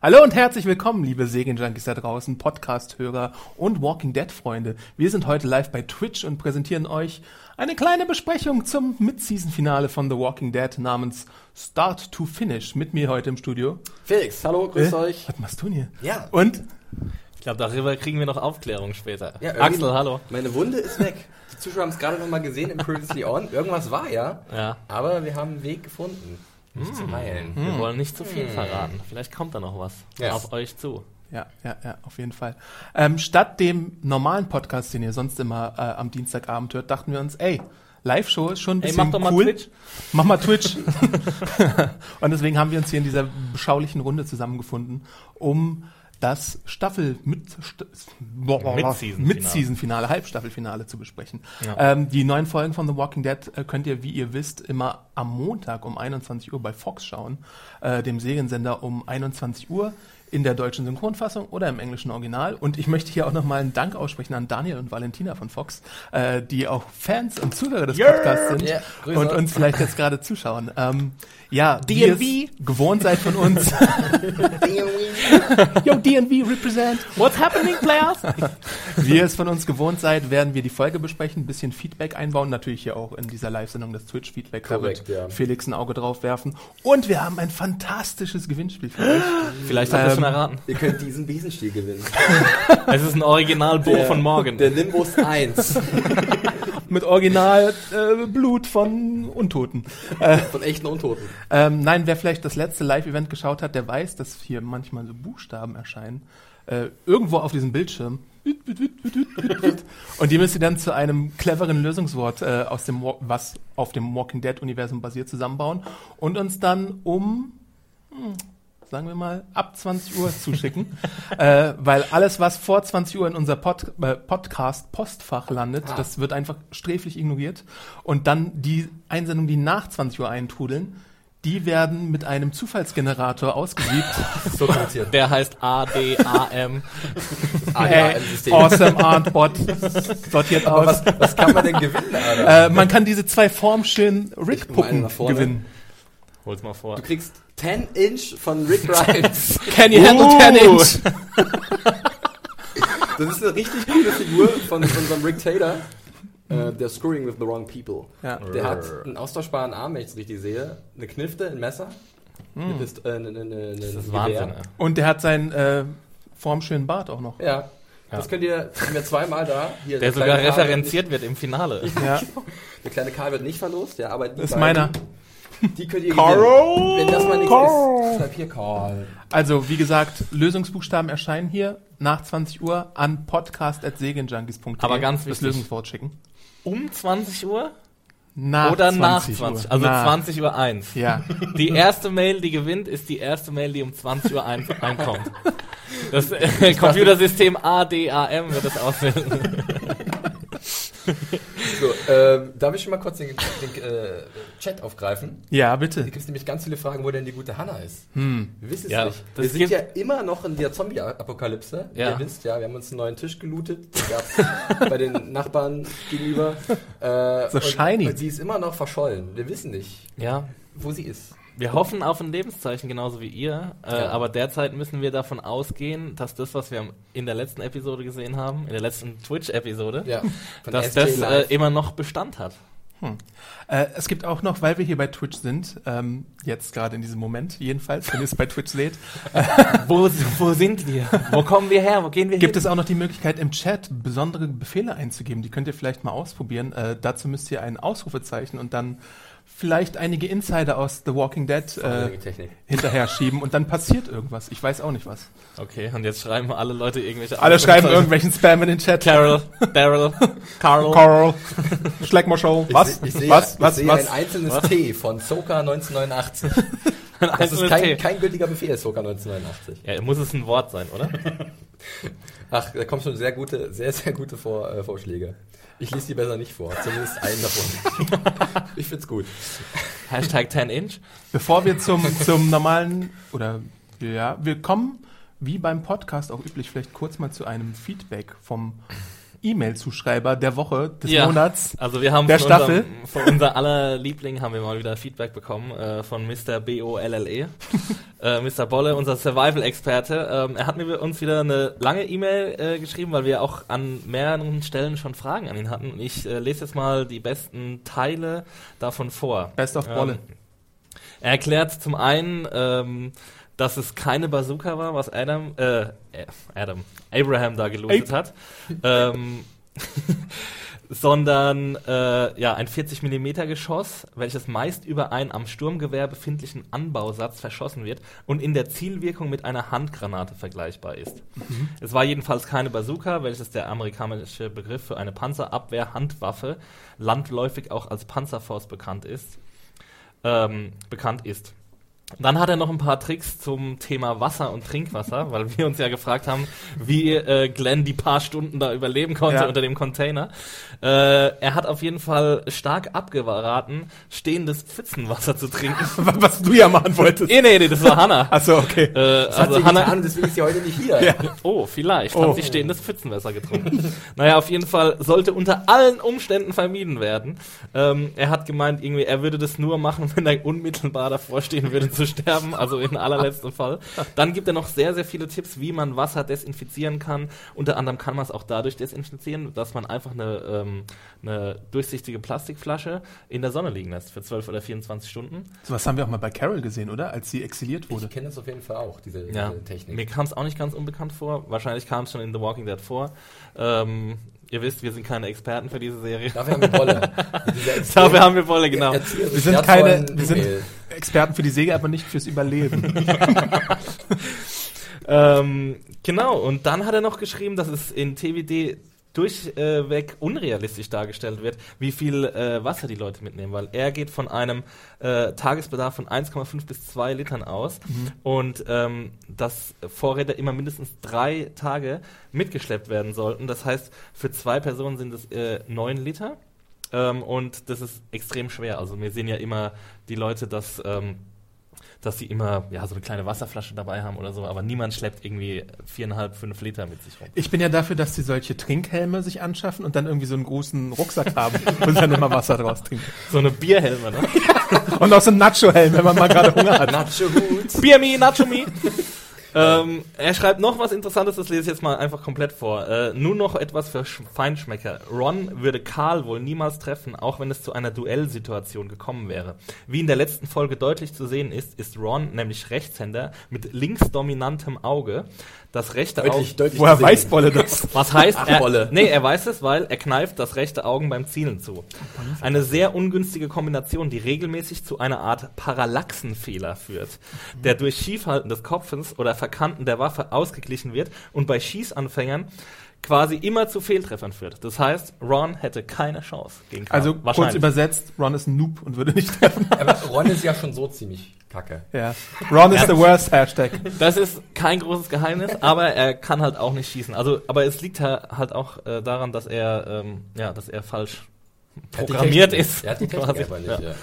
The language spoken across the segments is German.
Hallo und herzlich willkommen, liebe Serienjunkies da draußen, Podcast-Hörer und Walking Dead-Freunde. Wir sind heute live bei Twitch und präsentieren euch eine kleine Besprechung zum Mid-Season-Finale von The Walking Dead namens Start to Finish. Mit mir heute im Studio. Felix, hallo, grüß Äh, euch. Was machst du denn hier? Ja. Und? Ich glaube, darüber kriegen wir noch Aufklärung später. Ja, Axel, hallo. Meine Wunde ist weg. Die Zuschauer haben es gerade noch mal gesehen im Previously On. Irgendwas war ja, Ja. aber wir haben einen Weg gefunden, mich Hm. zu heilen. Wir wollen nicht zu viel verraten. Vielleicht kommt da noch was Ja. auf euch zu. Ja, ja, ja, auf jeden Fall. Ähm, statt dem normalen Podcast, den ihr sonst immer äh, am Dienstagabend hört, dachten wir uns, ey, Live-Show ist schon ein Ey, bisschen mach doch mal cool. Twitch. Mach mal Twitch. und deswegen haben wir uns hier in dieser beschaulichen Runde zusammengefunden, um das Staffel mit Mid-Season-Finale. Mid-Season-Finale, Halbstaffelfinale zu besprechen. Ja. Ähm, die neuen Folgen von The Walking Dead äh, könnt ihr, wie ihr wisst, immer am Montag um 21 Uhr bei Fox schauen, äh, dem Seriensender um 21 Uhr in der deutschen Synchronfassung oder im englischen Original. Und ich möchte hier auch nochmal einen Dank aussprechen an Daniel und Valentina von Fox, äh, die auch Fans und Zuhörer des Podcasts sind Grüße. und uns vielleicht jetzt gerade zuschauen. Ähm, ja, wie DNV. ihr es gewohnt seid von uns. Yo, DNV represent. What's happening, players? Wie ihr es von uns gewohnt seid, werden wir die Folge besprechen, ein bisschen Feedback einbauen, natürlich hier auch in dieser Live-Sendung das Twitch-Feedback, da wird Korrekt, ja. Felix ein Auge drauf werfen. Und wir haben ein fantastisches Gewinnspiel für euch. Vielleicht habt ihr Ähm, schon erraten. Ihr könnt diesen Besenstiel gewinnen. Es ist ein Original-Bo von morgen. Der Nimbus 1 Mit Original äh, Blut von Untoten. von echten Untoten. Ähm, nein, wer vielleicht das letzte Live-Event geschaut hat, der weiß, dass hier manchmal so Buchstaben erscheinen. Äh, irgendwo auf diesem Bildschirm. Und die müsst ihr dann zu einem cleveren Lösungswort, äh, aus dem, Wa- was auf dem Walking Dead-Universum basiert, zusammenbauen und uns dann um, hm, sagen wir mal, ab 20 Uhr zuschicken. äh, weil alles, was vor 20 Uhr in unser Pod, äh, Podcast-Postfach landet, Ah. das wird einfach sträflich ignoriert. Und dann die Einsendungen, die nach 20 Uhr eintrudeln, die werden mit einem Zufallsgenerator ausgesiebt. So kompliziert. Der heißt ADAM. Ah, Äh, awesome Arndt Bot sortiert aus. was, was kann man denn gewinnen, Alter? Äh, man kann diese zwei formschönen Rick-Puppen gewinnen. Hol's mal vor. Du kriegst 10 Inch von Rick Grimes. Can you handle Uh. 10 Inch? Das ist eine richtig coole Figur von unserem Rick Taylor. Äh, der Screwing with the Wrong People. Ja. Der hat einen austauschbaren Arm, wenn ich es richtig sehe. Eine Knifte, ein Messer. Eine Pist äh, eine, eine, eine, Das ein ist Wahnsinn. Ey. Und der hat seinen äh, formschönen Bart auch noch. Ja. Das könnt ihr, wir zweimal da. Hier, Der der sogar Karl referenziert wird im Finale. Ja, der kleine Karl wird nicht verlost, ja, aber die das ist beiden, meiner. Die könnt ihr Carl! gewinnen. Wenn das mal nichts Carl! ist, schreib hier Karl. Also, wie gesagt, Lösungsbuchstaben erscheinen hier nach 20 Uhr an podcast.segenjunkies.de. Aber ganz das wichtig. Lösungswort schicken. Um 20 Uhr Nach oder nach 20 20? Uhr. Also Nach. 20 Uhr 1. Ja. Die erste Mail, die gewinnt, ist die erste Mail, die um 20 Uhr ein, einkommt. Das äh, Computersystem ADAM wird das auswählen. So, ähm, darf ich schon mal kurz den, den äh, Chat aufgreifen? Ja, Da bitte. gibt es nämlich ganz viele Fragen, wo denn die gute Hanna ist. Hm. Wir wissen es Ja, nicht. Wir sind ja immer noch in der Zombie-Apokalypse. Ja. Ihr wisst ja, wir haben uns einen neuen Tisch gelootet. Den gab's bei den Nachbarn gegenüber. Äh, So und, shiny. Und sie ist immer noch verschollen. Wir wissen nicht, Ja, wo sie ist. Wir hoffen auf ein Lebenszeichen genauso wie ihr, äh, Ja. aber derzeit müssen wir davon ausgehen, dass das, was wir in der letzten Episode gesehen haben, in der letzten Twitch-Episode, Ja, dass SJ das äh, immer noch Bestand hat. Äh, es gibt auch noch, weil wir hier bei Twitch sind, ähm, jetzt gerade in diesem Moment jedenfalls, wenn ihr es bei Twitch seht, Wo, wo sind wir? Wo kommen wir her? Wo gehen wir gibt hin? es auch noch die Möglichkeit, im Chat besondere Befehle einzugeben. Die könnt ihr vielleicht mal ausprobieren. Äh, dazu müsst ihr ein Ausrufezeichen und dann vielleicht einige Insider aus The Walking Dead äh, hinterher schieben und dann passiert irgendwas. Ich weiß auch nicht was. Okay, und jetzt schreiben alle Leute irgendwelche Alle schreiben Ausrufezeichen. irgendwelchen Spam in den Chat. Carol, Daryl, Carl. Carl, Schleckmer-Show. Was? Ich, ich sehe, was? ich Was? sehe Was? ein einzelnes T von Soka 1989. Ein Das ist kein, kein gültiger Befehl, Soka 1989. Ja, muss es ein Wort sein, oder? Ach, da kommen schon sehr gute, sehr, sehr gute Vor, äh, Vorschläge. Ich lese die besser nicht vor, zumindest einen davon. ich find's gut. Hashtag 10 Inch. Bevor wir zum, zum normalen, oder ja, wir kommen, wie beim Podcast auch üblich, vielleicht kurz mal zu einem Feedback vom E-Mail-Zuschreiber der Woche, des Ja. Monats. Also wir haben Der von Staffel. Unserem, von unser aller Liebling haben wir mal wieder Feedback bekommen äh, von Mr. B-O-L-L-E. äh, Mr. Bolle, unser Survival-Experte. Ähm, er hat mir uns wieder eine lange E-Mail äh, geschrieben, weil wir auch an mehreren Stellen schon Fragen an ihn hatten. Und ich äh, lese jetzt mal die besten Teile davon vor. Best of Bolle. Ähm, er erklärt zum einen, ähm, dass es keine Bazooka war, was Adam, äh, äh, Adam, Abraham da gelootet hat, ähm, sondern äh, ja ein 40 mm Geschoss, welches meist über einen am Sturmgewehr befindlichen Anbausatz verschossen wird und in der Zielwirkung mit einer Handgranate vergleichbar ist. Es war jedenfalls keine Bazooka, welches der amerikanische Begriff für eine Panzerabwehr-Handwaffe landläufig auch als Panzerfaust bekannt ist ähm, bekannt ist. Dann hat er noch ein paar Tricks zum Thema Wasser und Trinkwasser, weil wir uns ja gefragt haben, wie äh, Glenn die paar Stunden da überleben konnte Ja. unter dem Container. Äh, er hat auf jeden Fall stark abgeraten, stehendes Pfützenwasser zu trinken. Was du ja machen wolltest. nee, nee, nee, das war Hannah. Achso, okay. Äh, Das hat also sie Hannah, getan deswegen ist sie heute nicht hier. Ja. Oh, vielleicht Oh. hat sie stehendes Pfützenwasser getrunken. naja, auf jeden Fall sollte unter allen Umständen vermieden werden. Ähm, er hat gemeint, irgendwie, er würde das nur machen, wenn er unmittelbar davor stehen würde zu sterben, also in allerletzten Fall. Dann gibt er noch sehr, sehr viele Tipps, wie man Wasser desinfizieren kann. Unter anderem kann man es auch dadurch desinfizieren, dass man einfach eine, ähm, eine durchsichtige Plastikflasche in der Sonne liegen lässt für 12 oder 24 Stunden. So was haben wir auch mal bei Carol gesehen, oder? Als sie exiliert wurde. Ich kenne das auf jeden Fall auch, diese, Ja, diese Technik. mir kam es auch nicht ganz unbekannt vor. Wahrscheinlich kam es schon in The Walking Dead vor. Ähm, ihr wisst, wir sind keine Experten für diese Serie. Dafür haben wir extrem Dafür haben wir Wolle, genau. Wir sind keine, wir sind. Experten für die Säge, aber nicht fürs Überleben. Ähm, genau, und dann hat er noch geschrieben, dass es in TWD durchweg unrealistisch dargestellt wird, wie viel äh, Wasser die Leute mitnehmen, weil er geht von einem äh, Tagesbedarf von 1,5 bis 2 Litern aus und ähm, dass Vorräte immer mindestens drei Tage mitgeschleppt werden sollten. Das heißt, für zwei Personen sind es äh, 9 Liter ähm, und das ist extrem schwer. Also wir sehen ja immer die Leute, dass ähm, dass sie immer ja so eine kleine Wasserflasche dabei haben oder so, aber niemand schleppt irgendwie viereinhalb, fünf Liter mit sich rum. Ich bin ja dafür, dass sie solche Trinkhelme sich anschaffen und dann irgendwie so einen großen Rucksack haben und dann immer Wasser draus trinken. So eine Bierhelme, ne? Und auch so einen Nacho-Helm, wenn man mal gerade Hunger hat. Nacho-Hut. Bier me, Nacho me. Ähm, er schreibt noch was Interessantes, das lese ich jetzt mal einfach komplett vor. Äh, nur noch etwas für Sch Feinschmecker. Ron würde Karl wohl niemals treffen, auch wenn es zu einer Duellsituation gekommen wäre. Wie in der letzten Folge deutlich zu sehen ist, ist Ron nämlich Rechtshänder mit linksdominantem Auge. Das rechte Auge. Deutlich, deutlich Woher weiß Bolle das? Was heißt, Ach, er, Bolle. nee, er weiß es, weil er kneift das rechte Augen beim Zielen zu. Eine sehr ungünstige Kombination, die regelmäßig zu einer Art Parallaxenfehler führt, der durch Schiefhalten des Kopfes oder Verkanten der Waffe ausgeglichen wird und bei Schießanfängern quasi immer zu Fehltreffern führt. Das heißt, Ron hätte keine Chance gegen Karl. Also kurz übersetzt, Ron ist ein Noob und würde nicht treffen. Aber Ron ist ja schon so ziemlich kacke. Ja. Ron is the worst Hashtag. Das ist kein großes Geheimnis, aber er kann halt auch nicht schießen. Also, aber es liegt ha- halt auch äh, daran, dass er, ähm, ja, dass er falsch Er hat die programmiert Technik. ist. Er hat die Technik quasi. aber nicht. Ja. Ja.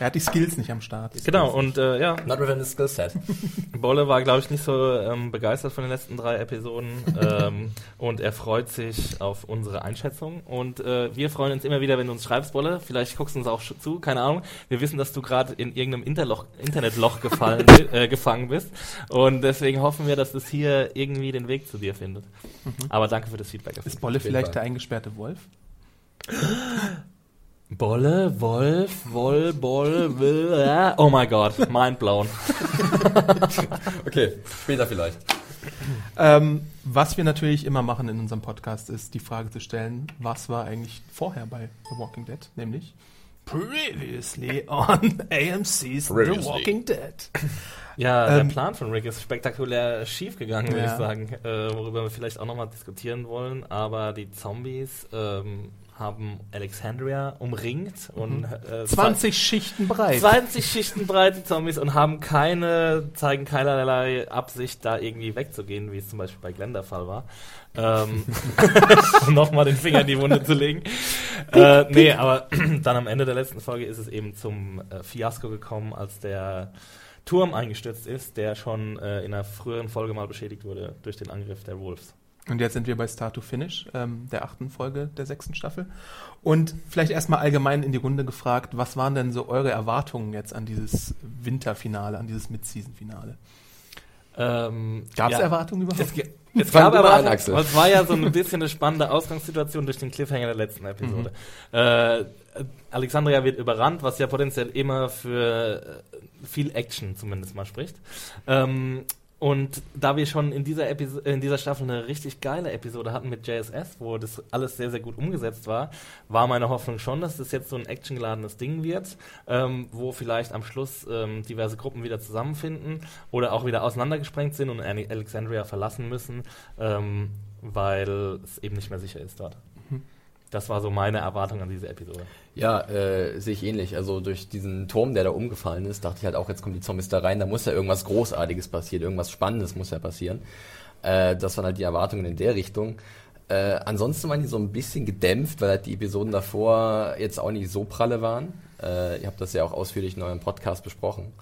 Er hat die Skills nicht am Start. Genau, und äh, ja, Not within the skill set. Bolle war, glaube ich, nicht so ähm, begeistert von den letzten drei Episoden ähm, und er freut sich auf unsere Einschätzung und äh, wir freuen uns immer wieder, wenn du uns schreibst, Bolle. Vielleicht guckst du uns auch zu, keine Ahnung. Wir wissen, dass du gerade in irgendeinem Interloch, Internetloch gefallen, äh, gefangen bist und deswegen hoffen wir, dass das hier irgendwie den Weg zu dir findet. Aber danke für das Feedback. Ist Bolle vielleicht Fall. der eingesperrte Wolf? Bolle, Wolf, Woll, Boll, will, äh, oh mein Gott, mind blown. Okay, später vielleicht. Ähm, was wir natürlich immer machen in unserem Podcast, ist die Frage zu stellen, was war eigentlich vorher bei The Walking Dead? Nämlich Previously on AMC's The Previously. Walking Dead. Ja, der Ähm, Plan von Rick ist spektakulär schief gegangen, würde Ja. ich sagen, äh, worüber wir vielleicht auch nochmal diskutieren wollen. Aber die Zombies ähm, haben Alexandria umringt und äh, 20 Schichten breit. 20 Schichten breit die Zombies und haben keine, zeigen keinerlei Absicht, da irgendwie wegzugehen, wie es zum Beispiel bei Glenn der Fall war. Ähm, um nochmal den Finger in die Wunde zu legen. Äh, nee, aber dann am Ende der letzten Folge ist es eben zum äh, Fiasko gekommen, als der Turm eingestürzt ist, der schon äh, in einer früheren Folge mal beschädigt wurde durch den Angriff der Wolves. Und jetzt sind wir bei Start to Finish, ähm, der achten Folge der sechsten Staffel. Und vielleicht erstmal allgemein in die Runde gefragt, was waren denn so eure Erwartungen jetzt an dieses Winterfinale, an dieses Mid-Season-Finale? Ähm, Gab es ja. Erwartungen überhaupt? Es, es gab aber Axel. es war ja so ein bisschen eine spannende Ausgangssituation durch den Cliffhanger der letzten Episode. Mhm. Äh, Alexandria wird überrannt, was ja potenziell immer für äh, viel Action zumindest mal spricht. Ähm, und da wir schon in dieser, Episo in dieser Staffel eine richtig geile Episode hatten mit JSS, wo das alles sehr, sehr gut umgesetzt war, war meine Hoffnung schon, dass das jetzt so ein actiongeladenes Ding wird, ähm, wo vielleicht am Schluss ähm, diverse Gruppen wieder zusammenfinden oder auch wieder auseinandergesprengt sind und Alexandria verlassen müssen, ähm, weil es eben nicht mehr sicher ist dort. Das war so meine Erwartung an diese Episode. Ja, äh, sehe ich ähnlich. Also durch diesen Turm, der da umgefallen ist, dachte ich halt auch, jetzt kommen die Zombies da rein, da muss ja irgendwas Großartiges passieren, irgendwas Spannendes muss ja passieren. Äh, das waren halt die Erwartungen in der Richtung. Äh, ansonsten waren die so ein bisschen gedämpft, weil halt die Episoden davor jetzt auch nicht so pralle waren. Äh, ihr habt das ja auch ausführlich in eurem Podcast besprochen.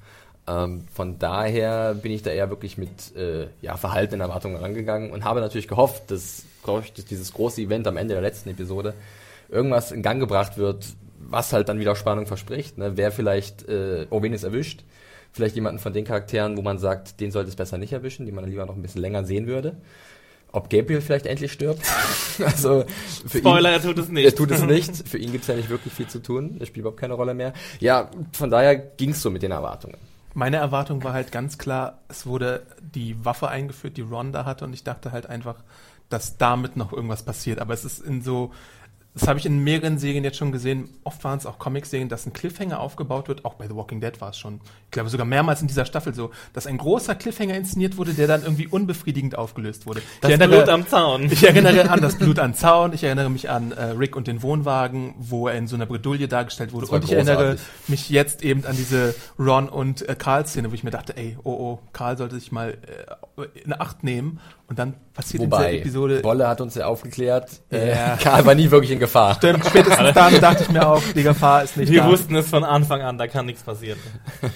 Ähm, von daher bin ich da eher wirklich mit äh, ja, verhaltenen Erwartungen rangegangen und habe natürlich gehofft, dass, glaub ich, dass dieses große Event am Ende der letzten Episode irgendwas in Gang gebracht wird, was halt dann wieder Spannung verspricht. Ne? Wer vielleicht äh, Ovenis erwischt, vielleicht jemanden von den Charakteren, wo man sagt, den sollte es besser nicht erwischen, den man lieber noch ein bisschen länger sehen würde. Ob Gabriel vielleicht endlich stirbt. also für Spoiler, ihn, er tut es nicht. er tut es nicht. Für ihn gibt es ja nicht wirklich viel zu tun. Er spielt überhaupt keine Rolle mehr. Ja, von daher ging es so mit den Erwartungen. Meine Erwartung war halt ganz klar, es wurde die Waffe eingeführt, die Ron da hatte und ich dachte halt einfach, dass damit noch irgendwas passiert. Aber es ist in so, das habe ich in mehreren Serien jetzt schon gesehen, oft waren es auch Comic-Serien, dass ein Cliffhanger aufgebaut wird, auch bei The Walking Dead war es schon, ich glaube sogar mehrmals in dieser Staffel so, dass ein großer Cliffhanger inszeniert wurde, der dann irgendwie unbefriedigend aufgelöst wurde. Das ich erinnere, Blut am Zaun. ich erinnere an das Blut am Zaun, ich erinnere mich an äh, Rick und den Wohnwagen, wo er in so einer Bredouille dargestellt wurde. Und ich erinnere großartig. mich jetzt eben an diese Ron und äh, Karl-Szene, wo ich mir dachte, ey, oh oh, Karl sollte sich mal äh, in Acht nehmen. Und dann passiert in Wobei, dieser Episode. Bolle hat uns ja aufgeklärt, äh, Ja. Karl war nie wirklich in Gefahr. Stimmt, spätestens dann dachte ich mir auch, die Gefahr ist nicht Wir da. wussten es von Anfang an, da kann nichts passieren.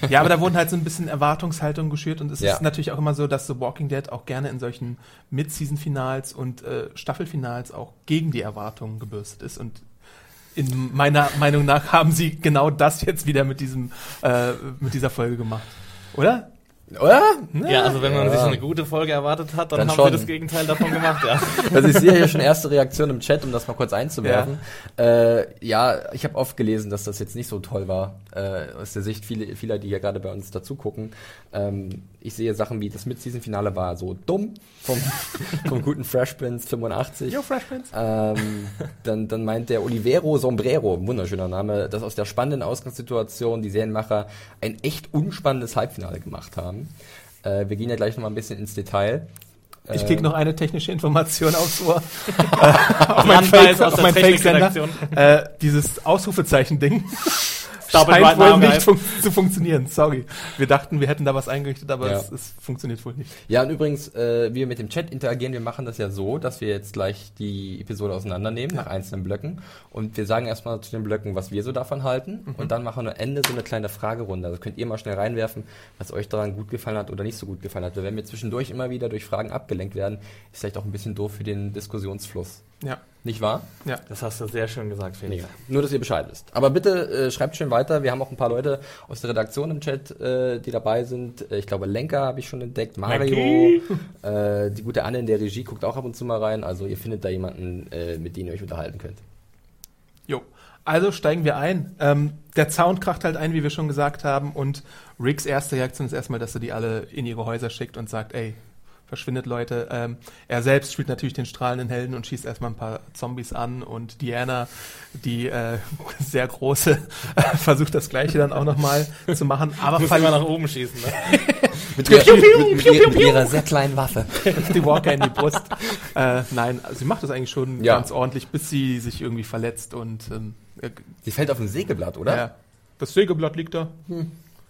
Ja, aber da wurden halt so ein bisschen Erwartungshaltungen geschürt und es Ja. ist natürlich auch immer so, dass The Walking Dead auch gerne in solchen Mid-Season-Finals und äh, Staffelfinals auch gegen die Erwartungen gebürstet ist und in meiner Meinung nach haben sie genau das jetzt wieder mit diesem äh, mit dieser Folge gemacht, oder? Oder? Ja, also wenn man Ja. sich eine gute Folge erwartet hat, dann, Dann haben schon. sie das Gegenteil davon gemacht, ja. Also ich sehe hier schon erste Reaktionen im Chat, um das mal kurz einzuwerfen. Ja, äh, ja ich habe oft gelesen, dass das jetzt nicht so toll war, äh, aus der Sicht viele, vieler, die hier gerade bei uns dazu gucken. Ähm, ich sehe Sachen wie das Mid-Season-Finale war so dumm vom, vom guten Fresh Prince 85. Fresh Prince. Ähm, dann, dann meint der Olivero Sombrero, ein wunderschöner Name, dass aus der spannenden Ausgangssituation die Serienmacher ein echt unspannendes Halbfinale gemacht haben. Äh, wir gehen ja gleich noch mal ein bisschen ins Detail. Ich krieg noch eine technische Information aufs Ohr. auf mein Fake, Fake-Sender. Technikredaktion. Äh, dieses Ausrufezeichen-Ding Double scheint right wohl nicht fun zu funktionieren. Sorry. Wir dachten, wir hätten da was eingerichtet, aber Ja. es, es funktioniert wohl nicht. Ja, und übrigens, äh, wie wir mit dem Chat interagieren, wir machen das ja so, dass wir jetzt gleich die Episode auseinandernehmen nach einzelnen Blöcken und wir sagen erstmal zu den Blöcken, was wir so davon halten und dann machen wir am Ende so eine kleine Fragerunde. Also könnt ihr mal schnell reinwerfen, was euch daran gut gefallen hat oder nicht so gut gefallen hat. Weil wenn wir zwischendurch immer wieder durch Fragen abgelenkt werden, ist vielleicht auch ein bisschen doof für den Diskussionsfluss. Ja, Nicht wahr? ja. Das hast du sehr schön gesagt, Felix. Nur, dass ihr Bescheid wisst. Aber bitte äh, schreibt schön weiter. Wir haben auch ein paar Leute aus der Redaktion im Chat, äh, die dabei sind. Äh, ich glaube, Lenker habe ich schon entdeckt, Mario, äh, die gute Anne in der Regie guckt auch ab und zu mal rein. Also ihr findet da jemanden, äh, mit dem ihr euch unterhalten könnt. Jo. Also steigen wir ein. Ähm, der Zaun kracht halt ein, wie wir schon gesagt haben, und Ricks erste Reaktion ist erstmal, dass er die alle in ihre Häuser schickt und sagt, ey, verschwindet Leute. Ähm, er selbst spielt natürlich den strahlenden Helden und schießt erstmal ein paar Zombies an und Diana, die äh, sehr große, versucht das gleiche dann auch nochmal zu machen. Aber Muss immer nach oben schießen, ne? Mit, ihrer, mit, mit, ihrer- mit ihrer sehr kleinen Waffe. die Walker in die Brust. Äh, nein, also sie macht das eigentlich schon Ja. ganz ordentlich, bis sie sich irgendwie verletzt und ähm, äh, Sie fällt auf ein Sägeblatt, oder? ja, das Sägeblatt liegt da.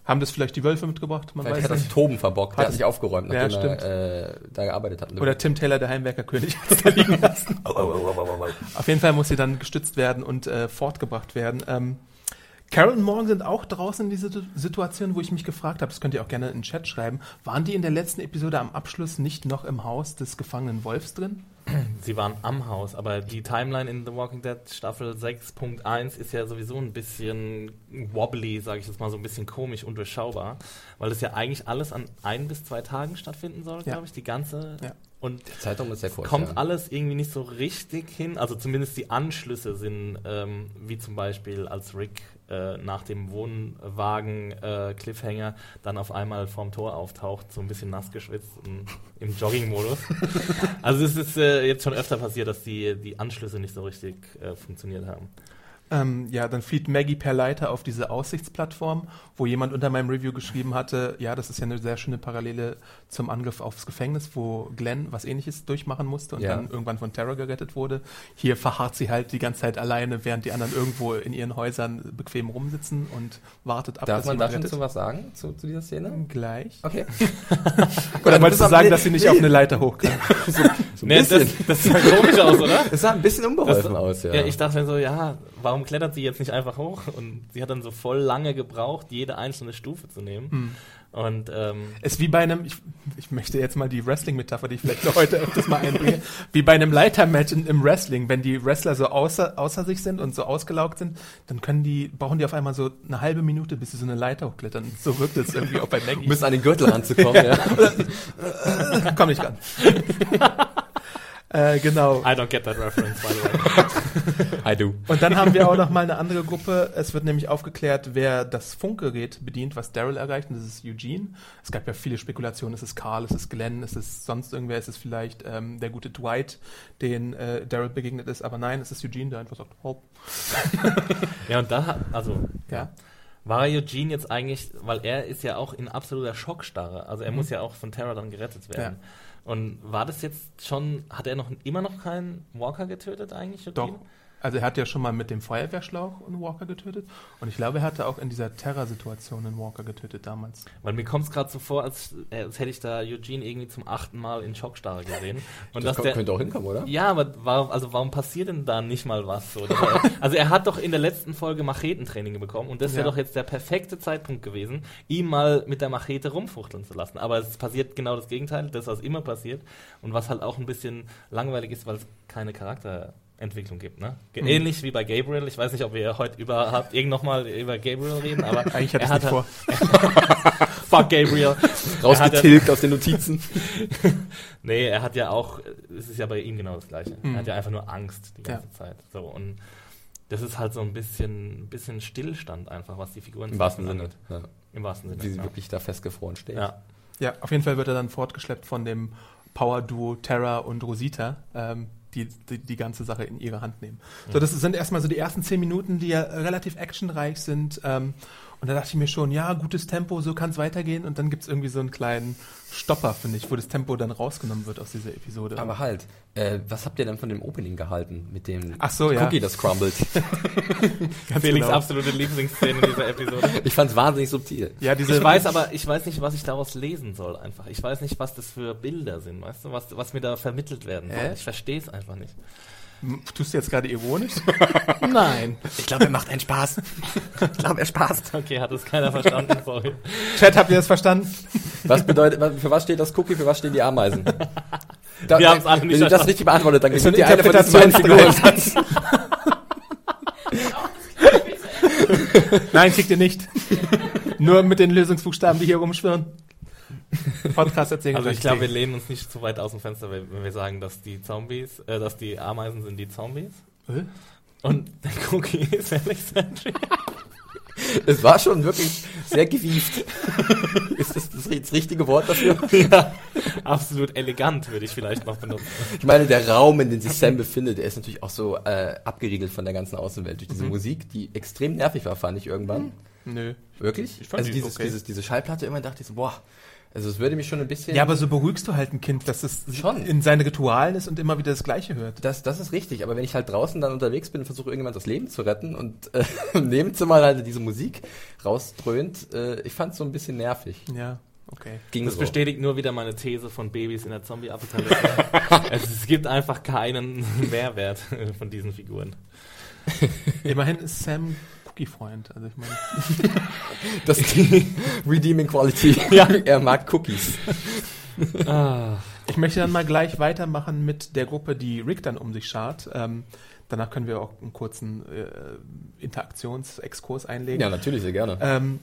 Haben das vielleicht die Wölfe mitgebracht? Man Vielleicht weiß hat das nicht. Toben verbockt. Der Hat sich aufgeräumt, Ja, nachdem er äh, da gearbeitet hat. Oder Tim Taylor, der Heimwerkerkönig, hat es da liegen lassen. Auf jeden Fall muss sie dann gestützt werden und äh, fortgebracht werden. Ähm, Carol und Morgan sind auch draußen in dieser Situ- Situation, wo ich mich gefragt habe, das könnt ihr auch gerne in den Chat schreiben, waren die in der letzten Episode am Abschluss nicht noch im Haus des gefangenen Wolfs drin? Sie waren am Haus, aber die Timeline in The Walking Dead Staffel 6.1 ist ja sowieso ein bisschen wobbly, sage ich jetzt mal so ein bisschen komisch, undurchschaubar, weil es ja eigentlich alles an ein bis zwei Tagen stattfinden soll, Ja. glaube ich, die ganze. Ja. Und Zeitraum ist sehr kurz. kommt ja. alles irgendwie nicht so richtig hin. Also zumindest die Anschlüsse sind, ähm, wie zum Beispiel als Rick äh, nach dem Wohnwagen äh, dann auf einmal vorm Tor auftaucht, so ein bisschen nass geschwitzt und im Jogging-Modus. also es ist äh, jetzt schon öfter passiert, dass die, die Anschlüsse nicht so richtig äh, funktioniert haben. Ähm, ja, dann flieht Maggie per Leiter auf diese Aussichtsplattform, wo jemand unter meinem Review geschrieben hatte, ja, das ist ja eine sehr schöne Parallele zum Angriff aufs Gefängnis, wo Glenn was ähnliches durchmachen musste und Ja. dann irgendwann von Terror gerettet wurde. Hier verharrt sie halt die ganze Zeit alleine, während die anderen irgendwo in ihren Häusern bequem rumsitzen und wartet ab, Darf dass man da schon zu was sagen, zu, zu dieser Szene? Gleich. Okay. Oder wolltest du sagen, dass sie nicht auf eine Leiter hoch kann? so ein Nee, das, bisschen. das sah komisch aus, oder? Es sah ein bisschen unbeholfen Das- aus, ja. Ja, ich dachte mir so, ja, warum klettert sie jetzt nicht einfach hoch? Und sie hat dann so voll lange gebraucht, jede einzelne Stufe zu nehmen. Hm. Und ähm, Ist wie bei einem, ich, ich möchte jetzt mal die Wrestling-Metapher, die ich vielleicht noch heute öfters mal einbringe, wie bei einem Leitermatch im Wrestling, wenn die Wrestler so außer, außer sich sind und so ausgelaugt sind, dann können die, brauchen die auf einmal so eine halbe Minute, bis sie so eine Leiter hochklettern. So wirkt es irgendwie auch bei Maggie. müssen an den Gürtel ranzukommen, ja. Komm nicht ran. Äh, genau. I don't get that reference, by the way. I do. Und dann haben wir auch noch mal eine andere Gruppe. Es wird nämlich aufgeklärt, wer das Funkgerät bedient, was Daryl erreicht. Und das ist Eugene. Es gab ja viele Spekulationen. Es ist Carl, es ist Glenn, es ist sonst irgendwer. Es ist vielleicht ähm, der gute Dwight, den äh, Daryl begegnet ist. Aber nein, es ist Eugene, der einfach sagt, Hopp. Ja, und da, also, Ja. war Eugene jetzt eigentlich, weil er ist ja auch in absoluter Schockstarre. Also er Mhm. muss ja auch von Terror dann gerettet werden. Und war das jetzt schon, hat er noch immer noch keinen Walker getötet eigentlich? Doch. Also er hat ja schon mal mit dem Feuerwehrschlauch einen Walker getötet. Und ich glaube, er hatte auch in dieser Terror-Situation einen Walker getötet damals. Weil mir kommt es gerade so vor, als, als hätte ich da Eugene irgendwie zum achten Mal in Schockstarre gesehen. Und Das dass der, könnte auch hinkommen, oder? Ja, aber warum, also warum passiert denn da nicht mal was? So? Er, also er hat doch in der letzten Folge Machetentraining bekommen und das wäre Ja. doch jetzt der perfekte Zeitpunkt gewesen, ihm mal mit der Machete rumfuchteln zu lassen. Aber es passiert genau das Gegenteil, das was immer passiert und was halt auch ein bisschen langweilig ist, weil es keine Charakterentwicklung gibt. Ne? Mhm. Ähnlich wie bei Gabriel. Ich weiß nicht, ob wir heute überhaupt irgend noch mal über Gabriel reden, aber Eigentlich hatte er ich es hat nicht halt- vor. Fuck Gabriel. Rausgetilgt aus den Notizen. Nee, er hat ja auch, es ist ja bei ihm genau das Gleiche. Mhm. Er hat ja einfach nur Angst die ganze Zeit. So, und das ist halt so ein bisschen, bisschen Stillstand einfach, was die Figuren Im wahrsten Sinne. Ja. Im wahrsten Sinne. Wie sie ja. wirklich da festgefroren steht. ja. Ja, auf jeden Fall wird er dann fortgeschleppt von dem Power-Duo Terra und Rosita, ähm, die, die die ganze Sache in ihre Hand nehmen. So, das sind erstmal so die ersten zehn Minuten, die ja relativ actionreich sind. Ähm, und da dachte ich mir schon, ja, gutes Tempo, so kann es weitergehen. Und dann gibt es irgendwie so einen kleinen Stopper, finde ich, wo das Tempo dann rausgenommen wird aus dieser Episode. Aber halt, äh, was habt ihr denn von dem Opening gehalten? Mit dem Ach so, ja. Cookie, das crumbled. Felix genau. absolute Lieblingsszene in dieser Episode. Ich fand's wahnsinnig subtil. Ja, diese, Ich weiß aber, ich weiß nicht, was ich daraus lesen soll einfach. Ich weiß nicht, was das für Bilder sind, weißt du, was, was mir da vermittelt werden soll. Hä? Ich verstehe es einfach nicht. Tust du jetzt gerade ironisch? Nein. Ich glaube, er macht einen Spaß. ich glaube, er spaßt. Okay, hat es keiner verstanden, sorry. Chat, habt ihr das verstanden? Was bedeutet, für was steht das Cookie, für was stehen die Ameisen? Da, Wir haben's alle nicht Wenn ihr das richtig beantwortet, dann gewinnt ihr eine von beiden Interpretationsdreiersatz. Figuren. Nein, kriegt ihr nicht. Nur mit den Lösungsbuchstaben, die hier rumschwirren. Podcast erzählen. Also ich glaube, wir lehnen uns nicht zu weit aus dem Fenster, wenn wir sagen, dass die Zombies, äh, dass die Ameisen sind die Zombies Äh? und der Cookie ist Alexandria. es war schon wirklich sehr gewieft. ist das das, das richtige Wort dafür? ja, absolut elegant würde ich vielleicht noch benutzen. Ich meine, der Raum, in dem sich Sam befindet, der ist natürlich auch so äh, abgeriegelt von der ganzen Außenwelt durch diese Musik, die extrem nervig war, fand ich irgendwann. Nö. Wirklich? Ich fand also die dieses, okay. dieses, diese Schallplatte immer dachte ich so, boah, also es würde mich schon ein bisschen. Ja, aber so beruhigst du halt ein Kind, dass es Schon. in seine Ritualen ist und immer wieder das Gleiche hört. das, das ist richtig, aber wenn ich halt draußen dann unterwegs bin und versuche irgendjemand das Leben zu retten und äh, im Nebenzimmer halt diese Musik rausdröhnt, äh, ich fand es so ein bisschen nervig. Ja, okay. Ging Das so. bestätigt nur wieder meine These von Babys in der Zombie-Apokalypse. also es gibt einfach keinen Mehrwert von diesen Figuren. Immerhin ist Sam Cookie-Freund. Also ich meine, Das ist die Redeeming Quality. Ja. er mag Cookies. Ah, ich möchte dann mal gleich weitermachen mit der Gruppe, die Rick dann um sich schart. Ähm, danach können wir auch einen kurzen äh, Interaktionsexkurs einlegen. Ja, natürlich, sehr gerne. Ähm,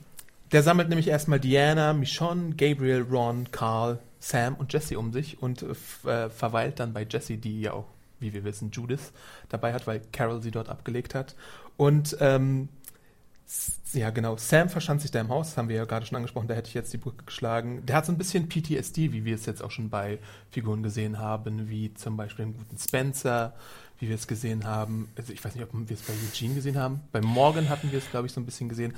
der sammelt nämlich erstmal Diana, Michonne, Gabriel, Ron, Carl, Sam und Jesse um sich und äh, äh, verweilt dann bei Jesse, die ja auch, wie wir wissen, Judith dabei hat, weil Carol sie dort abgelegt hat. Und ähm, ja, genau, Sam verschanzt sich da im Haus, das haben wir ja gerade schon angesprochen, da hätte ich jetzt die Brücke geschlagen. Der hat so ein bisschen PTSD, wie wir es jetzt auch schon bei Figuren gesehen haben, wie zum Beispiel den guten Spencer, wie wir es gesehen haben. Also ich weiß nicht, ob wir es bei Eugene gesehen haben. Bei Morgan hatten wir es, glaube ich, so ein bisschen gesehen.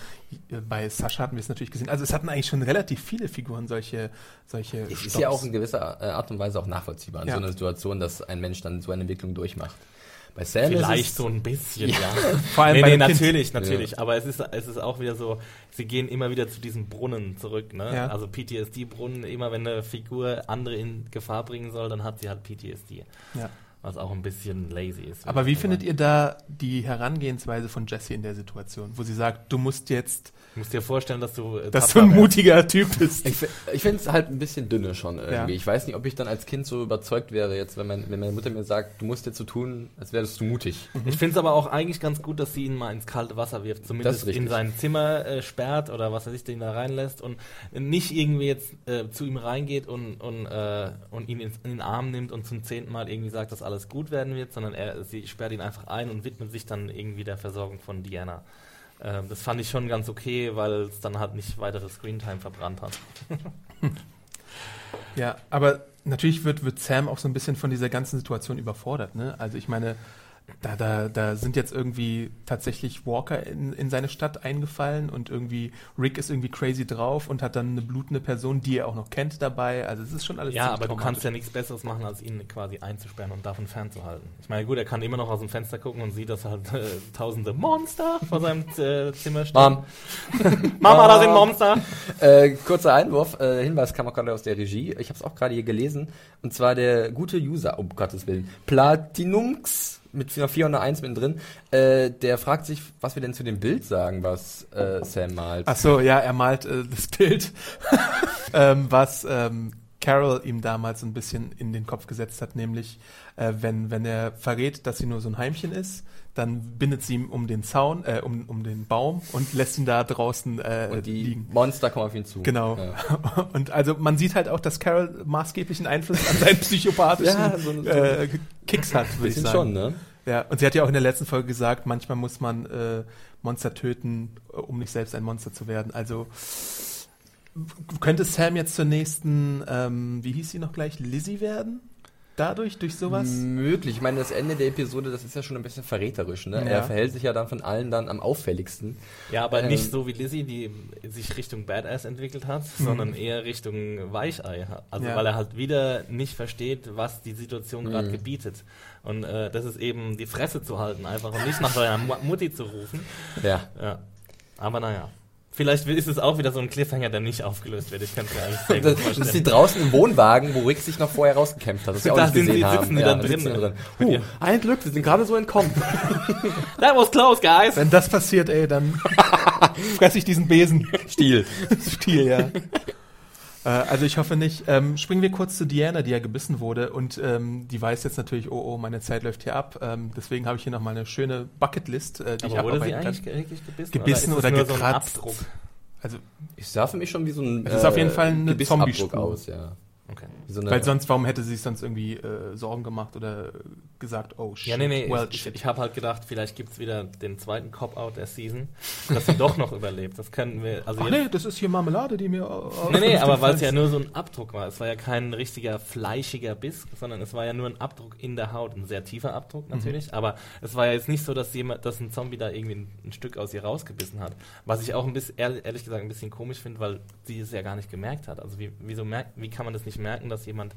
Äh, Bei Sascha hatten wir es natürlich gesehen. Also es hatten eigentlich schon relativ viele Figuren solche, solche Es ist Stopps. ja auch in gewisser äh, Art und Weise auch nachvollziehbar in Ja. so einer Situation, dass ein Mensch dann so eine Entwicklung durchmacht. Bei Sam vielleicht ist es, so ein bisschen, ja. Vor allem nee, bei nee, einem Kind. natürlich, natürlich. Aber es ist, es ist auch wieder so, sie gehen immer wieder zu diesem Brunnen zurück. Ne? Ja. Also PTSD-Brunnen, immer wenn eine Figur andere in Gefahr bringen soll, dann hat sie halt PTSD. Ja. Was auch ein bisschen lazy ist. Aber wie findet ihr da die Herangehensweise von Jessie in der Situation, wo sie sagt, du musst jetzt, Du musst dir vorstellen, dass du. äh, dass du ein wärst. mutiger Typ bist. Ich, fi- ich finde es halt ein bisschen dünne schon irgendwie. Ja. Ich weiß nicht, ob ich dann als Kind so überzeugt wäre, jetzt, wenn, mein, wenn meine Mutter mir sagt, du musst jetzt so tun, als wärst du mutig. Ich finde es aber auch eigentlich ganz gut, dass sie ihn mal ins kalte Wasser wirft. Zumindest in sein Zimmer äh, sperrt oder was weiß ich, den da reinlässt und nicht irgendwie jetzt äh, zu ihm reingeht und, und, äh, und ihn ins, in den Arm nimmt und zum zehnten Mal irgendwie sagt, dass alles gut werden wird, sondern er, sie sperrt ihn einfach ein und widmet sich dann irgendwie der Versorgung von Diana. Ähm, das fand ich schon ganz okay, weil es dann halt nicht weitere Screentime verbrannt hat. Ja, aber natürlich wird, wird Sam auch so ein bisschen von dieser ganzen Situation überfordert. Ne? Also ich meine, da, da, da sind jetzt irgendwie tatsächlich Walker in, in seine Stadt eingefallen und irgendwie Rick ist irgendwie crazy drauf und hat dann eine blutende Person, die er auch noch kennt, dabei. Also es ist schon alles Ja, aber du kannst ja nichts Besseres machen, als ihn quasi einzusperren und davon fernzuhalten. Ich meine, gut, er kann immer noch aus dem Fenster gucken und sieht, dass halt äh, tausende Monster vor seinem äh, Zimmer stehen. Mom, Mama, da sind Monster! äh, kurzer Einwurf, äh, Hinweis kam auch gerade aus der Regie. Ich habe es auch gerade hier gelesen. Und zwar der gute User, um Gottes Willen, Platinumx mit einer 4 und einer 1 mittendrin, äh, der fragt sich, was wir denn zu dem Bild sagen, was äh, Sam malt. Ach so, ja, er malt äh, das Bild, ähm, was ähm, Carol ihm damals ein bisschen in den Kopf gesetzt hat, nämlich äh, wenn, wenn er verrät, dass sie nur so ein Heimchen ist, dann bindet sie ihn um den Zaun, äh, um, um den Baum und lässt ihn da draußen äh, Und die liegen. Monster kommen auf ihn zu. Genau. Ja. Und also man sieht halt auch, dass Carol maßgeblichen Einfluss an seinen psychopathischen Ja, so so äh, Kicks hat, würde ich sagen. schon, ne? Ja, und sie hat ja auch in der letzten Folge gesagt, manchmal muss man äh, Monster töten, um nicht selbst ein Monster zu werden. Also könnte Sam jetzt zur nächsten, ähm, wie hieß sie noch gleich, Lizzie werden? Dadurch, durch sowas? Möglich. Ich meine, das Ende der Episode, das ist ja schon ein bisschen verräterisch, ne? Ja. Er verhält sich ja dann von allen dann am auffälligsten. Ja, aber Ähm. nicht so wie Lizzie, die sich Richtung Badass entwickelt hat, sondern eher Richtung Weichei. Also Ja. weil er halt wieder nicht versteht, was die Situation gerade Mhm. gebietet. Und äh, das ist eben die Fresse zu halten einfach und nicht nach seiner Mu- Mutti zu rufen. Ja. Ja. Aber naja. Vielleicht ist es auch wieder so ein Cliffhanger, der nicht aufgelöst wird. Ich kann es mir eigentlich sehr Das, gut das vorstellen. ist die draußen im Wohnwagen, wo Rick sich noch vorher rausgekämpft hat. Das Da sind gesehen die- haben. sitzen die dann da drin, drin. Uh, ein Glück, wir sind gerade so entkommen. That was close, guys! Wenn das passiert, ey, dann fresse ich diesen Besen. Stiel. Stiel, ja. Äh, also ich hoffe nicht. Ähm, springen wir kurz zu Diana, die ja gebissen wurde und ähm, die weiß jetzt natürlich, oh, oh, meine Zeit läuft hier ab. Ähm, deswegen habe ich hier nochmal eine schöne Bucketlist, äh, die ich Aber wurde sie abarbeiten eigentlich kann. gebissen? Gebissen oder so ein gekratzt. Abdruck? Also Ich sah für mich schon wie so ein Es ist auf jeden Fall eine Gebissabdruck Zombie-Spur. aus, ja. Okay. So Weil sonst, warum hätte sie sich sonst irgendwie äh, Sorgen gemacht oder gesagt, oh shit, Ja, nee, nee, well, ich, shit. ich habe halt gedacht, vielleicht gibt's wieder den zweiten Cop-Out der Season, dass sie doch noch überlebt. Das könnten wir, also Ach nee, das ist hier Marmelade, die mir... aus Nee, nee, dem aber weil es ja nur so ein Abdruck war. Es war ja kein richtiger fleischiger Biss, sondern es war ja nur ein Abdruck in der Haut. Ein sehr tiefer Abdruck natürlich. Aber es war ja jetzt nicht so, dass jemand, dass ein Zombie da irgendwie ein, ein Stück aus ihr rausgebissen hat. Was ich auch ein bisschen, ehrlich, ehrlich gesagt, ein bisschen komisch finde, weil sie es ja gar nicht gemerkt hat. Also wie, wieso merkt, wie kann man das nicht merken, dass jemand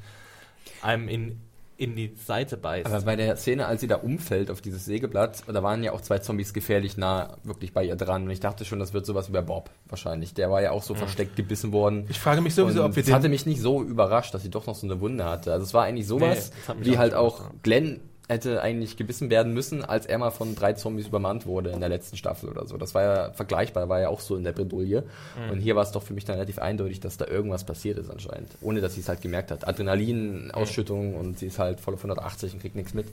einem in, in die Seite beißt? Aber bei der Szene, als sie da umfällt auf dieses Sägeblatt, da waren ja auch zwei Zombies gefährlich nah wirklich bei ihr dran. Und ich dachte schon, das wird sowas wie bei Bob wahrscheinlich. Der war ja auch so versteckt gebissen worden. Ich frage mich sowieso, Und ob wir es hatte den... mich nicht so überrascht, dass sie doch noch so eine Wunde hatte. Also es war eigentlich Nee, sowas, das mich wie auch halt auch. Glenn hätte eigentlich gebissen werden müssen, als er mal von drei Zombies übermannt wurde in der letzten Staffel oder so. Das war ja vergleichbar, war ja auch so in der Bredouille. Mhm. Und hier war es doch für mich dann relativ eindeutig, dass da irgendwas passiert ist anscheinend. Ohne, dass sie es halt gemerkt hat. Adrenalin, Ausschüttung und sie ist halt voll auf 180 und kriegt nichts mit.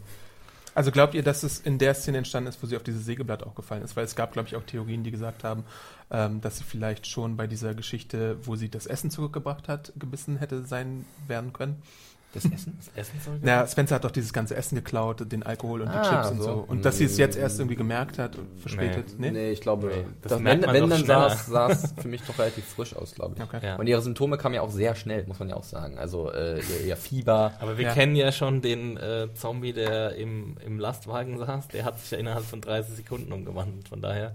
Also glaubt ihr, dass es in der Szene entstanden ist, wo sie auf dieses Sägeblatt auch gefallen ist? Weil es gab, glaube ich, auch Theorien, die gesagt haben, ähm, dass sie vielleicht schon bei dieser Geschichte, wo sie das Essen zurückgebracht hat, gebissen hätte sein werden können. Das Essen? das Essen soll Na, Spencer hat doch dieses ganze Essen geklaut, den Alkohol und die Ah, Chips und so. so. Und dass sie es jetzt erst irgendwie gemerkt hat, verspätet. Nee, Nee? ich glaube, Nee, das das merkt wenn, man wenn doch dann sah es- sah es für mich doch relativ frisch aus, glaube ich. Okay. Ja. Und ihre Symptome kamen ja auch sehr schnell, muss man ja auch sagen. Also äh, ihr, ihr Fieber. Aber wir Ja. kennen ja schon den äh, Zombie, der im, im Lastwagen saß. Der hat sich ja innerhalb von 30 Sekunden umgewandelt. Von daher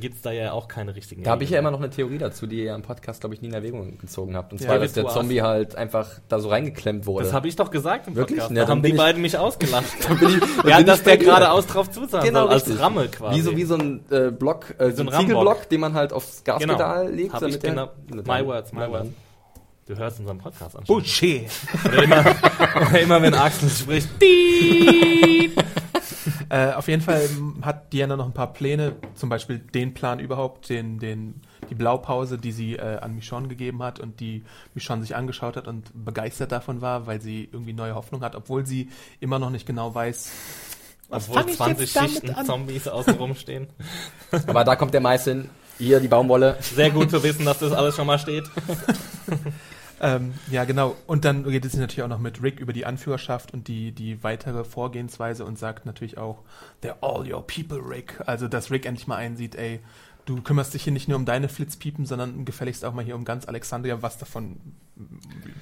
gibt es da ja auch keine richtigen. Da habe ich ja immer noch eine Theorie dazu, die ihr ja im Podcast, glaube ich, nie in Erwägung gezogen habt. Und Ja, zwar, dass der. Zombie halt einfach da so reingeklemmt wurde. Das habe ich doch gesagt im Wirklich? Podcast. Ja, da haben die ich- beiden mich ausgelacht. Dann bin ich- dann ja, bin dass ich der geradeaus drauf zusagen Genau, soll, als richtig. Ramme quasi. Wie so, wie so ein äh, Block, äh, so ein ein. Ziegelblock, den man halt aufs genau. Gaspedal legt. Hab ich der- genau. damit My words, my Ja, words. Du hörst unseren Podcast an. Bullshit! Oder immer, oder immer wenn Axel spricht. Äh, auf jeden Fall hat Diana noch ein paar Pläne, zum Beispiel den Plan überhaupt, den, den, die Blaupause, die sie äh, an Michonne gegeben hat und die Michonne sich angeschaut hat und begeistert davon war, weil sie irgendwie neue Hoffnung hat, obwohl sie immer noch nicht genau weiß, was Obwohl fang ich 20 jetzt damit Schichten? Zombies außen rumstehen. Aber da kommt der Mais hin. Hier die Baumwolle. Sehr gut zu wissen, dass das alles schon mal steht. Ähm, ja, genau. Und dann redet sie natürlich auch noch mit Rick über die Anführerschaft und die, die weitere Vorgehensweise und sagt natürlich auch, they're all your people, Rick. Also, dass Rick endlich mal einsieht, ey, du kümmerst dich hier nicht nur um deine Flitzpiepen, sondern gefälligst auch mal hier um ganz Alexandria, was davon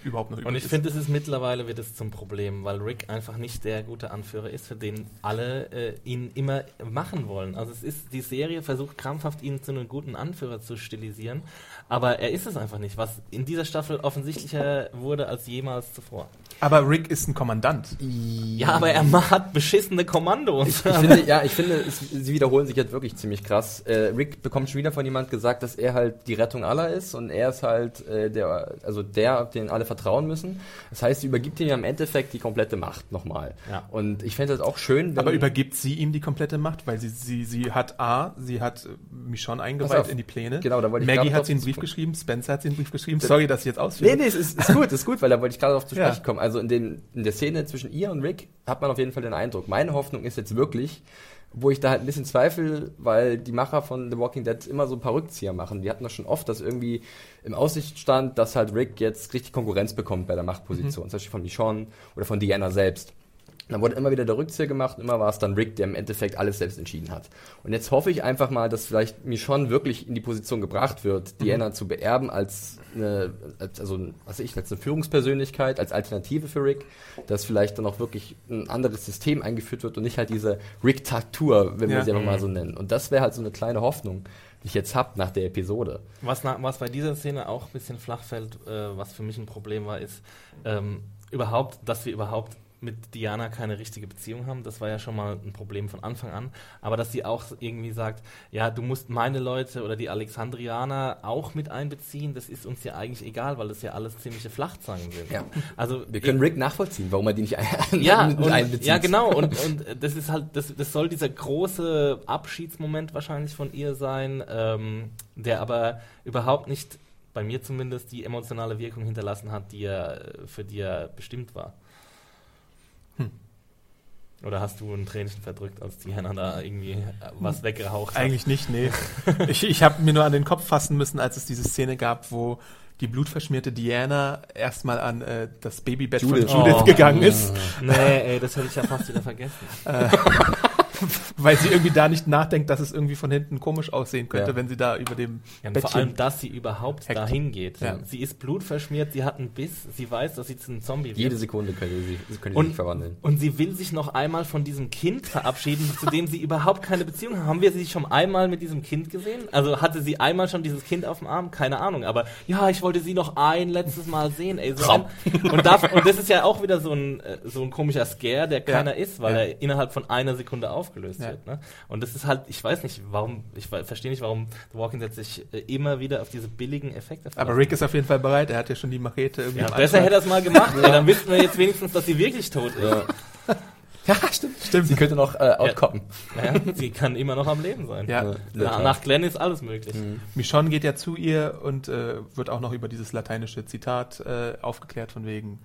überhaupt noch übrig Und ich finde, es ist mittlerweile wird es zum Problem, weil Rick einfach nicht der gute Anführer ist, für den alle äh, ihn immer machen wollen. Also es ist, die Serie versucht krampfhaft, ihn zu einem guten Anführer zu stilisieren, aber er ist es einfach nicht, was in dieser Staffel offensichtlicher wurde als jemals zuvor. Aber Rick ist ein Kommandant. Ja, aber er hat beschissene Kommandos. Ich finde, ja, ich finde, es, sie wiederholen sich jetzt wirklich ziemlich krass. Äh, Rick bekommt schon wieder von jemand gesagt, dass er halt die Rettung aller ist und er ist halt äh, der, also der, auf den alle vertrauen müssen. Das heißt, sie übergibt ihm ja im Endeffekt die komplette Macht nochmal. Ja. Und ich fände das auch schön, wenn Aber übergibt sie ihm die komplette Macht, weil sie, sie, sie hat A, sie hat äh, Michonne eingeweiht in die Pläne. Genau, da wollte ich Maggie hat sie einen Brief geschrieben, Spencer hat sie einen Brief geschrieben. Sorry, dass ich jetzt ausführe. Nee, nee, es ist, ist gut, ist gut, weil da wollte ich gerade darauf zu Ja. sprechen kommen. Also in, den, in der Szene zwischen ihr und Rick hat man auf jeden Fall den Eindruck. Meine Hoffnung ist jetzt wirklich, wo ich da halt ein bisschen zweifle, weil die Macher von The Walking Dead immer so ein paar Rückzieher machen. Die hatten das schon oft, dass irgendwie im Aussicht stand, dass halt Rick jetzt richtig Konkurrenz bekommt bei der Machtposition. Zum Beispiel von Michonne oder von Diana selbst. Dann wurde immer wieder der Rückzieher gemacht, immer war es dann Rick, der im Endeffekt alles selbst entschieden hat. Und jetzt hoffe ich einfach mal, dass vielleicht Michonne wirklich in die Position gebracht wird, Diana zu beerben als eine, als, also, was ich, als eine Führungspersönlichkeit, als Alternative für Rick, dass vielleicht dann auch wirklich ein anderes System eingeführt wird und nicht halt diese Rick-Taktur, wenn wir Ja. sie einfach mal so nennen. Und das wäre halt so eine kleine Hoffnung, die ich jetzt habe nach der Episode. Was, na, was bei dieser Szene auch ein bisschen flach fällt, äh, was für mich ein Problem war, ist ähm, überhaupt, dass wir überhaupt mit Diana keine richtige Beziehung haben. Das war ja schon mal ein Problem von Anfang an. Aber dass sie auch irgendwie sagt, ja, du musst meine Leute oder die Alexandrianer auch mit einbeziehen, das ist uns ja eigentlich egal, weil das ja alles ziemliche Flachzangen sind. Ja. Also Wir können Rick nachvollziehen, warum er die nicht ein ja, mit und, einbezieht. ja, genau. Und, und das ist halt, das, das soll dieser große Abschiedsmoment wahrscheinlich von ihr sein, ähm, der aber überhaupt nicht, bei mir zumindest, die emotionale Wirkung hinterlassen hat, die er, für die er bestimmt war. Oder hast du ein Tränchen verdrückt, als Diana da irgendwie äh, was weggeraucht hat? Eigentlich nicht, nee. ich ich habe mir nur an den Kopf fassen müssen, als es diese Szene gab, wo die blutverschmierte Diana erstmal an äh, das Babybett Judith. von Judith Oh. gegangen ist, Nee, ey, das hätte ich ja fast wieder vergessen. weil sie irgendwie da nicht nachdenkt, dass es irgendwie von hinten komisch aussehen könnte, Ja. wenn sie da über dem Ja, und Bettchen... vor allem, dass sie überhaupt Heckt. dahin geht. Ja. Sie ist blutverschmiert, sie hat einen Biss, sie weiß, dass sie zu einem Zombie wird. Jede Sekunde könnte sie, könnte und, sich verwandeln. und sie will sich noch einmal von diesem Kind verabschieden, zu dem sie überhaupt keine Beziehung haben. Haben wir sie schon einmal mit diesem Kind gesehen? Also hatte sie einmal schon dieses Kind auf dem Arm? Keine Ahnung. Aber ja, ich wollte sie noch ein letztes Mal sehen. Ey, so ein, und, da, und das ist ja auch wieder so ein, äh, so ein komischer Scare, der keiner ist, weil Ja. er innerhalb von einer Sekunde aufgelöst Ja. wird. Ne? Und das ist halt, ich weiß nicht, warum, ich verstehe nicht, warum The Walking Dead sich äh, immer wieder auf diese billigen Effekte Aber verlässt. Rick ist auf jeden Fall bereit, er hat ja schon die Machete irgendwie ja, besser Anschlag. hätte er es mal gemacht. Ey, dann wüssten wir jetzt wenigstens, dass sie wirklich tot ist. Ja. Ja, stimmt, stimmt. Sie könnte noch äh, outcoppen. Ja, sie kann immer noch am Leben sein. Ja, Na, nach Glenn ist alles möglich. Michonne geht ja zu ihr und äh, wird auch noch über dieses lateinische Zitat äh, aufgeklärt von wegen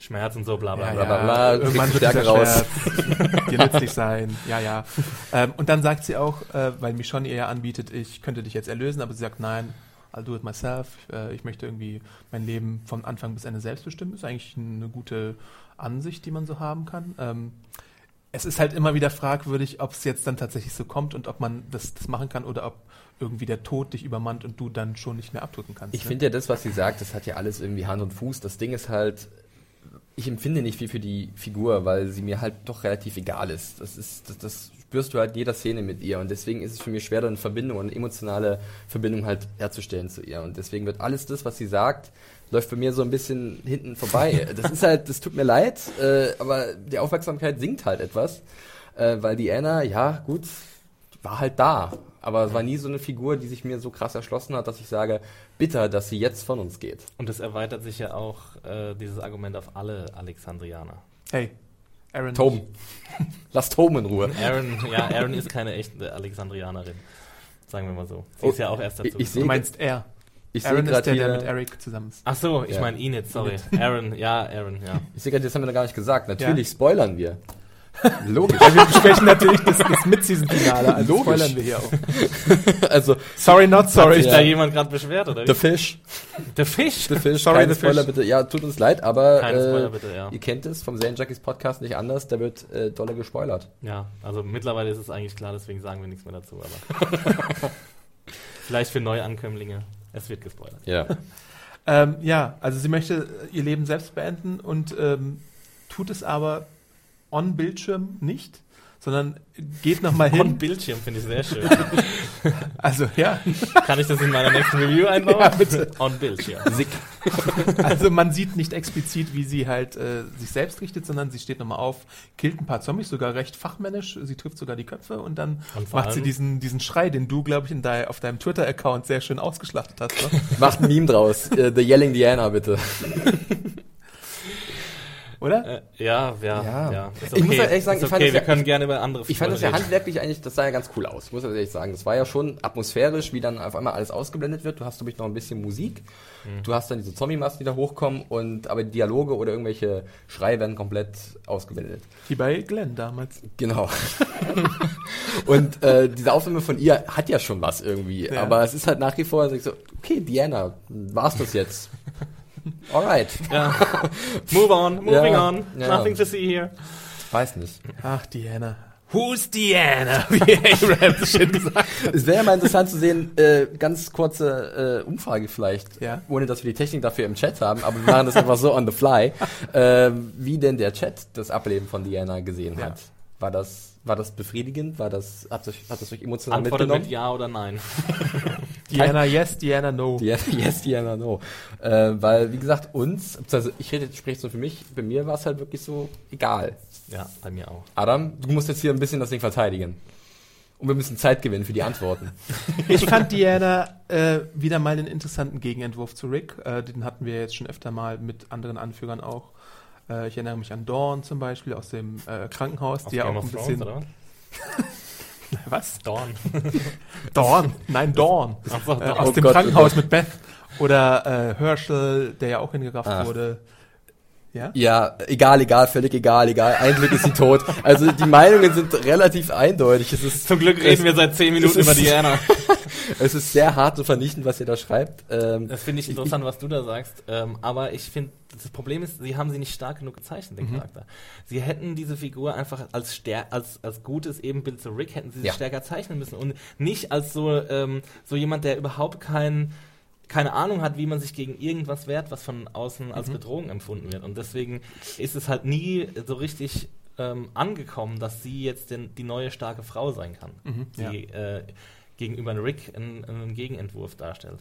Schmerz und so, bla bla ja, bla. bla, bla, irgendwann wird Stärke raus. Schmerz dir nützlich sein. Ja, ja. Ähm, und dann sagt sie auch, äh, weil Michonne ihr ja anbietet, ich könnte dich jetzt erlösen, aber sie sagt, nein, I'll do it myself. Äh, ich möchte irgendwie mein Leben von Anfang bis Ende selbst bestimmen. Ist eigentlich eine gute Ansicht, die man so haben kann. Ähm, es ist halt immer wieder fragwürdig, ob es jetzt dann tatsächlich so kommt und ob man das, das machen kann oder ob irgendwie der Tod dich übermannt und du dann schon nicht mehr abdrücken kannst. Ich ne? finde ja das, was sie sagt, das hat ja alles irgendwie Hand und Fuß. Das Ding ist halt, ich empfinde nicht viel für die Figur, weil sie mir halt doch relativ egal ist. Das ist, das, das spürst du halt in jeder Szene mit ihr und deswegen ist es für mich schwer, eine Verbindung, eine emotionale Verbindung halt herzustellen zu ihr und deswegen wird alles das, was sie sagt, läuft bei mir so ein bisschen hinten vorbei. Das ist halt, das tut mir leid, äh, aber die Aufmerksamkeit sinkt halt etwas, äh, weil die Anna, ja gut, war halt da, aber es war nie so eine Figur, die sich mir so krass erschlossen hat, dass ich sage, bitter, dass sie jetzt von uns geht. Und es erweitert sich ja auch äh, dieses Argument auf alle Alexandrianer. Hey, Aaron. Tom. Lass Tom in Ruhe. Aaron, ja, Aaron ist keine echte Alexandrianerin. Sagen wir mal so. Sie Oh, ist ja auch erst dazu. ich- ich Du sehe- meinst er. Ich sehe Aaron ist gerade der, der mit hier, Eric zusammen ist. Ach so, ich Ja. meine ihn jetzt, sorry. Aaron, ja, Aaron, ja. ich sehe gerade, das haben wir noch gar nicht gesagt. Natürlich spoilern wir. Logisch. Wir besprechen natürlich das, das Mid-Season-Finale, also Logisch. spoilern wir hier auch. also, Sorry, not Hat sorry. sich Ja. da jemand gerade beschwert, oder The? Fish. Der Fisch? The Fish. Sorry, Keine The Spoiler Fish. bitte. Ja, tut uns leid, aber Keine Spoiler äh, bitte, ja. ihr kennt es vom Serien Jackies Podcast nicht anders. Da wird äh, dolle gespoilert. Ja, also mittlerweile ist es eigentlich klar, deswegen sagen wir nichts mehr dazu, aber. Vielleicht für Neuankömmlinge. Es wird gespoilert. Ja. Ähm, ja, also sie möchte ihr Leben selbst beenden und ähm, tut es aber on Bildschirm nicht, sondern geht nochmal On hin. Bildschirm finde ich sehr schön. Also ja, Kann ich das in meiner nächsten Review einbauen? Ja, bitte. On Bildschirm. Sick. also man sieht nicht explizit, wie sie halt äh, sich selbst richtet, sondern sie steht nochmal auf, killt ein paar Zombies, sogar recht fachmännisch, sie trifft sogar die Köpfe und dann Und macht sie diesen, diesen Schrei, den du, glaube ich, in dein, auf deinem Twitter-Account sehr schön ausgeschlachtet hast. Ne? Macht ein Meme draus. Äh, The Yelling Diana, bitte. Oder? Äh, ja, ja, Ja. ja. Ist Ich muss halt ehrlich sagen, ist ich fand okay, das wir ja- können gerne über andere Ich fand das ja handwerklich eigentlich, das sah ja ganz cool aus. Ich muss das ehrlich sagen. Das war ja schon atmosphärisch, wie dann auf einmal alles ausgeblendet wird. Du hast, glaube ich, noch ein bisschen Musik. Mhm. Du hast dann diese Zombie-Masken, die da hochkommen. Und, aber die Dialoge oder irgendwelche Schreie werden komplett ausgeblendet. Wie bei Glenn damals. Genau. und äh, diese Aufnahme von ihr hat ja schon was irgendwie. Ja. Aber es ist halt nach wie vor so, okay, Diana, war's das jetzt? Alright. Ja. Move on, moving Ja, on. ja. Nothing to see here. Weiß nicht. Ach, Diana. Who's Diana? Wie Abraham so schön gesagt hat. Es wäre ja mal interessant zu sehen, äh, ganz kurze äh, Umfrage vielleicht, Ja. ohne dass wir die Technik dafür im Chat haben, aber wir machen das einfach so on the fly, äh, wie denn der Chat das Ableben von Diana gesehen Ja. hat. War das, war das befriedigend? War das, hat das, hat das euch emotional Antwortet mitgenommen? mit Ja oder Nein. Diana yes, Diana no. Diana, yes, Diana, no. Äh, weil, wie gesagt, uns, also ich rede, spreche so für mich, bei mir war es halt wirklich so egal. Ja, bei mir auch. Adam, du musst jetzt hier ein bisschen das Ding verteidigen. Und wir müssen Zeit gewinnen für die Antworten. Ich fand Diana äh, wieder mal einen interessanten Gegenentwurf zu Rick. Äh, den hatten wir jetzt schon öfter mal mit anderen Anführern auch. Äh, ich erinnere mich an Dawn zum Beispiel aus dem äh, Krankenhaus, Aus die ja auch ein Thrones, bisschen. oder? Was? Dawn. Dawn? Nein, Dawn. Einfach Äh, Dawn. aus Oh dem Gott, Krankenhaus oh mit Beth. Oder äh, Herschel, der ja auch hingerafft Ach. wurde. Ja? Ja, egal, egal, völlig egal, egal. Ein Glück ist sie tot. Also die Meinungen sind relativ eindeutig. Es ist, Zum Glück reden es, wir seit 10 Minuten über Diana. es ist sehr hart und vernichtend, was ihr da schreibt. Ähm, Das finde ich interessant, was du da sagst. Ähm, aber ich finde, das Problem ist, sie haben sie nicht stark genug gezeichnet, den Charakter. Sie hätten diese Figur einfach als, stär als, als gutes Ebenbild zu Rick, hätten sie sie Ja. stärker zeichnen müssen. Und nicht als so, ähm, so jemand, der überhaupt kein, keine Ahnung hat, wie man sich gegen irgendwas wehrt, was von außen als Bedrohung empfunden wird. Und deswegen ist es halt nie so richtig ähm, angekommen, dass sie jetzt den, die neue starke Frau sein kann, die äh, gegenüber Rick einen, einen Gegenentwurf darstellt.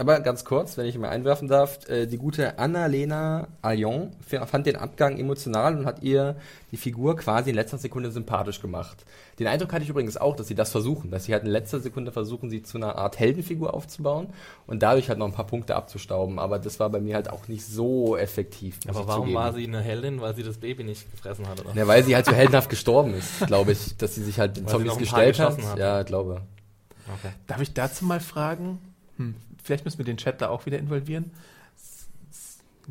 Aber ganz kurz, wenn ich mal einwerfen darf, äh, die gute Annalena Allion fand den Abgang emotional und hat ihr die Figur quasi in letzter Sekunde sympathisch gemacht. Den Eindruck hatte ich übrigens auch, dass sie das versuchen, dass sie halt in letzter Sekunde versuchen, sie zu einer Art Heldenfigur aufzubauen und dadurch halt noch ein paar Punkte abzustauben. Aber das war bei mir halt auch nicht so effektiv. Aber warum zugeben. war sie eine Heldin? Weil sie das Baby nicht gefressen hat, oder? Ja, weil sie halt so heldenhaft gestorben ist, glaube ich, dass sie sich halt den Weil Zombies gestellt hat. hat. Ja, glaube. Okay. Darf ich dazu mal fragen? Hm, vielleicht müssen wir den Chat da auch wieder involvieren.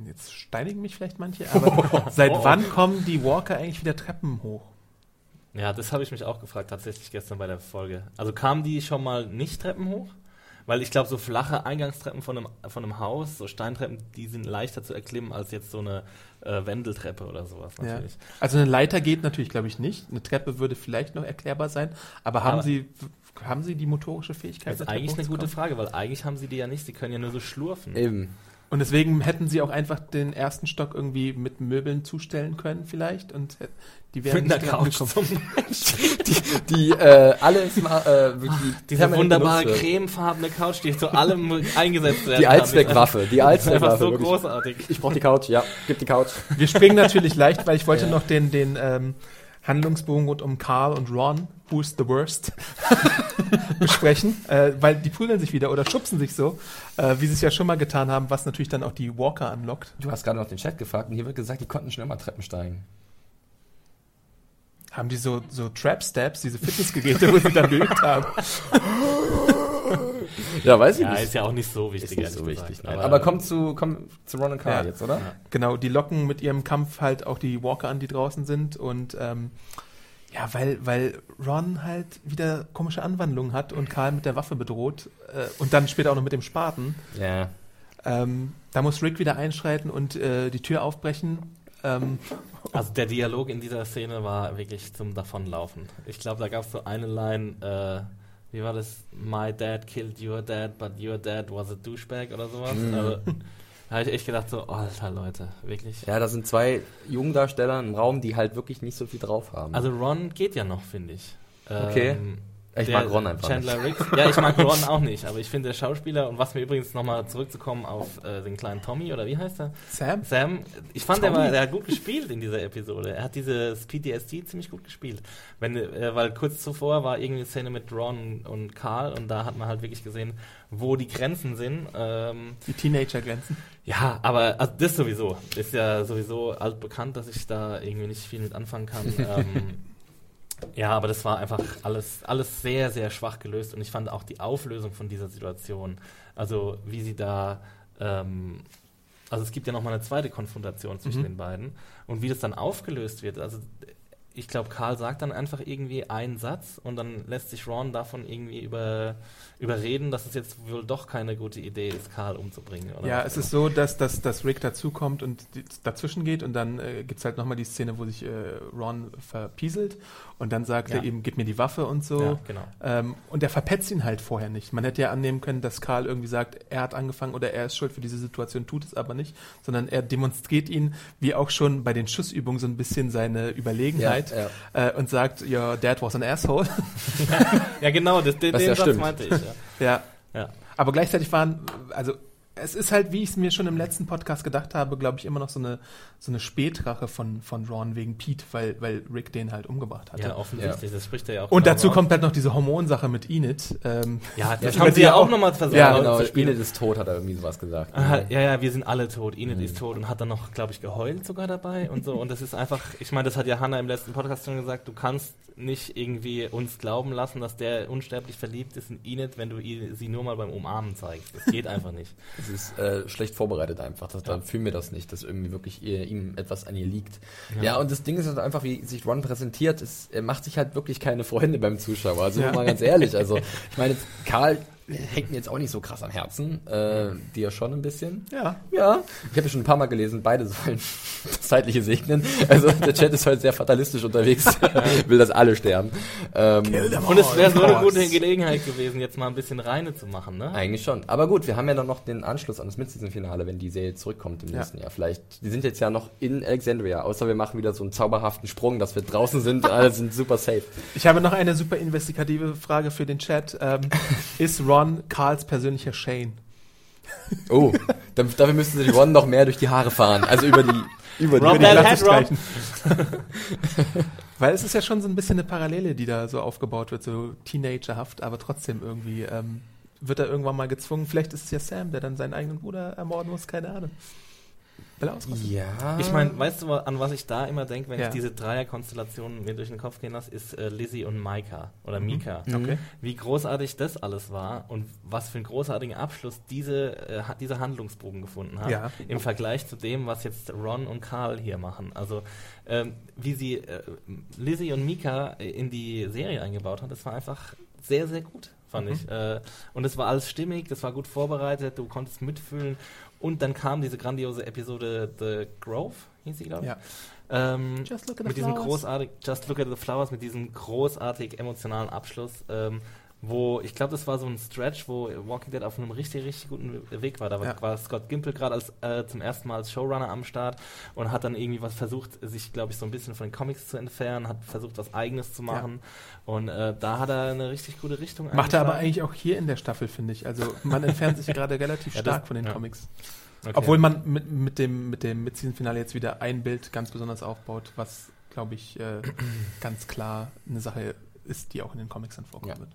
Jetzt steinigen mich vielleicht manche, aber seit Oh. wann kommen die Walker eigentlich wieder Treppen hoch? Ja, das habe ich mich auch gefragt, tatsächlich gestern bei der Folge. Also kamen die schon mal nicht Treppen hoch? Weil ich glaube, so flache Eingangstreppen von einem, von einem Haus, so Steintreppen, die sind leichter zu erklimmen als jetzt so eine äh, Wendeltreppe oder sowas Ja. natürlich. Also eine Leiter geht natürlich, glaube ich, nicht. Eine Treppe würde vielleicht noch erklärbar sein. Aber haben Aber- Sie haben Sie die motorische Fähigkeit? Das ist eigentlich eine gute? Frage, weil eigentlich haben sie die ja nicht, sie können ja nur so schlurfen. Eben. Und deswegen hätten Sie auch einfach den ersten Stock irgendwie mit Möbeln zustellen können, vielleicht. Und die wären Mit nicht Couch rangekommen. Die, die äh, alles ma- äh, wirklich Diese wunderbare cremefarbene Couch, die zu allem eingesetzt werden Die kann. Allzweckwaffe, die Das ist einfach Allzweckwaffe. so wirklich. großartig. Ich brauche die Couch, ja, gib die Couch. Wir springen natürlich leicht, weil ich wollte Ja. noch den, den ähm, Handlungsbogen rund um Carl und Ron, who's the worst, besprechen, äh, weil die prügeln sich wieder oder schubsen sich so, äh, wie sie es ja schon mal getan haben, was natürlich dann auch die Walker anlockt. Du hast gerade noch den Chat gefragt und hier wird gesagt, die konnten schon immer Treppen steigen. Haben die so, so Trap-Steps, diese Fitnessgeräte, wo sie dann geübt haben. Ja, weiß ich Ja, nicht. ist ja auch nicht so Ist wichtig. nicht ehrlich so gesagt. wichtig. Nein. Aber, komm zu, komm zu Ron und Carl Ja. jetzt, oder? Genau, die locken mit ihrem Kampf halt auch die Walker an, die draußen sind und ähm, ja, weil, weil Ron halt wieder komische Anwandlungen hat und Karl mit der Waffe bedroht äh, und dann später auch noch mit dem Spaten. Ja. Ähm, da muss Rick wieder einschreiten und äh, die Tür aufbrechen. Ähm, Also der Dialog in dieser Szene war wirklich zum Davonlaufen. Ich glaube, da gab es so eine Line, äh, wie war das? My dad killed your dad, but your dad was a douchebag oder sowas. Mhm. Also, da habe ich echt gedacht, so, alter Leute, wirklich. Ja, da sind zwei Jungdarsteller im Raum, die halt wirklich nicht so viel drauf haben. Also Ron geht ja noch, finde ich. Okay. Ähm, ich der mag Ron einfach Chandler nicht. Riggs. Ja, ich mag Ron auch nicht, aber ich finde der Schauspieler und was mir übrigens nochmal zurückzukommen auf äh, den kleinen Tommy oder wie heißt er? Sam? Sam, ich fand, der, war, der hat gut gespielt in dieser Episode. Er hat dieses PTSD ziemlich gut gespielt. Wenn, äh, weil kurz zuvor war irgendwie eine Szene mit Ron und Carl und da hat man halt wirklich gesehen, wo die Grenzen sind. Ähm, Die Teenager-Grenzen. ja, aber also das sowieso. Ist ja sowieso altbekannt, dass ich da irgendwie nicht viel mit anfangen kann. ähm, ja, aber das war einfach alles, alles sehr, sehr schwach gelöst und ich fand auch die Auflösung von dieser Situation, also wie sie da, ähm, also es gibt ja nochmal eine zweite Konfrontation zwischen Mhm. den beiden und wie das dann aufgelöst wird, also ich glaube, Karl sagt dann einfach irgendwie einen Satz und dann lässt sich Ron davon irgendwie über, überreden, dass es jetzt wohl doch keine gute Idee ist, Karl umzubringen. Oder Ja, es ist so, dass, dass, dass Rick dazukommt und die, dazwischen geht und dann äh, gibt es halt nochmal die Szene, wo sich äh, Ron verpieselt und dann sagt Ja. er eben, gib mir die Waffe und so. Ja, genau. Ähm, und er verpetzt ihn halt vorher nicht. Man hätte ja annehmen können, dass Karl irgendwie sagt, er hat angefangen oder er ist schuld für diese Situation, tut es aber nicht, sondern er demonstriert ihn, wie auch schon bei den Schussübungen, so ein bisschen seine Überlegenheit Ja, Äh, und sagt, your dad was an asshole. Ja, genau, das, den, den ja Satz stimmt. meinte ich. Ja. ja. Ja. Aber gleichzeitig waren, also es ist halt, wie ich es mir schon im letzten Podcast gedacht habe, glaube ich, immer noch so eine, so eine Spätrache von, von Ron wegen Pete, weil, weil Rick den halt umgebracht hatte. Ja, offensichtlich, das spricht er ja auch. und genau dazu raus. kommt halt noch diese Hormonsache mit Enid. Ähm, Ja, das haben sie ja auch- auch nochmal versucht. Ja, genau. auszuspielen. Enid ist tot, hat er irgendwie sowas gesagt. Aha, ja, ja, wir sind alle tot. Enid Mhm. ist tot und hat dann noch, glaube ich, geheult sogar dabei und so. Und das ist einfach, ich meine, das hat ja Hannah im letzten Podcast schon gesagt, du kannst nicht irgendwie uns glauben lassen, dass der unsterblich verliebt ist in Enid, wenn du sie nur mal beim Umarmen zeigst. Das geht einfach nicht. ist äh, schlecht vorbereitet einfach. Das, Da fühlen wir das nicht, dass irgendwie wirklich ihr, ihm etwas an ihr liegt. Ja. und das Ding ist halt einfach, wie sich Ron präsentiert, ist, er macht sich halt wirklich keine Freunde beim Zuschauer. Also Ja. mal ganz ehrlich. Also ich meine, Karl hängt mir jetzt auch nicht so krass am Herzen. Äh, dir schon ein bisschen. Ja. Ja, ich habe ja schon ein paar Mal gelesen, beide sollen das Zeitliche segnen. Also der Chat ist heute sehr fatalistisch unterwegs, will, dass alle sterben. Ähm, Und es wäre so eine gute. Gelegenheit gewesen, jetzt mal ein bisschen Reine zu machen, ne? eigentlich schon. Aber gut, wir haben ja dann noch den Anschluss an das Mid-Season-Finale, wenn die Serie zurückkommt im Ja. nächsten Jahr. Vielleicht, die sind jetzt ja noch in Alexandria, außer wir machen wieder so einen zauberhaften Sprung, dass wir draußen sind, alle sind super safe. Ich habe noch eine super investigative Frage für den Chat. Ähm, ist Ron Karls persönlicher Shane? Oh, dafür müssten sich Ron noch mehr durch die Haare fahren, also über die, über die, Über die Head. Weil es ist ja schon so ein bisschen eine Parallele, die da so aufgebaut wird, so teenagerhaft, aber trotzdem irgendwie ähm, wird er irgendwann mal gezwungen. Vielleicht ist es ja Sam, der dann seinen eigenen Bruder ermorden muss, keine Ahnung. Will er ausrasten? Ja. Ich meine, weißt du, an was ich da immer denke, wenn Ja. ich diese Dreierkonstellation mir durch den Kopf gehen lasse, ist äh, Lizzie und Mhm. oder Mika. Okay. Wie großartig das alles war und was für einen großartigen Abschluss diese, äh, dieser Handlungsbogen gefunden hat. Ja. Im Vergleich zu dem, was jetzt Ron und Carl hier machen. Also, ähm, wie sie äh, Lizzie und Mika in die Serie eingebaut hat, das war einfach sehr, sehr gut, fand Mhm. ich. Äh, und es war alles stimmig, das war gut vorbereitet, du konntest mitfühlen. Und dann kam diese grandiose Episode The Grove, hieß sie, glaube ich. Ja. Ähm, Just look at the mit diesem flowers. großartig, Just Look at the Flowers, mit diesem großartig emotionalen Abschluss, ähm, wo, ich glaube, das war so ein Stretch, wo Walking Dead auf einem richtig, richtig guten Weg war. Da war, Ja. war Scott Gimple gerade als äh, zum ersten Mal als Showrunner am Start und hat dann irgendwie was versucht, sich, glaube ich, so ein bisschen von den Comics zu entfernen, hat versucht, was Eigenes zu machen. Und äh, da hat er eine richtig gute Richtung Macht er aber eigentlich auch hier in der Staffel, finde ich. Also man entfernt sich gerade relativ Ja, das- stark von den ja. Comics. Okay. Obwohl man mit, mit dem, mit dem Mid-Season-Finale jetzt wieder ein Bild ganz besonders aufbaut, was, glaube ich, äh, ganz klar eine Sache ist, die auch in den Comics dann vorkommen Ja. wird.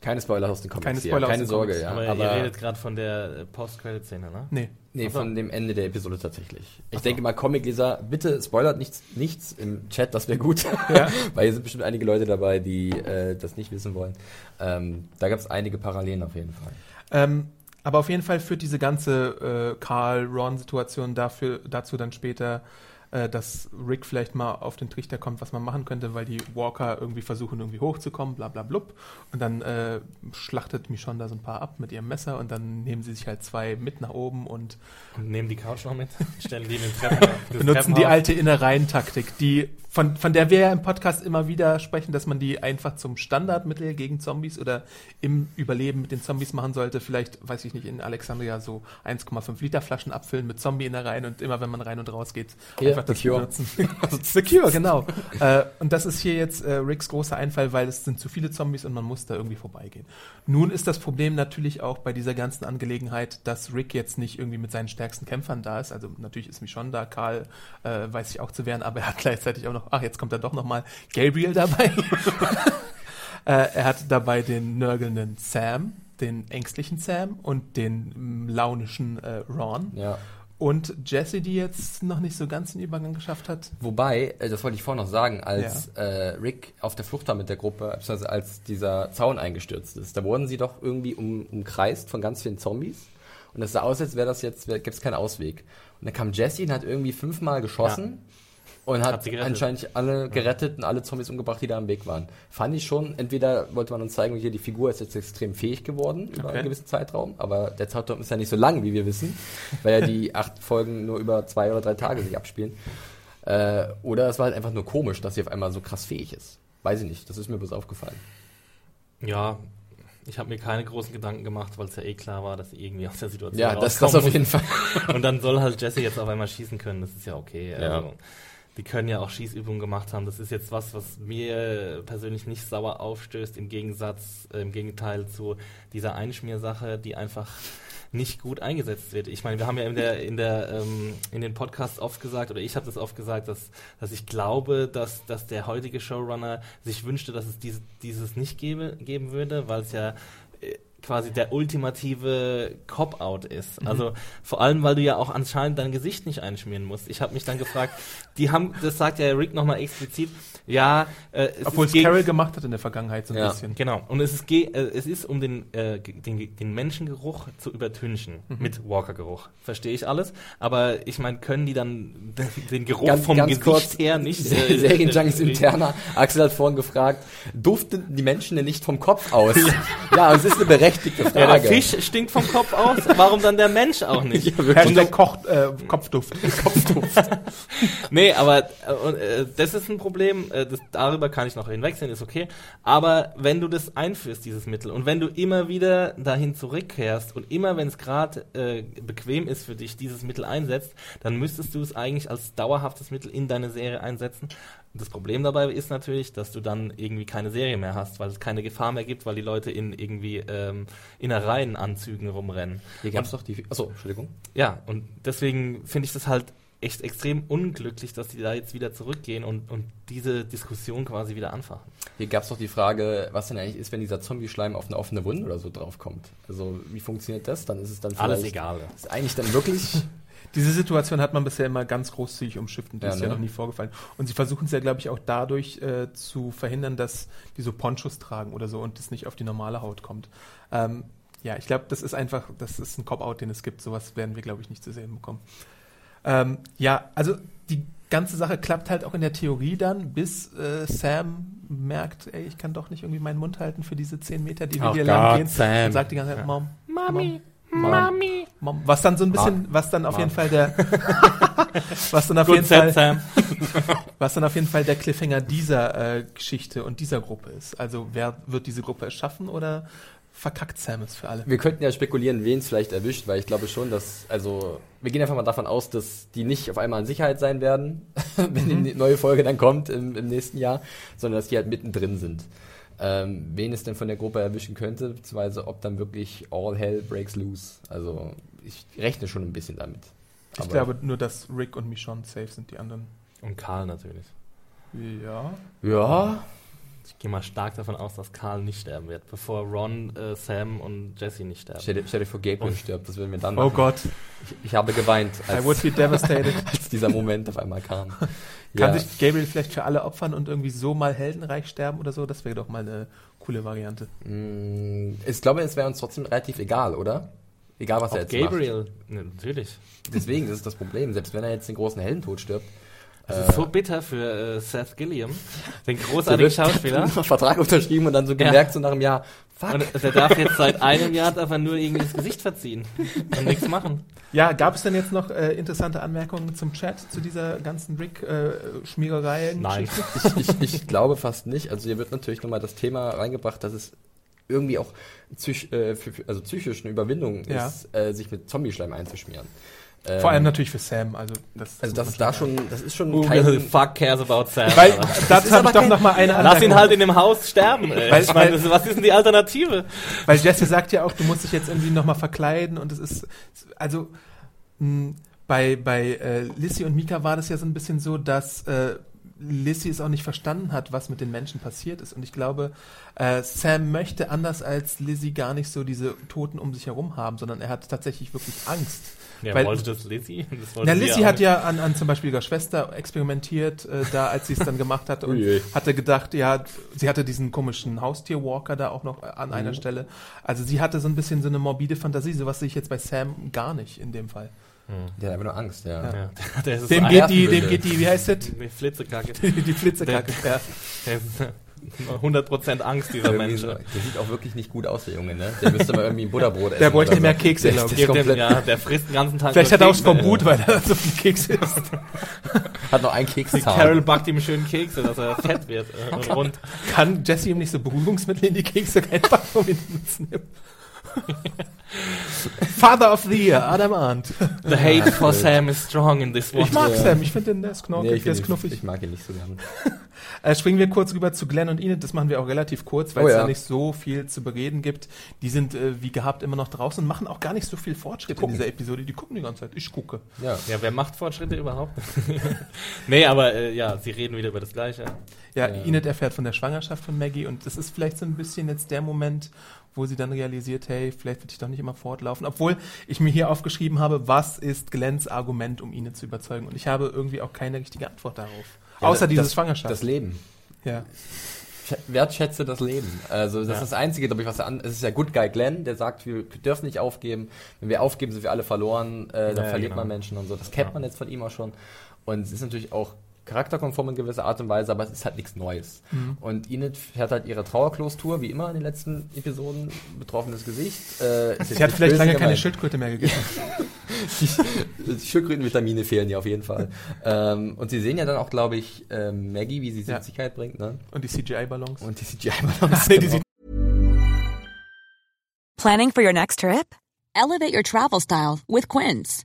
Keine Spoiler aus den Comics Keine hier. Spoiler aus Keine den Sorge, Comics. ja. aber, Aber, ihr redet gerade von der äh, Post-Credit-Szene, ne? Nee. nee, Ach so. von dem Ende der Episode tatsächlich. Ich denke mal, Comicleser, bitte spoilert nichts, nichts im Chat, das wäre gut. Ja. Weil hier sind bestimmt einige Leute dabei, die äh, das nicht wissen wollen. Ähm, da gab es einige Parallelen auf jeden Fall. Ähm, aber auf jeden Fall führt diese ganze äh, Carl-Ron-Situation dafür, dazu dann später, äh, dass Rick vielleicht mal auf den Trichter kommt, was man machen könnte, weil die Walker irgendwie versuchen, irgendwie hochzukommen, bla bla blub. Und dann äh, schlachtet Michonne da so ein paar ab mit ihrem Messer und dann nehmen sie sich halt zwei mit nach oben und Und nehmen die Couch noch mit, stellen die in den Treppen, benutzen die alte Innereihentaktik, die von, von der wir ja im Podcast immer wieder sprechen, dass man die einfach zum Standardmittel gegen Zombies oder im Überleben mit den Zombies machen sollte. Vielleicht, weiß ich nicht, in Alexandria so 1,5 Liter Flaschen abfüllen mit Zombie-Innereien und immer, wenn man rein und raus geht, Hier, einfach das The Cure. benutzen. The Cure, genau. äh, und das ist hier jetzt äh, Ricks großer Einfall, weil es sind zu viele Zombies und man muss da irgendwie vorbeigehen. Nun ist das Problem natürlich auch bei dieser ganzen Angelegenheit, dass Rick jetzt nicht irgendwie mit seinen stärksten Kämpfern da ist. Also natürlich ist Michonne da, Karl äh, weiß sich auch zu wehren, aber er hat gleichzeitig auch noch, ach, jetzt kommt er doch noch mal Gabriel dabei. äh, er hat dabei den nörgelnden Sam, den ängstlichen Sam und den mm, launischen äh, Ron. Ja. Und Jessie, die jetzt noch nicht so ganz den Übergang geschafft hat. Wobei, äh, das wollte ich vorhin noch sagen, als äh, Rick auf der Flucht war mit der Gruppe, beziehungsweise als dieser Zaun eingestürzt ist, da wurden sie doch irgendwie um, umkreist von ganz vielen Zombies. Und es sah aus, als wäre das jetzt, gäbe es keinen Ausweg. Und dann kam Jesse und hat irgendwie fünfmal geschossen und hat, Hat anscheinend alle gerettet und alle Zombies umgebracht, die da am Weg waren. Fand ich schon, entweder wollte man uns zeigen, hier die Figur ist jetzt extrem fähig geworden über Okay. einen gewissen Zeitraum, aber der Zeitraum ist ja nicht so lang, wie wir wissen, weil ja die acht Folgen nur über zwei oder drei Tage sich abspielen. Äh, oder es war halt einfach nur komisch, dass sie auf einmal so krass fähig ist. Weiß ich nicht, das ist mir bloß aufgefallen. Ja, ich habe mir keine großen Gedanken gemacht, weil es ja eh klar war, dass sie irgendwie aus der Situation Ja, das, das rauskommen auf jeden Fall. Und dann soll halt Jesse jetzt auf einmal schießen können, das ist ja okay. Ja. Also, die können ja auch Schießübungen gemacht haben. Das ist jetzt was, was mir persönlich nicht sauer aufstößt, im Gegensatz, äh, im Gegenteil zu dieser Einschmiersache, die einfach nicht gut eingesetzt wird. Ich meine, wir haben ja in der in der ähm, in den Podcasts oft gesagt oder ich habe das oft gesagt, dass dass ich glaube, dass dass der heutige Showrunner sich wünschte, dass es diese, dieses nicht gebe, geben würde, weil es ja äh, quasi der ultimative Cop-Out ist. Also vor allem, weil du ja auch anscheinend dein Gesicht nicht einschmieren musst. Ich habe mich dann gefragt, die haben, das sagt ja Rick nochmal explizit, ja, äh, es Obwohl ist es Carol gemacht hat in der Vergangenheit so ein Ja. bisschen. Genau. Und es ist, ge äh, es ist um den, äh, den, den Menschengeruch zu übertünchen Mhm. mit Walker-Geruch. Verstehe ich alles. Aber ich meine, können die dann den, den Geruch Ganz, vom ganz Gesicht kurz, her nicht? Se- Serienjunkies interner. Axel hat vorhin gefragt, duften die Menschen denn nicht vom Kopf aus? ja, es ist eine berechtigte Frage. Ja, der Fisch stinkt vom Kopf aus. Warum dann der Mensch auch nicht? Ja. Hashtag Koch, äh, Kopfduft. Nee, aber äh, und, äh, das ist ein Problem, äh, das, darüber kann ich noch hinwegsehen, ist okay. Aber wenn du das einführst, dieses Mittel, und wenn du immer wieder dahin zurückkehrst und immer, wenn es gerade äh, bequem ist für dich, dieses Mittel einsetzt, dann müsstest du es eigentlich als dauerhaftes Mittel in deine Serie einsetzen. Das Problem dabei ist natürlich, dass du dann irgendwie keine Serie mehr hast, weil es keine Gefahr mehr gibt, weil die Leute in irgendwie ähm, Innereienanzügen rumrennen. Hier gab's doch die. Achso, Entschuldigung. Ja, und deswegen finde ich das halt echt extrem unglücklich, dass die da jetzt wieder zurückgehen und, und diese Diskussion quasi wieder anfachen. Hier gab's doch die Frage, was denn eigentlich ist, wenn dieser Zombie-Schleim auf eine offene Wunde oder so draufkommt. Also, wie funktioniert das? Dann ist es dann Alles egal. Ist eigentlich dann wirklich. Diese Situation hat man bisher immer ganz großzügig umschifft und die Ja, ist ja ne? noch nie vorgefallen. Und sie versuchen es ja, glaube ich, auch dadurch äh, zu verhindern, dass die so Ponchos tragen oder so und das nicht auf die normale Haut kommt. Ähm, ja, ich glaube, das ist einfach, das ist ein Cop-Out, den es gibt. Sowas werden wir, glaube ich, nicht zu sehen bekommen. Ähm, ja, also die ganze Sache klappt halt auch in der Theorie dann, bis äh, Sam merkt, ey, ich kann doch nicht irgendwie meinen Mund halten für diese 10 Meter, die wir Ach hier lang gehen. Sam. Und sagt die ganze Zeit, Mom, Mami, Mom, Mami. Was dann so ein bisschen, was dann auf Mom. jeden Fall der, was dann auf Gut, jeden Fall, Sam. was dann auf jeden Fall der Cliffhanger dieser äh, Geschichte und dieser Gruppe ist. Also wer wird diese Gruppe erschaffen oder verkackt Sam es für alle? Wir könnten ja spekulieren, wen es vielleicht erwischt, weil ich glaube schon, dass, also, wir gehen einfach mal davon aus, dass die nicht auf einmal in Sicherheit sein werden, wenn die neue Folge dann kommt im, im nächsten Jahr, sondern dass die halt mittendrin sind. Ähm, wen es denn von der Gruppe erwischen könnte, beziehungsweise ob dann wirklich all hell breaks loose. Also, ich rechne schon ein bisschen damit. Ich Aber- glaube nur, dass Rick und Michonne safe sind, die anderen. Und Karl natürlich. Ja. Ja, Ich gehe mal stark davon aus, dass Karl nicht sterben wird, bevor Ron, äh, Sam und Jesse nicht sterben. stell dir, stell dir vor, Gabriel Und- stirbt, das würden wir dann Oh machen. Gott, Ich, ich habe geweint, I would als, be devastated. als dieser Moment auf einmal kam. Kann Ja. sich Gabriel vielleicht für alle opfern und irgendwie so mal heldenreich sterben oder so? Das wäre doch mal eine coole Variante. Mm, Ich glaube, es wäre uns trotzdem relativ egal, oder? Egal, was er Auch jetzt Gabriel, ne, natürlich. macht. Deswegen, das ist das Problem. Selbst wenn er jetzt den großen Heldentod stirbt. Das äh, ist so bitter für äh, Seth Gilliam, den großartigen Schauspieler. Vertrag unterschrieben und dann so gemerkt, so nach einem Jahr, fuck. Und der darf jetzt seit einem Jahr darf er nur irgendwie das Gesicht verziehen und nichts machen. Ja, gab es denn jetzt noch äh, interessante Anmerkungen zum Chat, zu dieser ganzen Rick-Schmiegerei? Nein. ich, ich, ich glaube fast nicht. Also hier wird natürlich nochmal das Thema reingebracht, dass es irgendwie auch psych, äh, für, für, also psychisch eine Überwindung Ja. ist, äh, sich mit Zombie-Schleim einzuschmieren. Ähm, Vor allem natürlich für Sam. Also das, Also das ist da schon, das ist schon Who kein, the fuck cares about Sam? Weil, ist habe aber ich doch noch mal eine Lass ihn halt in dem Haus sterben. Ey. Weil- ich meine, weil- das- was ist denn die Alternative? Weil Jesse sagt ja auch, du musst dich jetzt irgendwie nochmal verkleiden und es ist, also mh, bei, bei äh, Lissy und Mika war das ja so ein bisschen so, dass äh, Lissy es auch nicht verstanden hat, was mit den Menschen passiert ist. Und ich glaube, äh, Sam möchte anders als Lizzie gar nicht so diese Toten um sich herum haben, sondern er hat tatsächlich wirklich Angst. Ja, Weil- wollte das Lizzie? Das wollte Na, auch hat ja an, an zum Beispiel ihrer Schwester experimentiert, äh, da als sie es dann gemacht hatte und Ui. hatte gedacht, ja, sie hatte diesen komischen Haustier-Walker da auch noch an einer Stelle. Also sie hatte so ein bisschen so eine morbide Fantasie, sowas sehe ich jetzt bei Sam gar nicht in dem Fall. Der hat einfach nur Angst, ja. Ja. Ja, der ist Dem ein- geht die, dem geht die, wie heißt das? die Flitzekacke. Die, die Flitzekacke. Ja. Der ist äh, 100% Angst, dieser Mensch. so, der sieht auch wirklich nicht gut aus, der Junge, ne? Der müsste mal irgendwie ein Butterbrot essen. Der bräuchte mehr so. Kekse, Der glaub ist ich. Dem, ja, der frisst den ganzen Tag Vielleicht hat er auch Kekse. Skorbut, weil er so viel Kekse isst. Hat noch einen Keks Carol backt ihm schön Kekse, dass er fett wird äh, und rund. Kann Jesse ihm nicht so Beruhigungsmittel in die Kekse reinpacken, um ihn zu nehmen? Father of the Year, Adam Arndt. The hate for Sam is strong in this one. Ich mag Ja. Sam, ich finde den, der ist Nee, knorkig, ich, der ist knuffig. ich mag ihn nicht so gern. Äh, springen wir kurz rüber zu Glenn und Enid. Das machen wir auch relativ kurz, weil Oh es ja. da nicht so viel zu bereden gibt. Die sind äh, wie gehabt immer noch draußen und machen auch gar nicht so viel Fortschritt in dieser Episode. Die gucken die ganze Zeit. Ich gucke. Ja. Ja, wer macht Fortschritte überhaupt? nee, aber äh, ja, sie reden wieder über das Gleiche. Ja, Ja. Enid erfährt von der Schwangerschaft von Maggie und das ist vielleicht so ein bisschen jetzt der Moment, wo sie dann realisiert, hey, vielleicht wird ich doch nicht immer fortlaufen. Obwohl ich mir hier aufgeschrieben habe, was ist Glenns Argument, um Enid zu überzeugen? Und ich habe irgendwie auch keine richtige Antwort darauf. Ja, Außer das- dieses das- Schwangerschaft. Das Leben. ja. Sch- Wertschätze das Leben. Also das Ja. ist das Einzige, glaube ich, was er an. Es ist der Good Guy Glenn, der sagt, wir dürfen nicht aufgeben. Wenn wir aufgeben, sind wir alle verloren. Äh, dann Ja, verliert genau. man Menschen und so. Das kennt Ja. man jetzt von ihm auch schon. Und es ist natürlich auch charakterkonform in gewisser Art und Weise, aber es ist halt nichts Neues. Mhm. Und Enid fährt halt ihre Trauerklostour, wie immer in den letzten Episoden, betroffenes Gesicht. Äh, Sie hat vielleicht lange keine gemeint. Schildkröte mehr gegessen. Die, die Schildkrötenvitamine fehlen ihr auf jeden Fall. ähm, und sie sehen ja dann auch, glaube ich, ähm, Maggie, wie sie sie Ja. bringt, ne? Und die CGI-Ballons. Und die CGI-Ballons. Sieht Planning for your next trip? Elevate your travel style with Quince.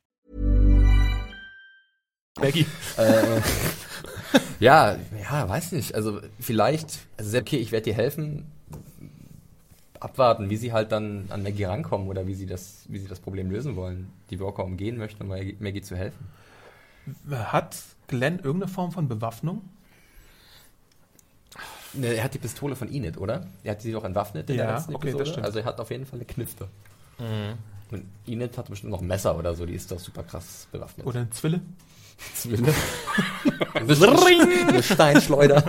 Maggie. Äh, ja, ja, weiß nicht. Also vielleicht, also okay, ich werde dir helfen. Abwarten, wie sie halt dann an Maggie rankommen oder wie sie das, wie sie das Problem lösen wollen. Die Walker umgehen möchten, um Maggie, zu helfen. Hat Glenn irgendeine Form von Bewaffnung? Ne, er hat die Pistole von Enid, oder? Er hat sie doch entwaffnet in Ja, der letzten okay, das Episode. stimmt. Also er hat auf jeden Fall eine Knifte. Mhm. Und Enid hat bestimmt noch ein Messer oder so, die ist doch super krass bewaffnet. Oder eine Zwille? Zwille. eine Steinschleuder.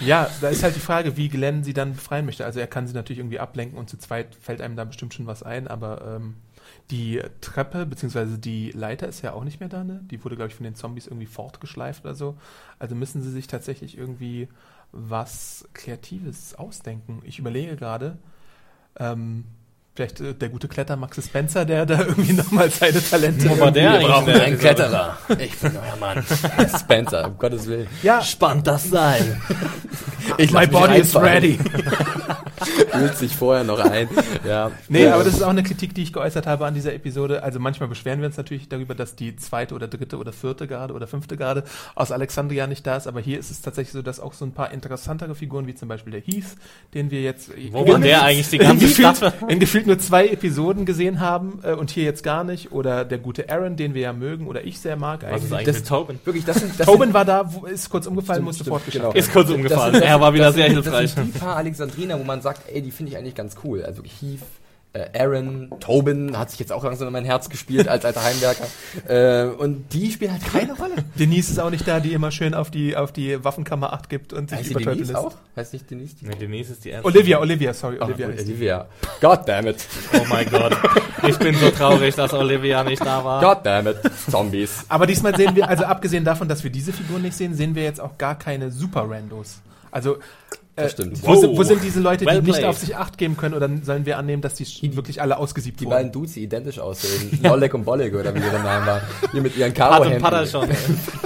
Ja, da ist halt die Frage, wie Glenn sie dann befreien möchte. Also er kann sie natürlich irgendwie ablenken und zu zweit fällt einem da bestimmt schon was ein, aber ähm, die Treppe bzw. die Leiter ist ja auch nicht mehr da, ne? Die wurde, glaube ich, von den Zombies irgendwie fortgeschleift oder so. Also müssen sie sich tatsächlich irgendwie was Kreatives ausdenken. Ich überlege gerade, ähm, vielleicht äh, der gute Kletter Max Spencer, der da irgendwie nochmal seine Talente Wo war der brauchen einen Episode? Kletterer. Ich bin euer Mann. Spencer, um Gottes Willen. Ja, Spannt das Seil. Ich my body is ready. Fühlt sich vorher noch ein. Ja. Nee, Ja. aber das ist auch eine Kritik, die ich geäußert habe an dieser Episode. Also manchmal beschweren wir uns natürlich darüber, dass die zweite oder dritte oder vierte Garde oder fünfte Garde aus Alexandria nicht da ist. Aber hier ist es tatsächlich so, dass auch so ein paar interessantere Figuren, wie zum Beispiel der Heath, den wir jetzt Wo in- war der eigentlich die in ganze gefühlt, Staffel? in gefühlt nur zwei Episoden gesehen haben äh, und hier jetzt gar nicht. Oder der gute Aaron, den wir ja mögen oder ich sehr mag Was eigentlich. ist eigentlich Das- mit Tobin? Wirklich, das sind, das Tobin war da, wo, ist kurz umgefallen, Stimmt, musste stimmt, fortgeschafft genau. werden. Ist kurz sind- umgefallen. das sind- er war wieder das sehr sind- hilfreich. Das sind die paar Alexandriner, wo man sagt, ey, die finde ich eigentlich ganz cool. Also Heath, Aaron, Tobin hat sich jetzt auch langsam in mein Herz gespielt als alter Heimwerker. Äh, und die spielen halt keine Rolle. Denise ist auch nicht da, die immer schön auf die, auf die Waffenkammer acht gibt und sich Heißt die überteufelt Denise lässt. auch? Heißt nicht Denise? Die Nee, Denise ist die erste. Olivia, Olivia, sorry, Ach, Olivia. die. Olivia. God damn it. Oh mein Gott. Ich bin so traurig, dass Olivia nicht da war. God damn it. Zombies. Aber diesmal sehen wir, also abgesehen davon, dass wir diese Figuren nicht sehen, sehen wir jetzt auch gar keine Super-Randos. Also, äh, Das stimmt. Wo, sind, wo Wow. sind diese Leute, Well die nicht played. auf sich Acht geben können? Oder sollen wir annehmen, dass die, wirklich alle ausgesiebt Die wurden? beiden Dudes, die identisch aussehen. Lollek und Bolleg oder wie ihre Namen waren. Die mit ihren Pat Karo und Patter schon.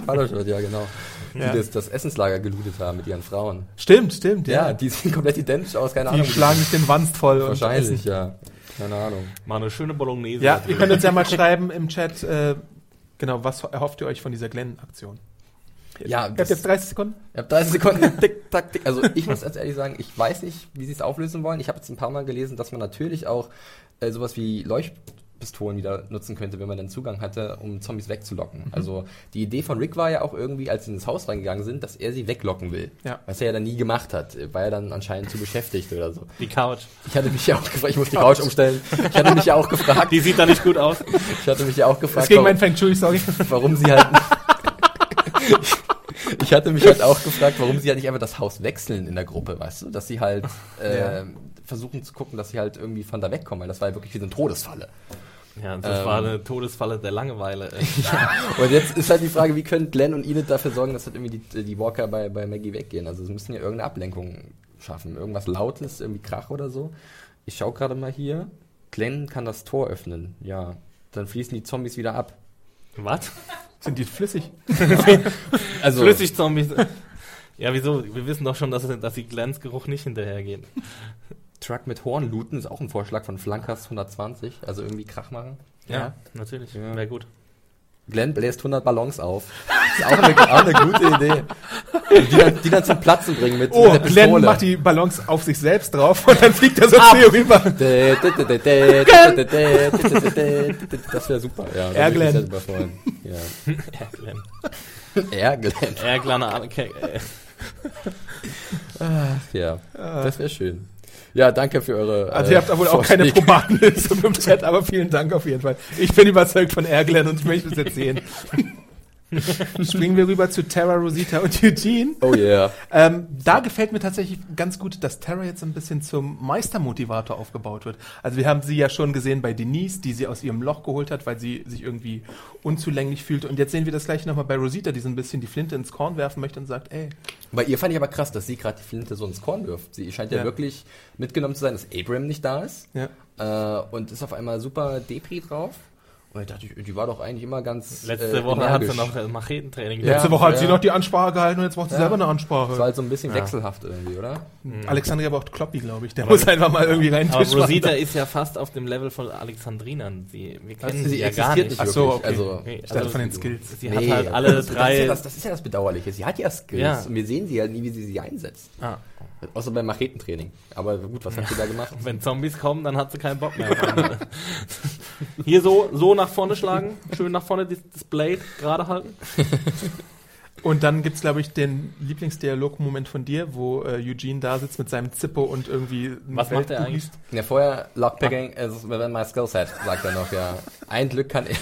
Paderschott, ja genau. Ja. Die das, das Essenslager gelootet haben mit ihren Frauen. Stimmt, stimmt, ja. Ja, die sehen komplett identisch aus, keine die Ahnung. schlagen sich den Wanst voll. und Wahrscheinlich, essen. ja. Keine Ahnung. Mal eine schöne Bolognese. Ja, ihr könnt uns ja mal schreiben im Chat, äh, genau, was erhofft ihr euch von dieser Glenn-Aktion? Ja, Ihr habt das- jetzt 30 Sekunden? Ich habe 30 Sekunden. Tick, tack, tick. Also ich muss ganz ehrlich sagen, ich weiß nicht, wie sie es auflösen wollen. Ich habe jetzt ein paar Mal gelesen, dass man natürlich auch äh, sowas wie Leuchtpistolen wieder nutzen könnte, wenn man dann Zugang hatte, um Zombies wegzulocken. Mhm. Also die Idee von Rick war ja auch irgendwie, als sie ins Haus reingegangen sind, dass er sie weglocken will. Ja. Was er ja dann nie gemacht hat. War er dann anscheinend zu beschäftigt oder so. Die Couch. Ich hatte mich ja auch gefragt, ich muss die Couch umstellen. Ich hatte mich ja auch gefragt, Die sieht da nicht gut aus. ich hatte mich ja auch Das gefragt, gegen warum, mein Feng Shui, sorry. warum sie halt. ich hatte mich halt auch gefragt, warum sie halt nicht einfach das Haus wechseln in der Gruppe, weißt du? Dass sie halt äh, Ja. versuchen zu gucken, dass sie halt irgendwie von da wegkommen, weil das war ja wirklich wie so eine Todesfalle. Ja, das Ähm. war eine Todesfalle der Langeweile. Und jetzt ist halt die Frage, wie können Glenn und Enid dafür sorgen, dass halt irgendwie die, die Walker bei, bei Maggie weggehen? Also es müssen ja irgendeine Ablenkung schaffen. Irgendwas Lautes, irgendwie Krach oder so. Ich schaue gerade mal hier. Glenn kann das Tor öffnen. Ja. Dann fließen die Zombies wieder ab. Was? Sind die flüssig? Also, Flüssigzombies. ja, wieso? Wir wissen doch schon, dass, dass die Glänzgeruch nicht hinterhergehen. Truck mit Horn looten ist auch ein Vorschlag von Flankers 120. Also irgendwie Krach machen. Ja, natürlich. Ja. Wäre gut. Glenn bläst 100 Ballons auf. Ist auch eine, auch eine gute Idee. Die dann, die dann zum Platzen bringen mit, Oh, mit der Glenn Pistole. macht die Ballons auf sich selbst drauf und dann fliegt er so zu ihr rüber. Das wäre super, ja. Er mich Glenn. Ja, Glenn. Er Glenn. Okay, äh, Ach ja, das wäre schön. Ja, danke für eure. Also äh, ihr habt da wohl auch keine. Probatenliste im Chat, aber vielen Dank auf jeden Fall. Ich bin überzeugt von Erglen und ich möchte es jetzt sehen. Springen wir rüber zu Terra, Rosita und Eugene. Oh yeah. Ähm, da gefällt mir tatsächlich ganz gut, dass Terra jetzt ein bisschen zum Meistermotivator aufgebaut wird. Also wir haben sie ja schon gesehen bei Denise, die sie aus ihrem Loch geholt hat, weil sie sich irgendwie unzulänglich fühlt. Und jetzt sehen wir das gleiche nochmal bei Rosita, die so ein bisschen die Flinte ins Korn werfen möchte und sagt, ey, Bei ihr fand ich aber krass, dass sie gerade die Flinte so ins Korn wirft. Sie scheint ja, Ja. wirklich mitgenommen zu sein, dass Abram nicht da ist. ja. Äh, und ist auf einmal super Depri drauf. Und ich dachte, die war doch eigentlich immer ganz. letzte äh, Woche hat sie noch äh, Machetentraining. Ja. Letzte Woche hat ja. sie noch die Ansprache gehalten und jetzt braucht sie Ja. selber eine Das war Ansprache. halt so ein bisschen Ja. wechselhaft irgendwie, oder? Alexandria braucht Kloppi, glaube ich. Der muss einfach mal irgendwie rein. Aber Tisch machen. Rosita ist ja fast auf dem Level von Alexandrinern. Sie, wir kennen Also sie, ja gar nicht. Ach so, okay. Also, Nee, dachte also von den Skills. Sie hat halt alle das, Das ist, drei. ja das, das ist ja das Bedauerliche. Sie hat ja Skills Ja. und wir sehen sie halt nie, wie sie sie einsetzt. ah, Außer beim Machetentraining. Aber gut, was hat sie da gemacht? wenn Zombies kommen, dann hat sie keinen Bock mehr. Hier so, so nach vorne schlagen, schön nach vorne das, Blade gerade halten. Und dann gibt's, glaube ich, den Lieblingsdialogmoment von dir, wo äh, Eugene da sitzt mit seinem Zippo und irgendwie ein Was macht er eigentlich? Ja, vorher Lockpicking ist within my skillset, sagt er noch, ja. Ein Glück kann er,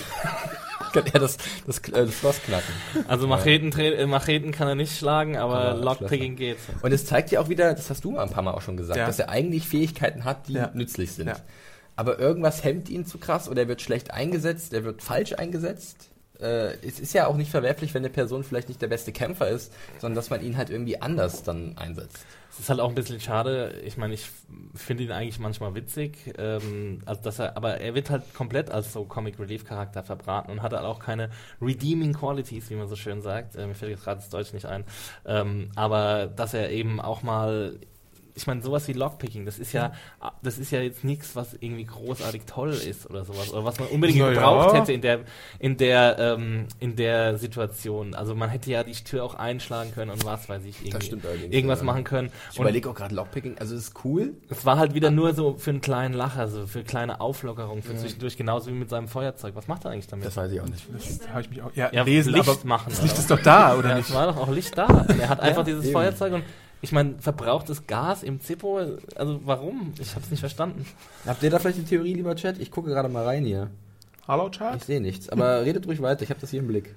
kann er das, das, äh, das Schloss knacken. Also Macheten, äh, Macheten kann er nicht schlagen, aber Aber Lockpicking geht. Und es zeigt ja auch wieder, das hast du mal ein paar Mal auch schon gesagt, Ja. dass er eigentlich Fähigkeiten hat, die Ja. nützlich sind. Ja. Aber irgendwas hemmt ihn zu krass oder er wird schlecht eingesetzt, er wird falsch eingesetzt. Äh, es ist ja auch nicht verwerflich, wenn eine Person vielleicht nicht der beste Kämpfer ist, sondern dass man ihn halt irgendwie anders dann einsetzt. Es ist halt auch ein bisschen schade. Ich meine, ich finde ihn eigentlich manchmal witzig, ähm, also dass er, aber er wird halt komplett als so Comic Relief Charakter verbraten und hat halt auch keine redeeming Qualities, wie man so schön sagt. Äh, mir fällt jetzt gerade das Deutsch nicht ein. Ähm, aber dass er eben auch mal ich meine, sowas wie Lockpicking, das ist ja, das ist ja jetzt nichts, was irgendwie großartig toll ist oder sowas, oder was man unbedingt Na ja. gebraucht hätte in der, in der, ähm, in der Situation. Also man hätte ja die Tür auch einschlagen können und was weiß ich, irgendwie, stimmt allerdings, irgendwas ja. machen können. Ich überlege auch gerade Lockpicking, also es ist cool. es war halt wieder nur so für einen kleinen Lacher, so für kleine Auflockerung, für zwischendurch, genauso wie mit seinem Feuerzeug. Was macht er eigentlich damit? Das weiß ich auch nicht. Das habe ich mich auch. Ja, ja, lesen, Licht aber machen. das Licht ist doch da, oder ja, nicht? es war doch auch Licht da. Er hat einfach dieses eben. Feuerzeug und ich meine, verbrauchtes Gas im Zippo, also warum? Ich habe es nicht verstanden. Habt ihr da vielleicht eine Theorie, lieber Chat? Ich gucke gerade mal rein hier. Hallo, Chart? Ich sehe nichts, aber redet ruhig weiter, ich habe das hier im Blick.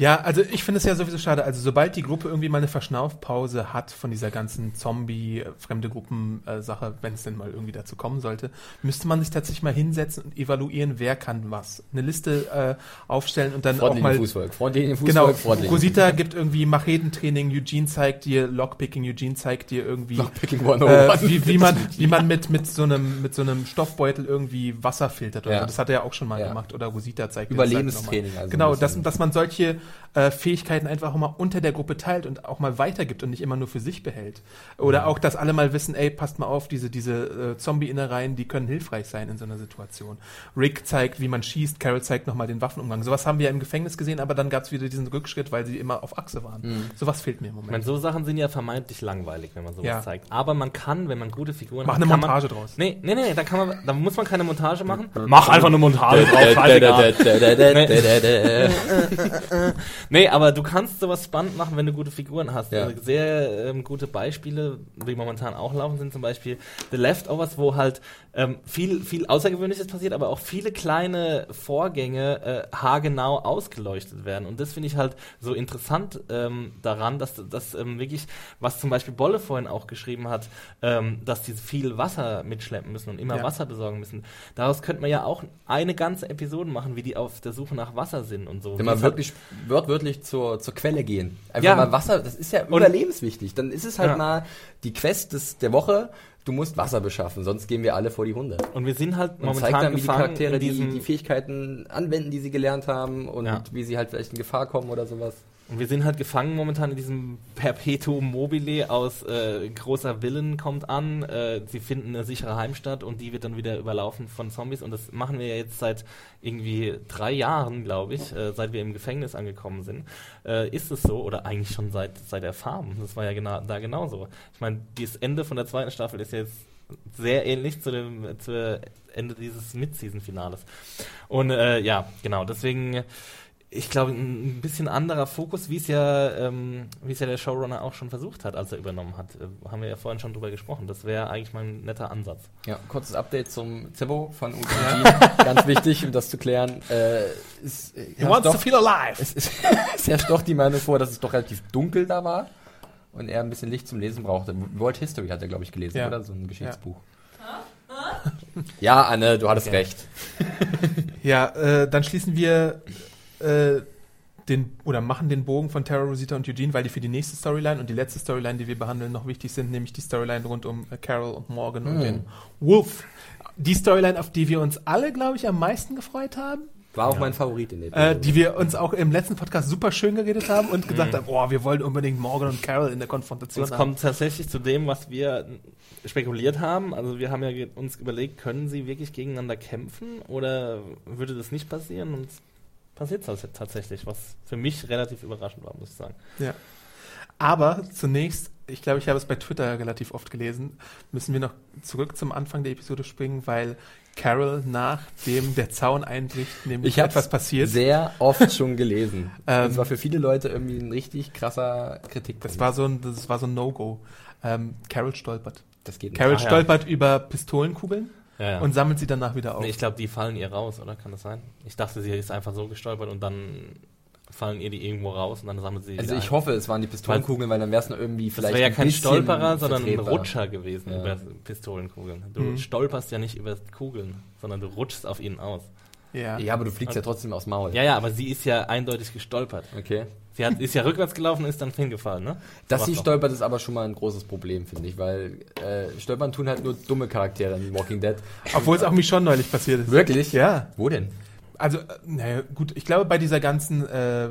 Ja, also ich finde es ja sowieso schade. Also sobald die Gruppe irgendwie mal eine Verschnaufpause hat von dieser ganzen Zombie, äh, Gruppen-Sache, wenn es denn mal irgendwie dazu kommen sollte, müsste man sich tatsächlich mal hinsetzen und evaluieren, wer kann was. Eine Liste äh, aufstellen und dann auch mal Fußvolk. Freundlichen Fußvolk, Genau. Rosita gibt irgendwie Machetentraining, Eugene zeigt dir Lockpicking, Eugene zeigt dir irgendwie Lockpicking äh, 101. wie, wie man wie man mit mit so einem mit so einem Stoffbeutel irgendwie Wasser filtert oder Ja. so. Das hat er ja auch schon mal Ja. gemacht oder Rosita zeigt dir das halt Überlebenstraining, also genau, dass dass man solche äh, Fähigkeiten einfach auch mal unter der Gruppe teilt und auch mal weitergibt und nicht immer nur für sich behält. Oder auch, dass alle mal wissen, ey, passt mal auf, diese diese äh, Zombie-Innereien, die können hilfreich sein in so einer Situation. Rick zeigt, wie man schießt, Carol zeigt nochmal den Waffenumgang. Sowas haben wir ja im Gefängnis gesehen, aber dann gab es wieder diesen Rückschritt, weil sie immer auf Achse waren. Mhm. Sowas fehlt mir im Ich Moment. meine, so Sachen sind ja vermeintlich langweilig, wenn man sowas Ja. zeigt. Aber man kann, wenn man gute Figuren Mach hat, eine kann Montage man, draus. Nee, nee, nee, da kann man, da muss man keine Montage machen. Mach einfach eine Montage drauf, scheißegal. Nee, aber du kannst sowas spannend machen, wenn du gute Figuren hast. Ja. Also sehr ähm, gute Beispiele, die momentan auch laufen, sind zum Beispiel The Leftovers, wo halt ähm, viel, viel Außergewöhnliches passiert, aber auch viele kleine Vorgänge äh, haargenau ausgeleuchtet werden. Und das finde ich halt so interessant ähm, daran, dass das ähm, wirklich, was zum Beispiel Bolle vorhin auch geschrieben hat, ähm, dass die viel Wasser mitschleppen müssen und immer Ja. Wasser besorgen müssen. Daraus könnte man ja auch eine ganze Episode machen, wie die auf der Suche nach Wasser sind und so. Wenn man wirklich wortwörtlich zur, zur Quelle gehen. Einfach Ja. mal Wasser, das ist ja Und- überlebenswichtig. Dann ist es halt Ja. mal die Quest des, der Woche, du musst Wasser beschaffen, sonst gehen wir alle vor die Hunde. Und wir sind halt Und momentan zeigt dann, wie die Charaktere die, die Fähigkeiten anwenden, die sie gelernt haben und Ja. wie sie halt vielleicht in Gefahr kommen oder sowas. Und wir sind halt gefangen momentan in diesem Perpetuum mobile aus äh, großer Willen kommt an, äh, sie finden eine sichere Heimstatt und die wird dann wieder überlaufen von Zombies und das machen wir ja jetzt seit irgendwie drei Jahren, glaube ich, äh, seit wir im Gefängnis angekommen sind. Äh, ist es so, oder eigentlich schon seit, seit der Farm, das war ja genau, da genauso. Ich meine, das Ende von der zweiten Staffel ist jetzt sehr ähnlich zu dem zu Ende dieses Mid-Season-Finales. Und äh, ja, genau, deswegen ich glaube, ein bisschen anderer Fokus, wie es ja, ähm, wie es ja der Showrunner auch schon versucht hat, als er übernommen hat. Äh, haben wir ja vorhin schon drüber gesprochen. Das wäre eigentlich mal ein netter Ansatz. Ja, kurzes Update zum Zibbo von UTG. Ganz wichtig, um das zu klären. Äh, ist, äh, He wants doch, to feel alive. es ist, es herrscht doch die Meinung vor, dass es doch relativ dunkel da war und er ein bisschen Licht zum Lesen brauchte. World History hat er, glaube ich, gelesen, Ja. oder? So ein Geschichtsbuch. Ja, Anne, du hattest recht. Ja, äh, dann schließen wir äh, den oder machen den Bogen von Terra Rosita und Eugene, weil die für die nächste Storyline und die letzte Storyline, die wir behandeln, noch wichtig sind, nämlich die Storyline rund um äh, Carol und Morgan und Hm. den Wolf. Die Storyline, auf die wir uns alle, glaube ich, am meisten gefreut haben, War auch mein Favorit in der äh, die wir uns auch im letzten Podcast super schön geredet haben und gesagt haben, oh, wir wollen unbedingt Morgan und Carol in der Konfrontation Es kommt tatsächlich zu dem, was wir spekuliert haben. Also wir haben ja uns überlegt, können sie wirklich gegeneinander kämpfen oder würde das nicht passieren? Und passiert tats- tatsächlich, was für mich relativ überraschend war, muss ich sagen. Ja. Aber zunächst, ich glaube, ich habe es bei Twitter relativ oft gelesen, müssen wir noch zurück zum Anfang der Episode springen, weil Carol nachdem der Zaun einbricht, nämlich Ich habe etwas passiert. sehr oft schon gelesen. Ähm, das war für viele Leute irgendwie ein richtig krasser Kritikpunkt. Das war so ein, das war so ein No-Go. Ähm, Carol stolpert. das geht nicht. Carol ja. stolpert über Pistolenkugeln Ja, ja. und sammelt sie danach wieder auf. Nee, ich glaube, die fallen ihr raus, oder? Kann das sein? Ich dachte, sie ist einfach so gestolpert und dann fallen ihr die irgendwo raus und dann sammelt sie Also wieder ich ein. hoffe, es waren die Pistolenkugeln, weil dann wäre es noch irgendwie Das vielleicht wäre ja ein kein Stolperer, sondern ein. Rutscher gewesen Ja. über Pistolenkugeln. Du Mhm. stolperst ja nicht über Kugeln, sondern du rutschst auf ihnen aus. ja. Ja, aber du fliegst ja trotzdem aus Maul. Ja, ja, aber sie ist ja eindeutig gestolpert. Okay. Sie hat, ist ja rückwärts gelaufen und ist dann hingefallen, ne? Dass sie stolpert, ist aber schon mal ein großes Problem, finde ich, weil äh, stolpern tun halt nur dumme Charaktere in Walking Dead. Obwohl es auch mich schon neulich passiert ist. Wirklich? Ja. Wo denn? Also, äh, naja, gut, ich glaube, bei dieser ganzen äh,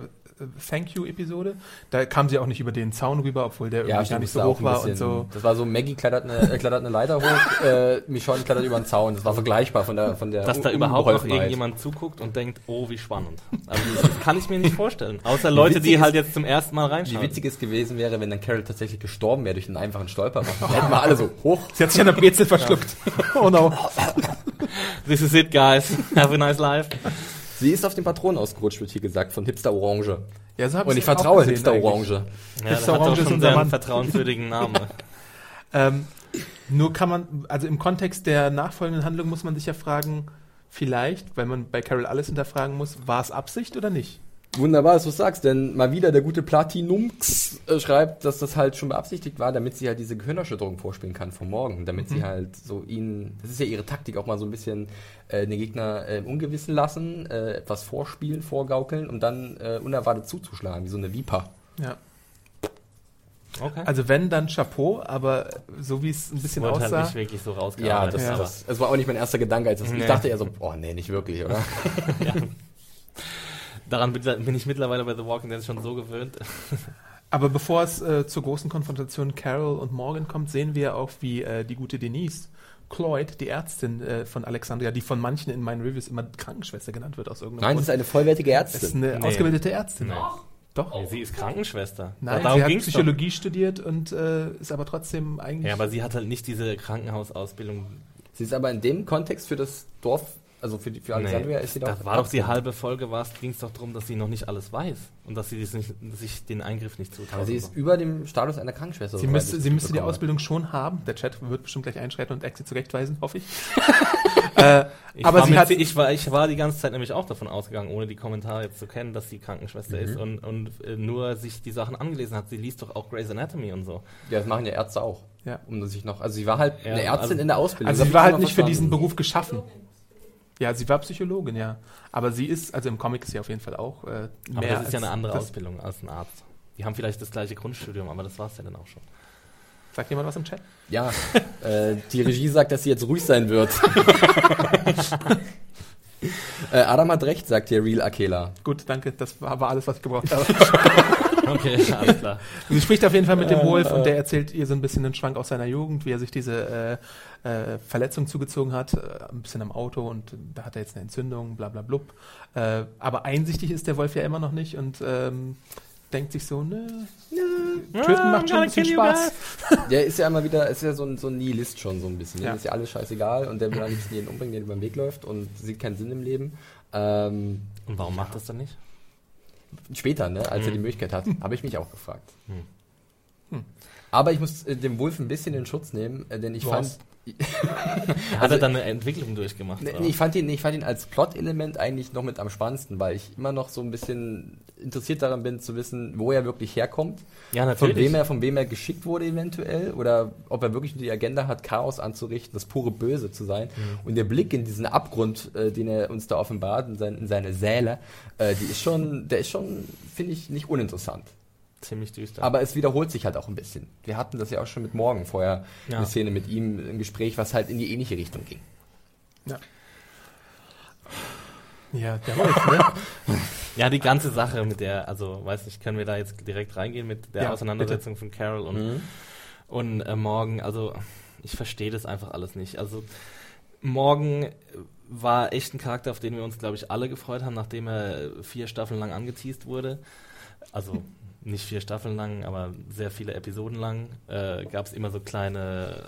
Thank You-Episode, da kam sie auch nicht über den Zaun rüber, obwohl der irgendwie gar stimmt, nicht so hoch war bisschen- und so. Das war so, Maggie klettert eine, äh, klettert eine Leiter hoch, äh, Michonne klettert über den Zaun. Das war vergleichbar von der von der Dass da überhaupt noch irgendjemand zuguckt und denkt, oh, wie spannend. Aber das kann ich mir nicht vorstellen. Außer Leute, die ist- halt jetzt zum ersten Mal Wie reinschauen. witzig es gewesen wäre, wenn dann Carol tatsächlich gestorben wäre durch einen einfachen Stolper. Dann hätten wir alle so hoch. Sie hat sich an der Brezel verschluckt. oh no. This is it, guys. Have a nice life. Sie ist auf den Patronen ausgerutscht, wird hier gesagt, von Hipster Orange. Ja, so hab Und ich vertraue gesehen Hipster eigentlich. Orange. Ja, Mr. das hat Orange doch ist schon unser sehr Mann. einen vertrauenswürdigen Namen. Ähm, nur kann man, also im Kontext der nachfolgenden Handlung muss man sich ja fragen, vielleicht, weil man bei Carol alles hinterfragen muss, war es Absicht oder nicht? Wunderbar, dass du sagst, denn mal wieder der gute Platinumx äh, schreibt, dass das halt schon beabsichtigt war, damit sie halt diese Gehirnerschütterung vorspielen kann vom Morgen, damit sie halt so ihn, das ist ja ihre Taktik, auch mal so ein bisschen äh, den Gegner äh, im Ungewissen lassen, äh, etwas vorspielen, vorgaukeln und dann äh, unerwartet zuzuschlagen, wie so eine Viper. Ja. Okay. Also wenn, dann Chapeau, aber so wie es ein bisschen Wurde halt aussah, nicht wirklich so Ja, das, Ja. das, das war auch nicht mein erster Gedanke, als das, ich Nee. dachte eher so, oh nee, nicht wirklich, oder? Daran bin ich mittlerweile bei The Walking Dead schon so gewöhnt. aber bevor es äh, zur großen Konfrontation Carol und Morgan kommt, sehen wir auch, wie äh, die gute Denise Cloyd, die Ärztin äh, von Alexandria, die von manchen in meinen Reviews immer Krankenschwester genannt wird aus irgendeinem Nein, Grund. ist eine vollwertige Das ist Ärztin. eine Nee. ausgebildete Ärztin. Nee. Doch. Nee, sie ist Krankenschwester. Nein, Darum sie hat ging's doch. Psychologie studiert und äh, ist aber trotzdem eigentlich. Ja, aber sie hat halt nicht diese Krankenhausausbildung. Sie ist aber in dem Kontext für das Dorf, also für, die, für Alexandria, ist sie doch. das war doch die halbe Folge, ging es doch darum, dass sie noch nicht alles weiß und dass sie nicht, sich den Eingriff nicht zutraut. Aber sie ist über dem Status einer Krankenschwester. sie müsste, sie müsste die Ausbildung schon haben. Der Chat wird bestimmt gleich einschreiten und Exit zurechtweisen, hoffe ich. äh, Ich aber war sie mit- hat. ich, war, ich war die ganze Zeit nämlich auch davon ausgegangen, ohne die Kommentare jetzt zu kennen, dass sie Krankenschwester Mhm. ist und, und äh, nur sich die Sachen angelesen hat. Sie liest doch auch Grey's Anatomy und so. Ja, das machen ja Ärzte auch. Ja. Um sich noch, also sie war halt Ja, eine Ärztin also- in der Ausbildung. Also sie war halt nicht für diesen verstanden. Beruf geschaffen. Ja, sie war Psychologin, ja. Aber sie ist, also im Comic ist sie auf jeden Fall auch äh, mehr. Aber das ist ja eine andere Ausbildung als ein Arzt. Die haben vielleicht das gleiche Grundstudium, aber das war es ja dann auch schon. Sagt jemand was im Chat? Ja, äh, die Regie sagt, dass sie jetzt ruhig sein wird. äh, Adam hat recht, sagt hier Real Akela. Gut, danke. Das war, war alles, was ich gebraucht habe. Okay, alles klar. Sie spricht auf jeden Fall mit dem Wolf und der erzählt ihr so ein bisschen einen Schwank aus seiner Jugend, wie er sich diese äh, äh, Verletzung zugezogen hat, äh, ein bisschen am Auto und da hat er jetzt eine Entzündung, bla bla blub. Äh, aber einsichtig ist der Wolf ja immer noch nicht und ähm, denkt sich so, nö, nö, Töten macht schon ein bisschen Spaß. Der ist ja immer wieder, ist ja so ein, so ein Nihilist schon so ein bisschen. Ja. Dem ist ja alles scheißegal und der will am liebsten jeden umbringen, der über den Weg läuft und sieht keinen Sinn im Leben. Ähm, Und warum macht das dann nicht? später, ne, als er die Möglichkeit hat, habe ich mich auch gefragt. Aber ich muss äh, dem Wolf ein bisschen in Schutz nehmen, äh, denn ich Was? fand, Hat er dann eine Entwicklung durchgemacht? Nee, ich, fand ihn, ich fand ihn als Plot-Element eigentlich noch mit am spannendsten, weil ich immer noch so ein bisschen interessiert daran bin, zu wissen, wo er wirklich herkommt. ja, Von natürlich. wem, er, von wem er geschickt wurde eventuell oder ob er wirklich die Agenda hat, Chaos anzurichten, das pure Böse zu sein. Mhm. Und der Blick in diesen Abgrund, äh, den er uns da offenbart, in, sein, in seine Säle, äh, die ist schon, der ist schon, finde ich, nicht uninteressant. Ziemlich düster. Aber es wiederholt sich halt auch ein bisschen. Wir hatten das ja auch schon mit Morgen vorher, Ja. eine Szene mit ihm im Gespräch, was halt in die ähnliche Richtung ging. Ja, der Wolf, ne? Ja, die ganze Sache mit der, also weiß nicht, können wir da jetzt direkt reingehen mit der Ja, Auseinandersetzung von Carol und, Mhm. und äh, Morgan. Also ich verstehe das einfach alles nicht. Also Morgan war echt ein Charakter, auf den wir uns, glaube ich, alle gefreut haben, nachdem er vier Staffeln lang angeteased wurde. Also nicht vier Staffeln lang, aber sehr viele Episoden lang äh, gab es immer so kleine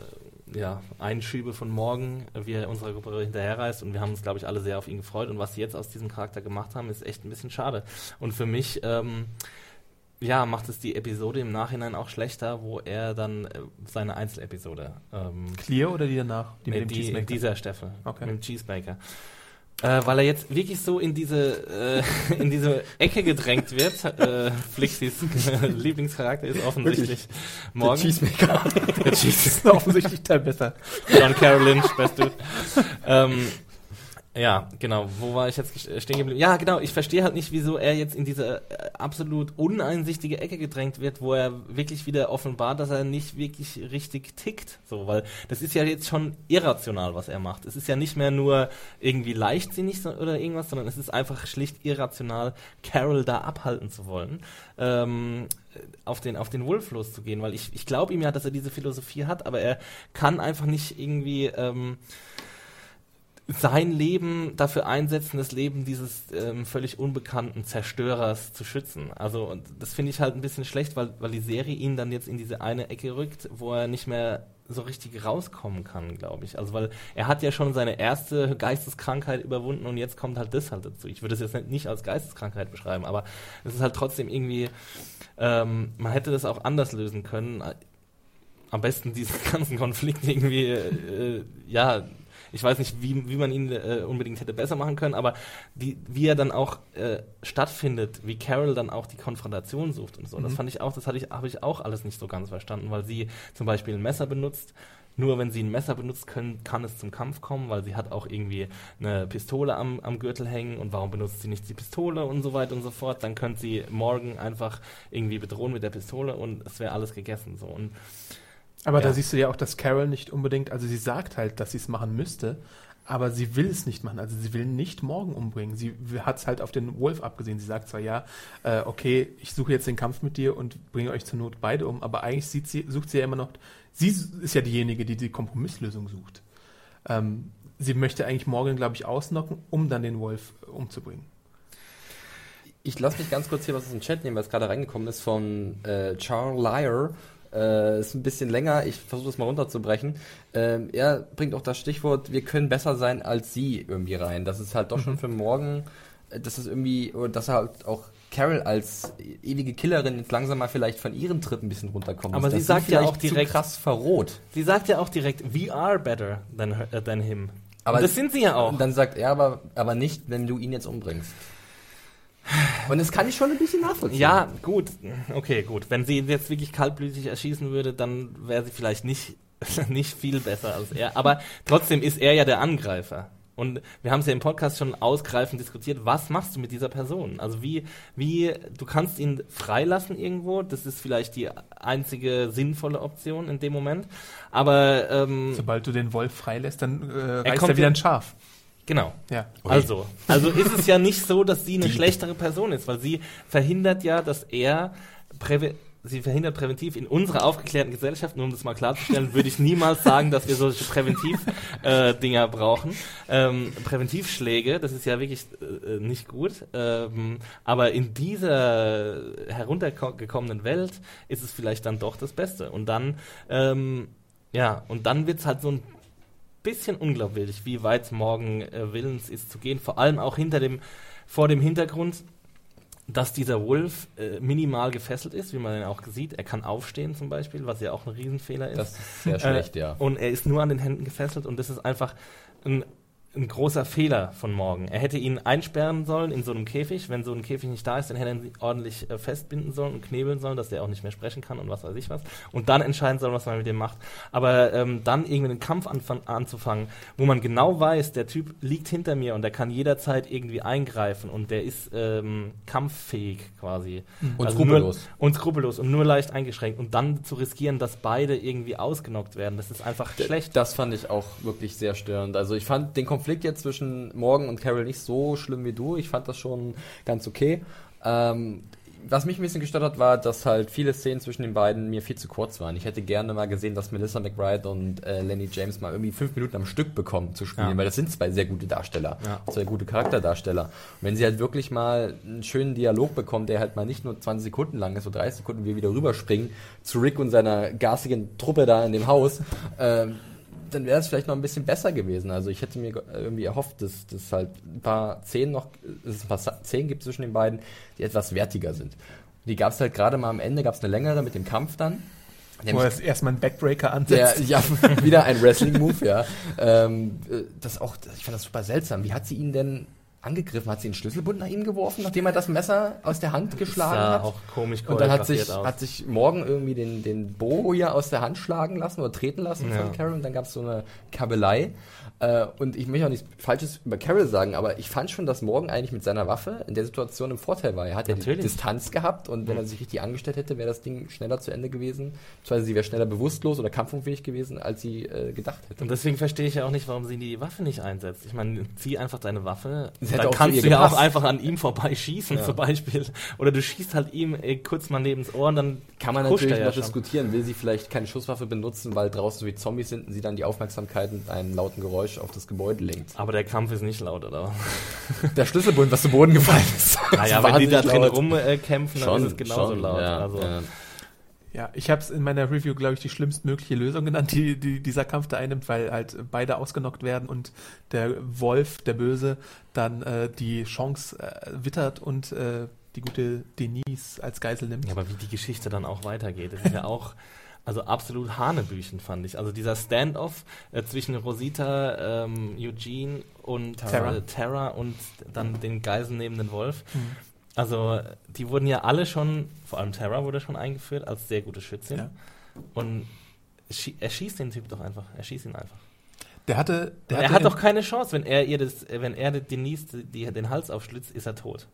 ja, Einschübe von Morgan, äh, wie er unserer Gruppe hinterherreist und wir haben uns, glaube ich, alle sehr auf ihn gefreut und was sie jetzt aus diesem Charakter gemacht haben, ist echt ein bisschen schade. Und für mich, ähm, ja, macht es die Episode im Nachhinein auch schlechter, wo er dann äh, seine Einzelepisode ähm, Clear oder die danach? die mit mit dem die, Cheesemaker? dieser Staffel, Okay. mit dem Cheesemaker. Äh, weil er jetzt wirklich so in diese, äh, in diese Ecke gedrängt wird. Äh, Flixis Lieblingscharakter ist offensichtlich Morgan. Der Cheesemaker. Der Cheese- ist offensichtlich Teil besser. John Carroll Lynch, best dude. ähm, ja, genau. Wo war ich jetzt stehen geblieben? Ja, genau. Ich verstehe halt nicht, wieso er jetzt in diese äh, absolut uneinsichtige Ecke gedrängt wird, wo er wirklich wieder offenbart, dass er nicht wirklich richtig tickt. So, weil das ist ja jetzt schon irrational, was er macht. Es ist ja nicht mehr nur irgendwie leichtsinnig oder irgendwas, sondern es ist einfach schlicht irrational, Carol da abhalten zu wollen. Ähm, auf den, auf den Wolf loszugehen, weil ich, ich glaube ihm ja, dass er diese Philosophie hat, aber er kann einfach nicht irgendwie ähm, sein Leben dafür einsetzen, das Leben dieses ähm, völlig unbekannten Zerstörers zu schützen. Also und das finde ich halt ein bisschen schlecht, weil, weil die Serie ihn dann jetzt in diese eine Ecke rückt, wo er nicht mehr so richtig rauskommen kann, glaube ich. Also weil er hat ja schon seine erste Geisteskrankheit überwunden und jetzt kommt halt das halt dazu. Ich würde es jetzt nicht, als Geisteskrankheit beschreiben, aber es ist halt trotzdem irgendwie, ähm, man hätte das auch anders lösen können. Am besten diesen ganzen Konflikt irgendwie, äh, ja, ich weiß nicht, wie, wie man ihn äh, unbedingt hätte besser machen können, aber die, wie er dann auch äh, stattfindet, wie Carol dann auch die Konfrontation sucht und so. Das fand ich auch, das hatte ich, habe ich auch alles nicht so ganz verstanden, weil sie zum Beispiel ein Messer benutzt. Nur wenn sie ein Messer benutzt, können, kann es zum Kampf kommen, weil sie hat auch irgendwie eine Pistole am, am Gürtel hängen und warum benutzt sie nicht die Pistole und so weiter und so fort. Dann könnte sie morgen einfach irgendwie bedrohen mit der Pistole und es wäre alles gegessen. So. Und Aber da Ja. siehst du ja auch, dass Carol nicht unbedingt, also sie sagt halt, dass sie es machen müsste, aber sie will es nicht machen. Also sie will nicht morgen umbringen. Sie hat es halt auf den Wolf abgesehen. Sie sagt zwar, ja, äh, okay, ich suche jetzt den Kampf mit dir und bringe euch zur Not beide um, aber eigentlich sieht sie, sucht sie ja immer noch, sie ist ja diejenige, die die Kompromisslösung sucht. Ähm, sie möchte eigentlich morgen, glaube ich, ausnocken, um dann den Wolf umzubringen. Ich lasse mich ganz kurz hier was aus dem Chat nehmen, es gerade reingekommen ist von äh, Charles Lyer. Äh, ist ein bisschen länger, ich versuche das mal runterzubrechen. Ähm, er bringt auch das Stichwort, wir können besser sein als sie irgendwie rein. Das ist halt doch schon für morgen, äh, dass es irgendwie, oder dass er halt auch Carol als ewige Killerin jetzt langsam mal vielleicht von ihrem Trip ein bisschen runterkommt. Aber Dass sie sagt ja auch direkt- krass verroht. sie sagt ja auch direkt, we are better than, her, than him. Aber und das sind sie ja auch. Dann sagt er aber, aber nicht, wenn du ihn jetzt umbringst. Und das kann ich schon ein bisschen nachvollziehen. Ja, gut. Okay, gut. Wenn sie ihn jetzt wirklich kaltblütig erschießen würde, dann wäre sie vielleicht nicht, nicht viel besser als er. Aber trotzdem ist er ja der Angreifer. Und wir haben es ja im Podcast schon ausgreifend diskutiert, was machst du mit dieser Person? Also wie, wie, du kannst ihn freilassen irgendwo, das ist vielleicht die einzige sinnvolle Option in dem Moment. Aber ähm, Sobald du den Wolf freilässt, dann äh, Er reißt kommt er wieder in- ein Schaf. Genau. Ja. Also, also ist es ja nicht so, dass sie eine schlechtere Person ist, weil sie verhindert ja, dass er präve sie verhindert präventiv in unserer aufgeklärten Gesellschaft, nur um das mal klarzustellen, würde ich niemals sagen, dass wir solche Präventiv-Dinger brauchen. Ähm, Präventivschläge, das ist ja wirklich äh, nicht gut. Ähm, aber in dieser heruntergekommenen Welt ist es vielleicht dann doch das Beste. Und dann, ähm, ja, und dann wird es halt so ein bisschen unglaubwürdig, wie weit morgen äh, willens ist zu gehen. Vor allem auch hinter dem, vor dem Hintergrund, dass dieser Wolf äh, minimal gefesselt ist, wie man ihn auch sieht. Er kann aufstehen zum Beispiel, was ja auch ein Riesenfehler ist. Das ist sehr schlecht, Äh, ja. Und er ist nur an den Händen gefesselt und das ist einfach ein, ein großer Fehler von morgen. Er hätte ihn einsperren sollen in so einem Käfig. Wenn so ein Käfig nicht da ist, dann hätte er ihn ordentlich äh, festbinden sollen und knebeln sollen, dass der auch nicht mehr sprechen kann und was weiß ich was. Und dann entscheiden sollen, was man mit dem macht. Aber ähm, dann irgendwie einen Kampf anzufangen, wo man genau weiß, der Typ liegt hinter mir und der kann jederzeit irgendwie eingreifen und der ist ähm, kampffähig quasi. Und Also skrupellos. Nur, und skrupellos und nur leicht eingeschränkt. Und dann zu riskieren, dass beide irgendwie ausgenockt werden, das ist einfach schlecht. Das fand ich auch wirklich sehr störend. Also ich fand den Konflikt jetzt zwischen Morgan und Carol nicht so schlimm wie du. Ich fand das schon ganz okay. Ähm, was mich ein bisschen gestört hat, war, dass halt viele Szenen zwischen den beiden mir viel zu kurz waren. Ich hätte gerne mal gesehen, dass Melissa McBride und äh, Lenny James mal irgendwie fünf Minuten am Stück bekommen zu spielen, Ja. weil das sind zwei sehr gute Darsteller, Ja. zwei gute Charakterdarsteller. Und wenn sie halt wirklich mal einen schönen Dialog bekommen, der halt mal nicht nur 20 Sekunden lang ist, so 30 Sekunden, wie wir wieder rüberspringen zu Rick und seiner garstigen Truppe da in dem Haus, ähm, dann wäre es vielleicht noch ein bisschen besser gewesen. Also ich hätte mir ge- irgendwie erhofft, dass dass halt ein paar Szenen noch, dass es ein paar Szenen gibt zwischen den beiden, die etwas wertiger sind. Die gab es halt gerade mal am Ende, gab es eine längere mit dem Kampf dann. Wo er erstmal einen Backbreaker der, ansetzt. ja, wieder ein Wrestling-Move, ja. Ähm, äh, das auch, ich fand das super seltsam. Wie hat sie ihn denn angegriffen? Hat sie einen Schlüsselbund nach ihm geworfen, nachdem er das Messer aus der Hand geschlagen sah hat? auch komisch Und dann hat sich, aus. hat sich morgen irgendwie den, den Bogo hier aus der Hand schlagen lassen oder treten lassen Ja. von Carol und dann gab es so eine Kabelei. Äh, und ich möchte auch nichts Falsches über Carol sagen, aber ich fand schon, dass Morgan eigentlich mit seiner Waffe in der Situation im Vorteil war. Er hat ja die. Distanz gehabt und wenn er sich richtig angestellt hätte, wäre das Ding schneller zu Ende gewesen. Beziehungsweise sie wäre schneller bewusstlos oder kampfunfähig gewesen, als sie äh, gedacht hätte. Und deswegen verstehe ich ja auch nicht, warum sie die Waffe nicht einsetzt. Ich meine, zieh einfach deine Waffe. Hätte Dann kannst du ja auch einfach an ihm vorbei schießen, Ja. zum Beispiel. Oder du schießt halt ihm äh, kurz mal neben das Ohr und dann Kann man natürlich noch schon. diskutieren. Will sie vielleicht keine Schusswaffe benutzen, weil draußen so wie Zombies sind und sie dann die Aufmerksamkeit mit einem lauten Geräusch auf das Gebäude lenkt? Aber der Kampf ist nicht laut, oder? Der Schlüsselbund, was zu Boden gefallen ist. Naja, wenn die da drin rumkämpfen, dann Schon, ist es genauso schon, laut. Ja, also, ja. Ja, ich habe es in meiner Review, glaube ich, die schlimmstmögliche Lösung genannt, die, die dieser Kampf da einnimmt, weil halt beide ausgenockt werden und der Wolf, der Böse, dann äh, die Chance äh, wittert und äh, die gute Denise als Geisel nimmt. Ja, aber wie die Geschichte dann auch weitergeht, das ist ja auch also absolut Hanebüchen, fand ich. Also dieser Standoff äh, zwischen Rosita, ähm, Eugene und Tara. Äh, Tara und dann den geiselnehmenden Wolf. Mhm. Also die wurden ja alle schon, vor allem Tara wurde schon eingeführt als sehr gute Schützin. Ja. Und er schießt den Typ doch einfach. Er schießt ihn einfach. Der hatte, der er hatte hat doch keine Chance, wenn er ihr das, äh, wenn er Denise die, den Hals aufschlitzt, ist er tot.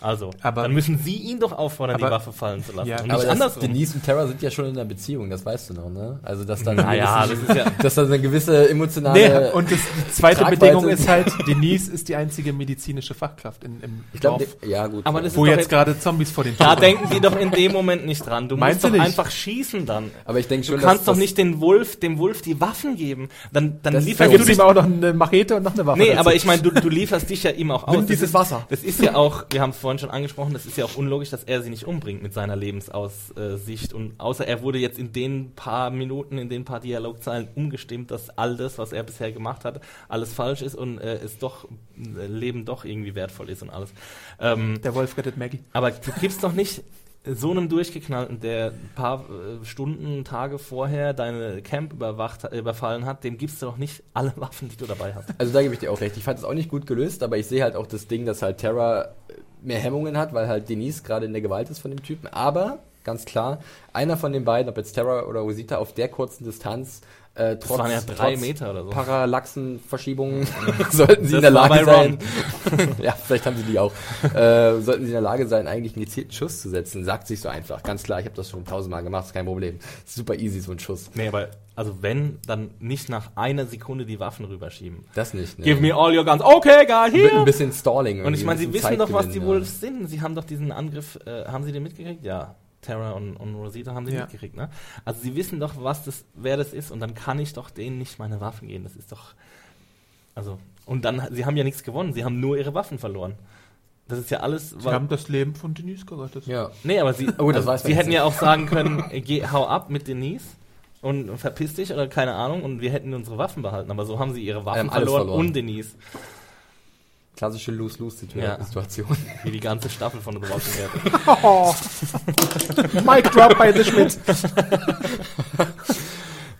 Also, Aber- dann müssen sie ihn doch auffordern, die Aber- Waffe fallen zu lassen. Ja, und Aber nicht das, andersrum. Denise und Terra sind ja schon in einer Beziehung, das weißt du noch, ne? Also, dass dann, Naja, eine das gewisse, ist ja, dass dann eine gewisse emotionale. Nee, und das, die zweite Tragweite- Bedingung ist halt, Denise ist die einzige medizinische Fachkraft in, im ich glaube, Dorf, ja, gut. Aber das wo ist doch jetzt jetzt- gerade Zombies vor den da Toren- denken die doch in dem Moment nicht dran. Du Meinst musst doch du nicht? einfach schießen dann. aber ich denke Du schon, kannst dass, doch dass- nicht den Wolf, dem Wolf die Waffen geben. Dann, dann Das- Da lieferst gibt du ihm auch noch eine Machete und noch eine Waffe. Nee, dazu. aber ich meine, du, du lieferst dich ja ihm auch aus. Nimm dieses Wasser. Das ist ja auch, wir haben es vorhin schon angesprochen, das ist ja auch unlogisch, dass er sie nicht umbringt mit seiner Lebensaussicht. Und außer er wurde jetzt in den paar Minuten, in den paar Dialogzeilen umgestimmt, dass all das, was er bisher gemacht hat, alles falsch ist und äh, es doch, äh, Leben doch irgendwie wertvoll ist und alles. Ähm, Der Wolf rettet Maggie. aber du gibst doch nicht so einem Durchgeknallten, der ein paar äh, Stunden, Tage vorher deine Camp überwacht, äh, überfallen hat, dem gibst du doch nicht alle Waffen, die du dabei hast. Also da gebe ich dir auch recht. Ich fand es auch nicht gut gelöst, aber ich sehe halt auch das Ding, dass halt Terra mehr Hemmungen hat, weil halt Denise gerade in der Gewalt ist von dem Typen. Aber, ganz klar, einer von den beiden, ob jetzt Terra oder Rosita, auf der kurzen Distanz Äh, trotz, waren ja drei Meter oder so. Parallaxenverschiebungen sollten sie Das in der Lage sein. ja, vielleicht haben sie die auch. Äh, sollten sie in der Lage sein, eigentlich einen gezielten Schuss zu setzen. Sagt sich so einfach. Ganz klar, ich habe das schon tausendmal gemacht, ist kein Problem. Super easy, so ein Schuss. Nee, aber also wenn, dann nicht nach einer Sekunde die Waffen rüberschieben. Das nicht. Ne? Give me all your guns. Okay, guy, Mit ein bisschen Stalling. Und ich meine, ein sie wissen doch, was die Wolves sind. Sie haben doch diesen Angriff, äh, haben sie den mitgekriegt? Ja. Terra und, und Rosita haben den Ja. mitgekriegt, ne? Also sie wissen doch, was das, wer das ist und dann kann ich doch denen nicht meine Waffen geben. Das ist doch, also, und dann, sie haben ja nichts gewonnen. Sie haben nur ihre Waffen verloren. Das ist ja alles, Sie haben das Leben von Denise gerettet. Ja. Nee, aber sie, Oh, das also, sie hätten ja auch sagen können, geh, hau ab mit Denise und verpiss dich oder keine Ahnung und wir hätten unsere Waffen behalten. Aber so haben sie ihre Waffen Ähm, verloren, verloren. und Denise. Klassische Lose-Lose-Situation. Ja. Wie die ganze Staffel von The Walking Dead. Mic drop bei The Schmidt.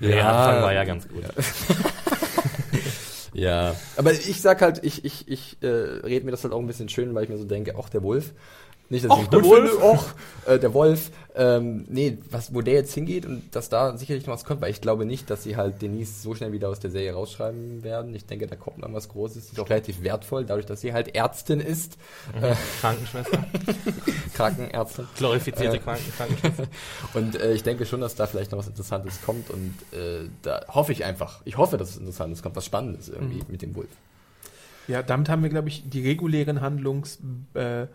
Der Anfang war ja ganz gut. Ja, aber ich sag halt, ich, ich, ich äh, rede mir das halt auch ein bisschen schön, weil ich mir so denke, auch der Wolf. Nicht, dass Och, ich gut Wolf. finde, och, äh, der Wolf. Ähm, nee, was, wo der jetzt hingeht und dass da sicherlich noch was kommt, weil ich glaube nicht, dass sie halt Denise so schnell wieder aus der Serie rausschreiben werden. Ich denke, da kommt noch was Großes. Ist auch relativ wertvoll, dadurch, dass sie halt Ärztin ist, Krankenschwester. Krankenärztin. Glorifizierte Äh. Kranken Krankenschwester. Und äh, ich denke schon, dass da vielleicht noch was Interessantes kommt und äh, da hoffe ich einfach. Ich hoffe, dass es Interessantes kommt, was Spannendes irgendwie mit dem Wolf. Ja, damit haben wir, glaube ich, die regulären Handlungsstränge äh,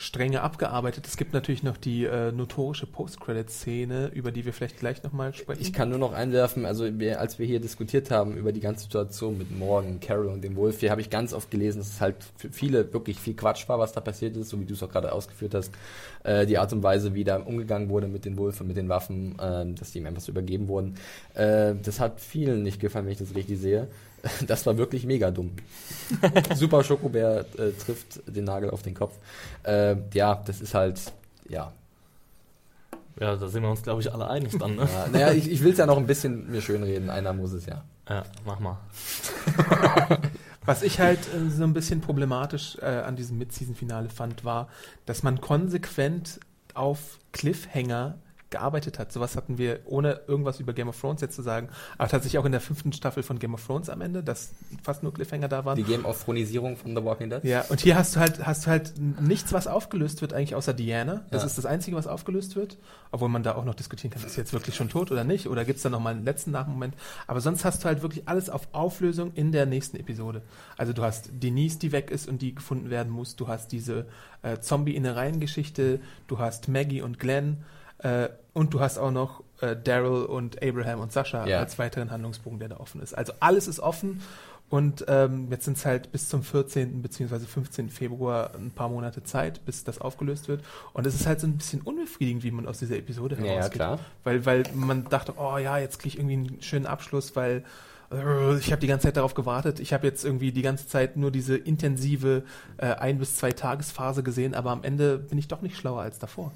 Stränge abgearbeitet. Es gibt natürlich noch die äh, notorische Post-Credit-Szene, über die wir vielleicht gleich nochmal sprechen. Ich kann nur noch einwerfen, also wir, als wir hier diskutiert haben über die ganze Situation mit Morgan, Carol und dem Wolf, hier habe ich ganz oft gelesen, dass es halt für viele wirklich viel Quatsch war, was da passiert ist, so wie du es auch gerade ausgeführt hast. Äh, die Art und Weise, wie da umgegangen wurde mit den Wolf und mit den Waffen, äh, dass die ihm einfach so übergeben wurden. Äh, das hat vielen nicht gefallen, wenn ich das richtig sehe. Das war wirklich mega dumm. Super Schokobär äh, trifft den Nagel auf den Kopf. Äh, ja, das ist halt, ja, Ja, da sind wir uns, glaube ich, alle einig dann, ne? ja, naja, ich, ich will es ja noch ein bisschen mir schönreden. Einer muss es ja. Ja, mach mal. Was ich halt äh, so ein bisschen problematisch äh, an diesem Mid-Season-Finale fand, war, dass man konsequent auf Cliffhanger gearbeitet hat. Sowas hatten wir, ohne irgendwas über Game of Thrones jetzt zu sagen, aber tatsächlich auch in der fünften Staffel von Game of Thrones am Ende, dass fast nur Cliffhanger da waren. Die Game of Thronisierung von The Walking Dead. Ja, und hier hast du halt, hast du halt nichts, was aufgelöst wird, eigentlich außer Diana. Das Ja. ist das Einzige, was aufgelöst wird. Obwohl man da auch noch diskutieren kann, ist sie jetzt wirklich schon tot oder nicht? Oder gibt's da noch mal einen letzten Nachmoment? Aber sonst hast du halt wirklich alles auf Auflösung in der nächsten Episode. Also du hast Denise, die weg ist und die gefunden werden muss. Du hast diese äh, Zombie-Innereien-Geschichte. Du hast Maggie und Glenn. Äh, und du hast auch noch äh, Daryl und Abraham und Sascha Ja. als weiteren Handlungsbogen, der da offen ist. Also alles ist offen. Und ähm, jetzt sind es halt bis zum 14. bzw. 15. Februar ein paar Monate Zeit, bis das aufgelöst wird. Und es ist halt so ein bisschen unbefriedigend, wie man aus dieser Episode Ja, ja, herausgeht. klar. Weil, weil man dachte, oh ja, jetzt kriege ich irgendwie einen schönen Abschluss, weil äh, ich habe die ganze Zeit darauf gewartet. Ich habe jetzt irgendwie die ganze Zeit nur diese intensive äh, ein- bis zwei Tagesphase gesehen, aber am Ende bin ich doch nicht schlauer als davor.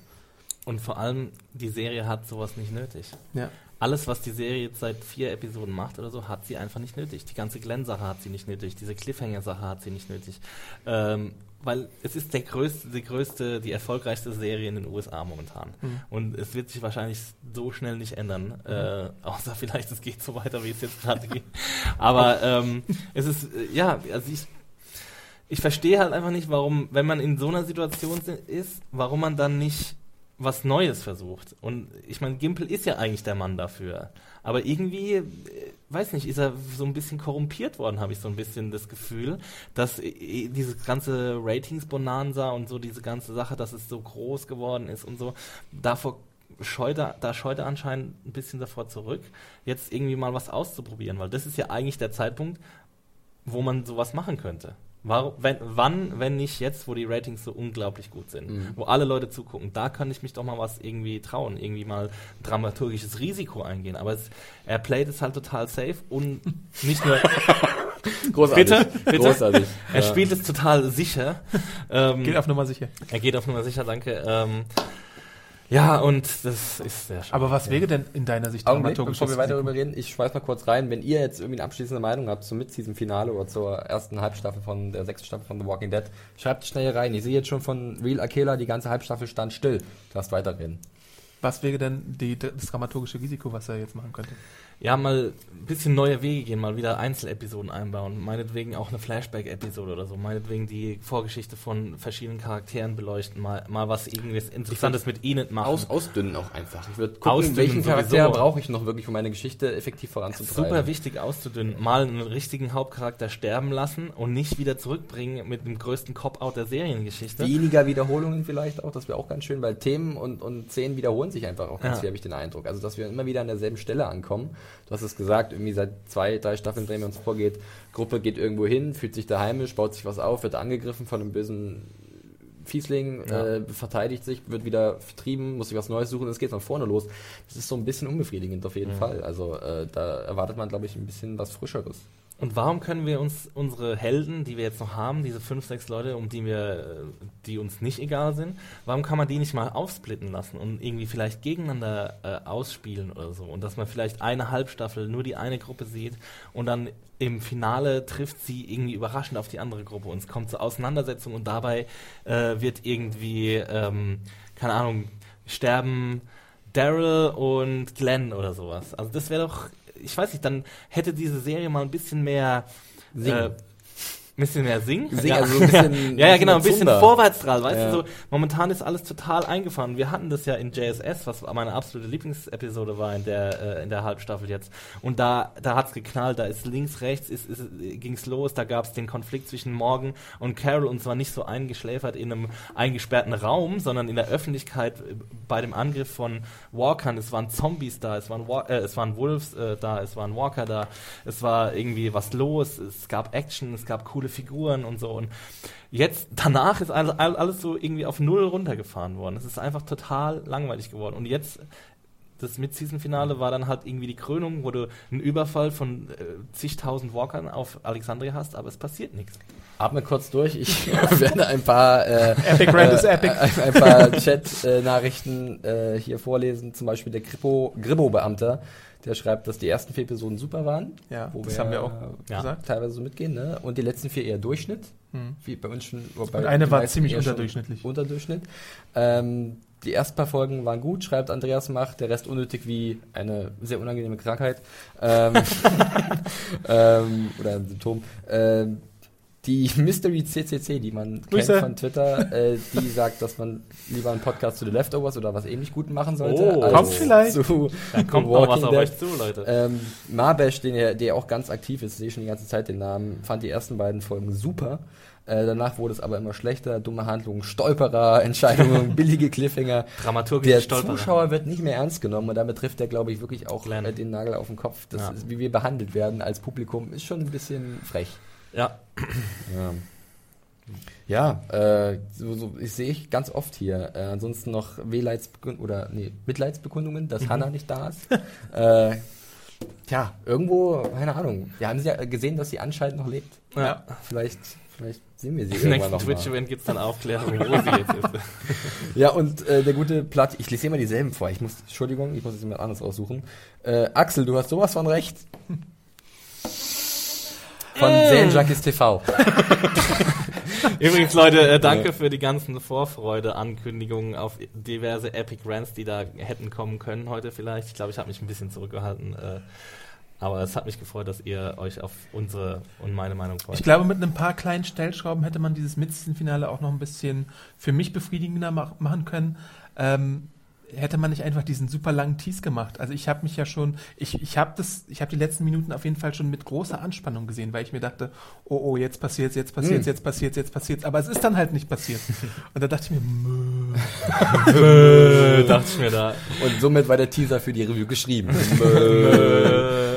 Und vor allem, die Serie hat sowas nicht nötig. Ja. Alles, was die Serie jetzt seit vier Episoden macht oder so, hat sie einfach nicht nötig. Die ganze Glenn-Sache hat sie nicht nötig. Diese Cliffhanger-Sache hat sie nicht nötig. Ähm, weil es ist der größte, die größte, die erfolgreichste Serie in den USA momentan. Mhm. Und es wird sich wahrscheinlich so schnell nicht ändern. Äh, außer vielleicht, es geht so weiter, wie es jetzt gerade geht. Aber ähm, es ist, äh, ja, also ich, ich verstehe halt einfach nicht, warum, wenn man in so einer Situation si- ist, warum man dann nicht was Neues versucht. Und ich meine, Gimpel ist ja eigentlich der Mann dafür. Aber irgendwie, äh, weiß nicht, ist er so ein bisschen korrumpiert worden, habe ich so ein bisschen das Gefühl, dass äh, diese ganze Ratings-Bonanza und so diese ganze Sache, dass es so groß geworden ist und so, davor scheut er, da scheut er anscheinend ein bisschen davor zurück, jetzt irgendwie mal was auszuprobieren, weil das ist ja eigentlich der Zeitpunkt, wo man sowas machen könnte. Warum, wenn, wann, wenn nicht jetzt, wo die Ratings so unglaublich gut sind, Mhm. wo alle Leute zugucken, da kann ich mich doch mal was irgendwie trauen, irgendwie mal dramaturgisches Risiko eingehen. Aber es, er playt es halt total safe und nicht nur, Großartig. Bitte? Bitte? Großartig. er Ja. spielt es total sicher. Ähm, Geht auf Nummer sicher. er geht auf Nummer sicher, danke. Ähm, ja, und das ist sehr schön. Aber was wäre denn in deiner Sicht Augenblick, bevor wir weiter darüber reden, ich schmeiß mal kurz rein, wenn ihr jetzt irgendwie eine abschließende Meinung habt zum Mid-Season-Finale oder zur ersten Halbstaffel von der sechsten Staffel von The Walking Dead, schreibt schnell hier rein. Ich sehe jetzt schon von Real Akela, die ganze Halbstaffel stand still. Du darfst weiterreden. Was wäre denn die, das dramaturgische Risiko, was er jetzt machen könnte? Ja, mal ein bisschen neue Wege gehen, mal wieder Einzelepisoden einbauen, meinetwegen auch eine Flashback-Episode oder so, meinetwegen die Vorgeschichte von verschiedenen Charakteren beleuchten, mal, mal was irgendwie Interessantes mit ihnen machen. Aus, ausdünnen auch einfach. Ich würde gucken, Ausdünnen welchen Charakter brauche ich noch wirklich, um meine Geschichte effektiv voranzutreiben. Super wichtig auszudünnen, mal einen richtigen Hauptcharakter sterben lassen und nicht wieder zurückbringen mit dem größten Cop-Out der Seriengeschichte. Weniger Wiederholungen vielleicht auch, das wäre auch ganz schön, weil Themen und, und Szenen wiederholen sich einfach auch ganz Ja. viel, habe ich den Eindruck. Also, dass wir immer wieder an derselben Stelle ankommen. Du hast es gesagt, irgendwie seit zwei, drei Staffeln drehen wir uns vorgeht. Gruppe geht irgendwo hin, fühlt sich da heimisch, baut sich was auf, wird angegriffen von einem bösen Fiesling, Ja. äh, verteidigt sich, wird wieder vertrieben, muss sich was Neues suchen, es geht von vorne los. Das ist so ein bisschen unbefriedigend auf jeden Mhm. Fall. Also äh, da erwartet man, glaube ich, ein bisschen was Frischeres. Und warum können wir uns unsere Helden, die wir jetzt noch haben, diese fünf, sechs Leute, um die wir, äh, die uns nicht egal sind, warum kann man die nicht mal aufsplitten lassen und irgendwie vielleicht gegeneinander äh, ausspielen oder so? Und dass man vielleicht eine Halbstaffel nur die eine Gruppe sieht und dann im Finale trifft sie irgendwie überraschend auf die andere Gruppe und es kommt zur Auseinandersetzung und dabei äh, wird irgendwie, ähm, keine Ahnung, sterben Daryl und Glenn oder sowas. Also das wäre doch, ich weiß nicht, dann hätte diese Serie mal ein bisschen mehr Singen. Äh, ein bisschen mehr singen. Singen, ja. also ein bisschen- ja, ja, genau, ein bisschen vorwärtsstrahl, weißt Ja. du, so, momentan ist alles total eingefahren. Wir hatten das ja in JSS, was meine absolute Lieblingsepisode war in der, äh, in der Halbstaffel jetzt. Und da, da hat's geknallt, da ist links, rechts, ist, ist, ging's los, da gab's den Konflikt zwischen Morgan und Carol und zwar nicht so eingeschläfert in einem eingesperrten Raum, sondern in der Öffentlichkeit äh, bei dem Angriff von Walkern. Es waren Zombies da, es waren, Wa äh, es waren Wolves äh, da, es waren Walker da, es war irgendwie was los, es gab Action, es gab coole Figuren und so. Und jetzt, danach ist alles, all- alles so irgendwie auf Null runtergefahren worden. Es ist einfach total langweilig geworden. Und jetzt, das Mid-Season-Finale war dann halt irgendwie die Krönung, wo du einen Überfall von äh, zigtausend Walkern auf Alexandria hast, aber es passiert nichts. Atme kurz durch, ich werde ein paar, äh, Epic äh, is epic. Ein, ein paar Chat-Nachrichten äh, hier vorlesen. Zum Beispiel der Gribbo-Beamter, der schreibt, dass die ersten vier Episoden super waren. Ja, wo das haben wir auch Ja. gesagt. teilweise so mitgehen, ne? Und die letzten vier eher Durchschnitt. Hm. Wie bei uns schon. wobei Und eine war ziemlich unterdurchschnittlich. Unterdurchschnitt. Ähm, die ersten paar Folgen waren gut, schreibt Andreas Macht, der Rest unnötig wie eine sehr unangenehme Krankheit. Ähm, ähm, oder ein Symptom. Ähm, die Mystery CCC, die man Grüße. kennt von Twitter, äh, die sagt, dass man lieber einen Podcast zu The Leftovers oder was ähnlich Guten machen sollte. Oh. als Kommt vielleicht. Zu Da kommt noch was auf euch zu, Leute. Ähm, Marbesh, den er, der auch ganz aktiv ist, sehe schon die ganze Zeit den Namen, fand die ersten beiden Folgen super. Äh, danach wurde es aber immer schlechter, dumme Handlungen, Stolperer, Entscheidungen, billige Cliffhanger. Dramaturgisch Der Stolperer. Zuschauer wird nicht mehr ernst genommen und damit trifft er, glaube ich, wirklich auch äh, den Nagel auf den Kopf. Das Ja. ist, wie wir behandelt werden als Publikum, ist schon ein bisschen frech. Ja, Ja. Ja, äh, so, so, ich sehe ich ganz oft hier. Äh, ansonsten noch Wehleidsbekund oder nee, Mitleidsbekundungen, dass Hannah nicht da ist. äh, tja, irgendwo, keine Ahnung. Wir haben sie ja gesehen, dass sie anscheinend noch lebt. ja. Vielleicht, vielleicht sehen wir sie Im irgendwann nächsten. Twitch-Event gibt's dann Aufklärung, wo sie jetzt ist. Ja, und äh, der gute Platt, ich lese immer dieselben vor. Ich muss, Entschuldigung, ich muss jetzt jemand anderes aussuchen. Äh, Axel, du hast sowas von recht. Von Äh. Jacques TV. Übrigens, Leute, äh, danke für die ganzen Vorfreude-Ankündigungen auf diverse Epic Rants, die da hätten kommen können heute vielleicht. Ich glaube, ich habe mich ein bisschen zurückgehalten. Äh, aber es hat mich gefreut, dass ihr euch auf unsere und meine Meinung freut. Ich glaube, mit ein paar kleinen Stellschrauben hätte man dieses Mid-Season-Finale auch noch ein bisschen für mich befriedigender mach machen können. Ähm, hätte man nicht einfach diesen super langen Tease gemacht. Also ich habe mich ja schon, ich, ich habe das, ich habe die letzten Minuten auf jeden Fall schon mit großer Anspannung gesehen, weil ich mir dachte, oh oh, jetzt passiert's, jetzt passiert's, Hm. jetzt passiert's, jetzt passiert's. Aber es ist dann halt nicht passiert. Und da dachte ich mir, mö. äh, dachte ich mir da. Und somit war der Teaser für die Review geschrieben.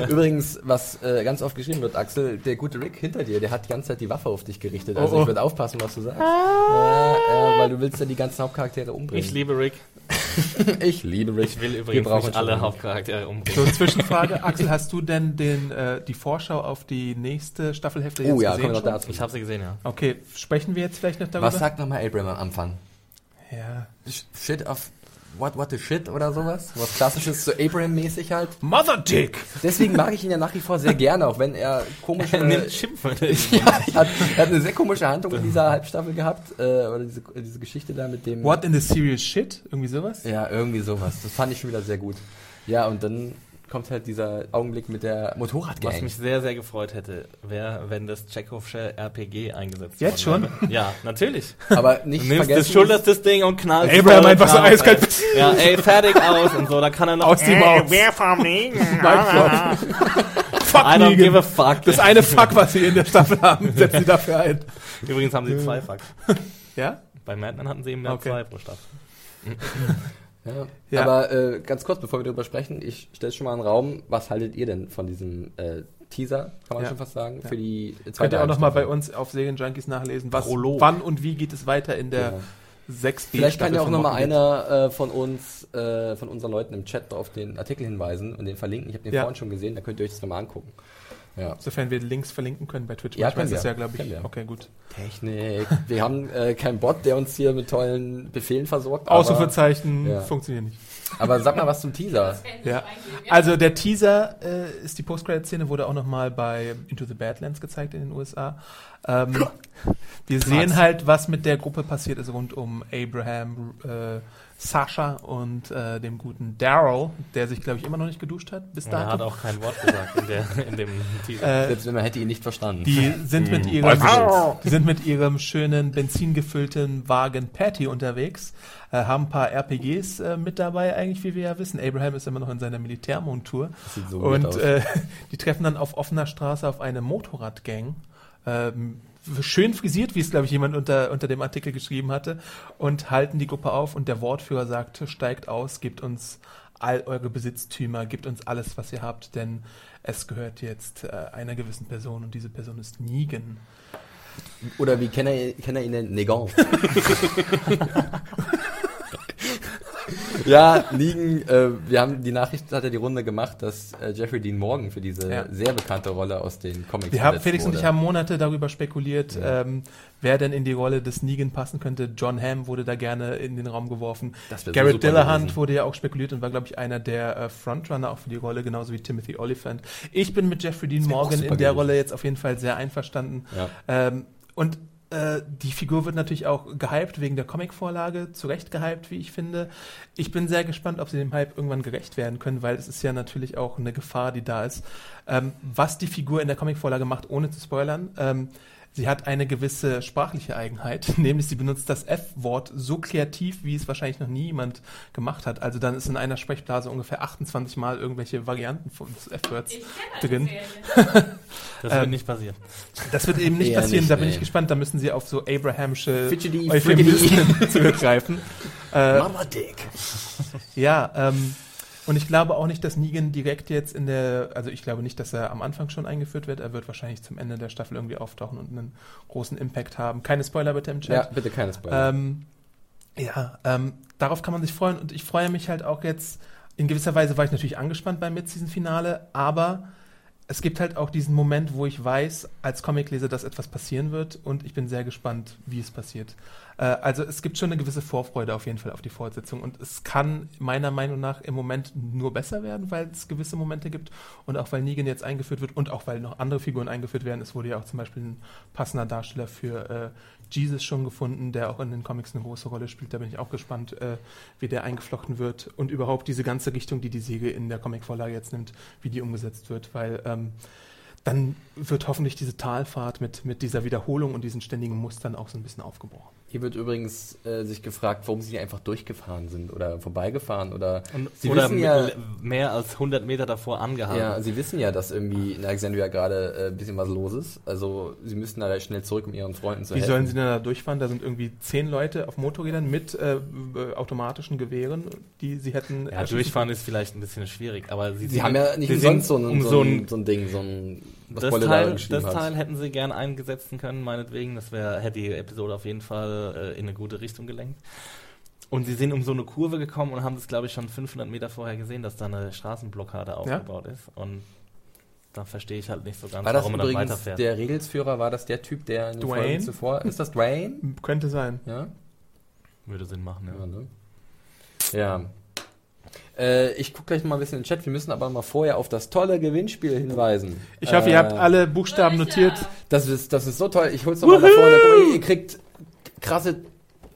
Übrigens, was äh, ganz oft geschrieben wird, Axel, der gute Rick hinter dir, der hat die ganze Zeit die Waffe auf dich gerichtet. Also Oh, oh. ich würde aufpassen, was du sagst. Ja, ja, weil du willst ja die ganzen Hauptcharaktere umbringen. Ich liebe Rick. ich liebe Rick. Ich will Wir übrigens brauchen nicht alle Hauptcharaktere umbringen. So, Zwischenfrage. Axel, hast du denn den, äh, die Vorschau auf die nächste Staffelhälfte Oh ja, gesehen? kommen wir noch schon? dazu. Ich habe sie gesehen, ja. Okay, sprechen wir jetzt vielleicht noch darüber? Was sagt nochmal Abraham am Anfang? Ja. Shit of what, what the shit oder sowas? Was klassisches, so Abraham-mäßig halt. Mother Dick! Deswegen mag ich ihn ja nach wie vor sehr gerne, auch wenn er komische... Er nimmt Schimpfwörter. ja, er hat, er hat eine sehr komische Handlung in dieser Halbstaffel gehabt, äh, oder diese, diese Geschichte da mit dem... What in the serious shit? Irgendwie sowas? Ja, irgendwie sowas. Das fand ich schon wieder sehr gut. Ja, und dann kommt halt dieser Augenblick mit der Was Motorradgang. mich sehr, sehr gefreut hätte, wäre, wenn das Tschechowische RPG eingesetzt Jetzt worden wäre. Ja, natürlich. Aber nicht Du nimmst das, vergessen, schulterst das Ding und knallst Abraham einfach so eiskalt. ey. Ja, ey, fertig aus und so, da kann er noch... Aus die Maus. wer vom? Fuck I don't give a fuck. Das eine Fuck, was sie in der Staffel haben, setzen sie dafür ein. Übrigens haben sie zwei Fucks. Ja? Bei Madman hatten sie eben mehr Okay. zwei pro Staffel. Ja. Ja. Aber äh, ganz kurz, bevor wir darüber sprechen, ich stelle schon mal einen Raum. Was haltet ihr denn von diesem äh, Teaser, kann man Ja. schon fast sagen, Ja. für die zweite Könnt ihr auch nochmal bei uns auf Serienjunkies nachlesen, was, Prolog. wann und wie geht es weiter in der Genau. 6 b Vielleicht kann ja auch nochmal einer äh, von uns, äh, von unseren Leuten im Chat auf den Artikel hinweisen und den verlinken. Ich habe den Ja. vorhin schon gesehen, da könnt ihr euch das nochmal angucken. Ja. Sofern wir Links verlinken können bei Twitch. Ja, können ist es wir. ja, glaube ich. Okay, gut. Technik. Wir haben äh, keinen Bot, der uns hier mit tollen Befehlen versorgt. Ausrufezeichen Ja. funktioniert nicht. aber sag mal was zum Teaser. Ja. Also der Teaser äh, ist die Post-Credit-Szene, wurde auch nochmal bei Into the Badlands gezeigt in den USA. Ähm, wir sehen halt, was mit der Gruppe passiert ist rund um Abraham, äh, Sascha und äh, dem guten Daryl, der sich, glaube ich, immer noch nicht geduscht hat bis Und er hat auch kein Wort gesagt in, der, in dem Teaser. Äh, Selbst wenn man hätte ihn nicht verstanden. die sind mit ihrem, die sind mit ihrem schönen benzingefüllten Wagen Patty unterwegs, äh, haben ein paar RPGs äh, mit dabei, eigentlich, wie wir ja wissen. Abraham ist immer noch in seiner Militärmontur. Das sieht so Und aus. äh, die treffen dann auf offener Straße auf eine Motorradgang. Schön frisiert, wie es, glaube ich, jemand unter, unter dem Artikel geschrieben hatte, und halten die Gruppe auf und der Wortführer sagt, steigt aus, gebt uns all eure Besitztümer, gebt uns alles, was ihr habt, denn es gehört jetzt äh, einer gewissen Person und diese Person ist Negan. Oder wie kennt er, kennt er ihn denn? Negan. ja, liegen, äh, wir haben die Nachricht hat ja die Runde gemacht, dass äh, Jeffrey Dean Morgan für diese Ja. sehr bekannte Rolle aus den Comics Wir haben, Felix und wurde. ich haben Monate darüber spekuliert, Ja. ähm, wer denn in die Rolle des Negan passen könnte. John Hamm wurde da gerne in den Raum geworfen. So Garrett super Dillahunt gewesen. wurde ja auch spekuliert und war, glaube ich, einer der äh, Frontrunner auch für die Rolle, genauso wie Timothy Olyphant. Ich bin mit Jeffrey Dean Morgan in der gewesen. Rolle jetzt auf jeden Fall sehr einverstanden. Ja. Ähm, und äh, die Figur wird natürlich auch gehypt wegen der Comicvorlage, zu Recht gehypt, wie ich finde. Ich bin sehr gespannt, ob sie dem Hype irgendwann gerecht werden können, weil es ist ja natürlich auch eine Gefahr, die da ist. Ähm, was die Figur in der Comicvorlage macht, ohne zu spoilern, ähm, sie hat eine gewisse sprachliche Eigenheit, nämlich sie benutzt das F-Wort so kreativ, wie es wahrscheinlich noch nie jemand gemacht hat. Also dann ist in einer Sprechblase ungefähr 28 Mal irgendwelche Varianten von F-Words drin. Das wird ähm, nicht passieren. Das wird eben nicht Eher passieren, nicht, da bin nee. ich gespannt. Da müssen sie auf so Abrahamsche Fidgety, Euphemismen zurückgreifen. Äh, Mama Dick. ja, ähm, und ich glaube auch nicht, dass Negan direkt jetzt in der, also ich glaube nicht, dass er am Anfang schon eingeführt wird. Er wird wahrscheinlich zum Ende der Staffel irgendwie auftauchen und einen großen Impact haben. Keine Spoiler bitte im Ja, Chat. bitte keine Spoiler. Ähm, ja, ähm, darauf kann man sich freuen und ich freue mich halt auch jetzt, in gewisser Weise war ich natürlich angespannt beim Mid-Season-Finale, aber es gibt halt auch diesen Moment, wo ich weiß, als Comicleser, dass etwas passieren wird und ich bin sehr gespannt, wie es passiert. Äh, also es gibt schon eine gewisse Vorfreude auf jeden Fall auf die Fortsetzung und es kann meiner Meinung nach im Moment nur besser werden, weil es gewisse Momente gibt und auch weil Negan jetzt eingeführt wird und auch weil noch andere Figuren eingeführt werden. Es wurde ja auch zum Beispiel ein passender Darsteller für äh, Jesus schon gefunden, der auch in den Comics eine große Rolle spielt. Da bin ich auch gespannt, äh, wie der eingeflochten wird und überhaupt diese ganze Richtung, die die Serie in der Comicvorlage jetzt nimmt, wie die umgesetzt wird, weil ähm, dann wird hoffentlich diese Talfahrt mit, mit dieser Wiederholung und diesen ständigen Mustern auch so ein bisschen aufgebrochen. Hier wird übrigens äh, sich gefragt, warum sie nicht einfach durchgefahren sind oder vorbeigefahren oder Und, Sie oder wissen ja- mehr als 100 Meter davor angehalten. Ja, sie wissen ja, dass irgendwie in Alexandria gerade äh, ein bisschen was los ist. Also sie müssten da schnell zurück, um ihren Freunden zu Wie helfen. sollen sie denn da durchfahren? Da sind irgendwie zehn Leute auf Motorrädern mit äh, automatischen Gewehren, die sie hätten. Ja, durchfahren ist vielleicht ein bisschen schwierig, aber sie, Sie haben ja nicht umsonst so sind ein, um so, ein, so ein Ding, so ein, was das Bolle Teil, geschrieben das hat. Teil hätten sie gern eingesetzen können, meinetwegen. Das wäre hätte die Episode auf jeden Fall äh, in eine gute Richtung gelenkt. Und sie sind um so eine Kurve gekommen und haben das, glaube ich, schon 500 Meter vorher gesehen, dass da eine Straßenblockade aufgebaut ist. Und da verstehe ich halt nicht so ganz, War das warum man dann übrigens weiterfährt. der Regelsführer, war das der Typ, der in den Dwayne? Folgen zuvor, ist das Dwayne? Könnte sein. Ja. Würde Sinn machen, ja. Ja, ne? Ja. Äh, ich gucke gleich mal ein bisschen in den Chat. Wir müssen aber mal vorher auf das tolle Gewinnspiel hinweisen. Ich hoffe, Äh, ihr habt alle Buchstaben notiert. Das ist, das ist so toll. Ich hol's noch mal nach vorne. Mal, Ihr kriegt krasse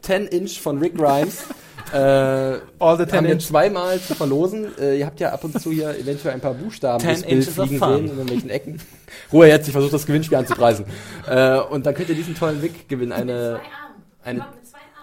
10 Inch von Rick Grimes. Äh, All the haben 10 wir inch. zweimal zu verlosen. Äh, ihr habt ja ab und zu hier eventuell ein paar Buchstaben 10 ins Bild fliegen sehen in irgendwelchen Ecken. Ruhe jetzt, ich versuche das Gewinnspiel anzupreisen. Äh, und dann könnt ihr diesen tollen Wick gewinnen. Eine, eine,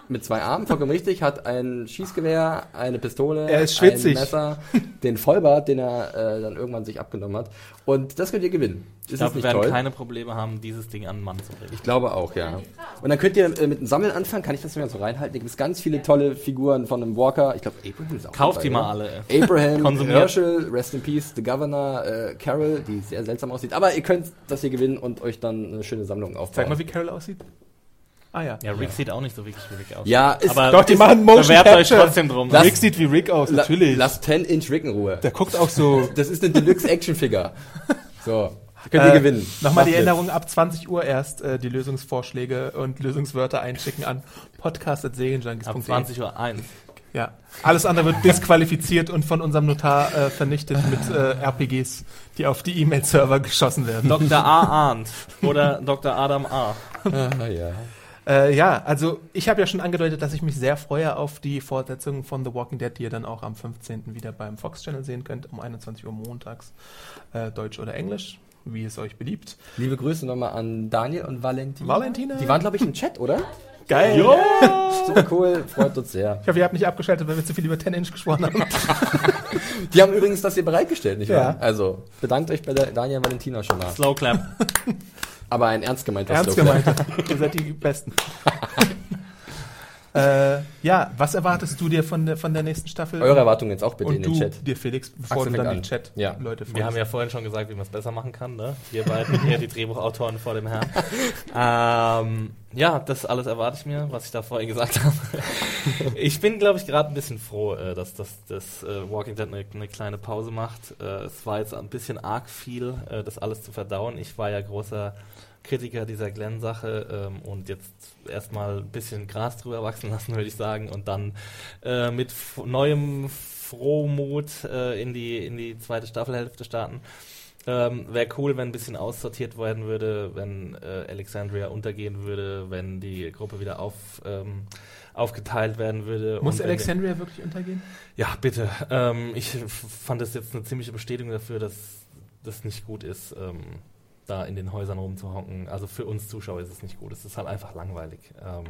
Mit zwei Armen. vollkommen richtig, hat ein Schießgewehr, eine Pistole, Er ein Messer, den Vollbart, den er äh, dann irgendwann sich abgenommen hat. Und das könnt ihr gewinnen. Ist Ich glaube, wir nicht werden toll? keine Probleme haben, dieses Ding an den Mann zu bringen. Ich glaube auch, ja. Und dann könnt ihr äh, mit dem Sammeln anfangen. Kann ich das mal so reinhalten? Da gibt es ganz viele tolle Figuren von einem Walker. Ich glaube, Abraham ist auch Kauft die mal alle. Abraham. Herschel, Rest in Peace, The Governor, äh, Carol, die sehr seltsam aussieht. Aber ihr könnt das hier gewinnen und euch dann eine schöne Sammlung aufbauen. Zeig mal, wie Carol aussieht. Ah ja. Ja, Rick sieht auch nicht so wirklich wie Rick aus. Ja, ist, aber Doch, die machen Motion bewerbt euch trotzdem drum. Lass- Rick sieht wie Rick aus, la, natürlich. lasst 10-Inch Rick in Ruhe. Der guckt auch so. Das ist eine Deluxe-Action-Figure. So, könnt ihr Äh, gewinnen. Nochmal die. Erinnerung, ab 20 Uhr erst äh, die Lösungsvorschläge und Lösungswörter einschicken an podcast.segenjunkies.de. Ab 20 Uhr 1. Ja. Alles andere wird disqualifiziert und von unserem Notar äh, vernichtet mit äh, RPGs, die auf die E-Mail-Server geschossen werden. Dr. A. Arndt oder Dr. Adam A. Ah, ja. Äh, ja, also ich habe ja schon angedeutet, dass ich mich sehr freue auf die Fortsetzung von The Walking Dead, die ihr dann auch am 15. wieder beim Fox Channel sehen könnt, um 21 Uhr montags, äh, Deutsch oder Englisch, wie es euch beliebt. Liebe Grüße nochmal an Daniel und Valentina. Valentina. Die waren, glaube ich, im Chat, oder? Geil! Super cool, freut uns sehr. Ich hoffe, ihr habt nicht abgeschaltet, weil wir zu viel über 10 Inch gesprochen haben. Die haben übrigens das hier bereitgestellt, nicht Ja. wahr? Also, bedankt euch bei der Daniel und Valentina schon mal. Slow Clap. Aber ein ernst gemeinter Ernst Slogan. gemeint. Ihr seid die Besten. äh, ja, was erwartest du dir von der, von der nächsten Staffel? Eure Erwartungen jetzt auch bitte Und in du, den Chat. dir Felix, bevor Axel du dann fängt die an. Ja. Chat-Leute Wir haben ja vorhin schon gesagt, wie man es besser machen kann, ne? Wir beiden hier, die Drehbuchautoren vor dem Herrn. ähm, ja, das alles erwarte ich mir, was ich da vorhin gesagt habe. ich bin, glaube ich, gerade ein bisschen froh, äh, dass das, das äh, Walking Dead eine, eine kleine Pause macht. Äh, es war jetzt ein bisschen arg viel, äh, das alles zu verdauen. Ich war ja großer Kritiker dieser Glenn-Sache ähm, und jetzt erstmal ein bisschen Gras drüber wachsen lassen, würde ich sagen, und dann äh, mit neuem Frohmut äh, in, die, in die zweite Staffelhälfte starten. Ähm, Wäre cool, wenn ein bisschen aussortiert werden würde, wenn äh, Alexandria untergehen würde, wenn die Gruppe wieder auf, ähm, aufgeteilt werden würde. Muss Alexandria wirklich untergehen? ja, bitte. Ähm, ich fand das jetzt eine ziemliche Bestätigung dafür, dass das nicht gut ist, ähm, da in den Häusern rumzuhocken. Also für uns Zuschauer ist es nicht gut. Es ist halt einfach langweilig. Ähm,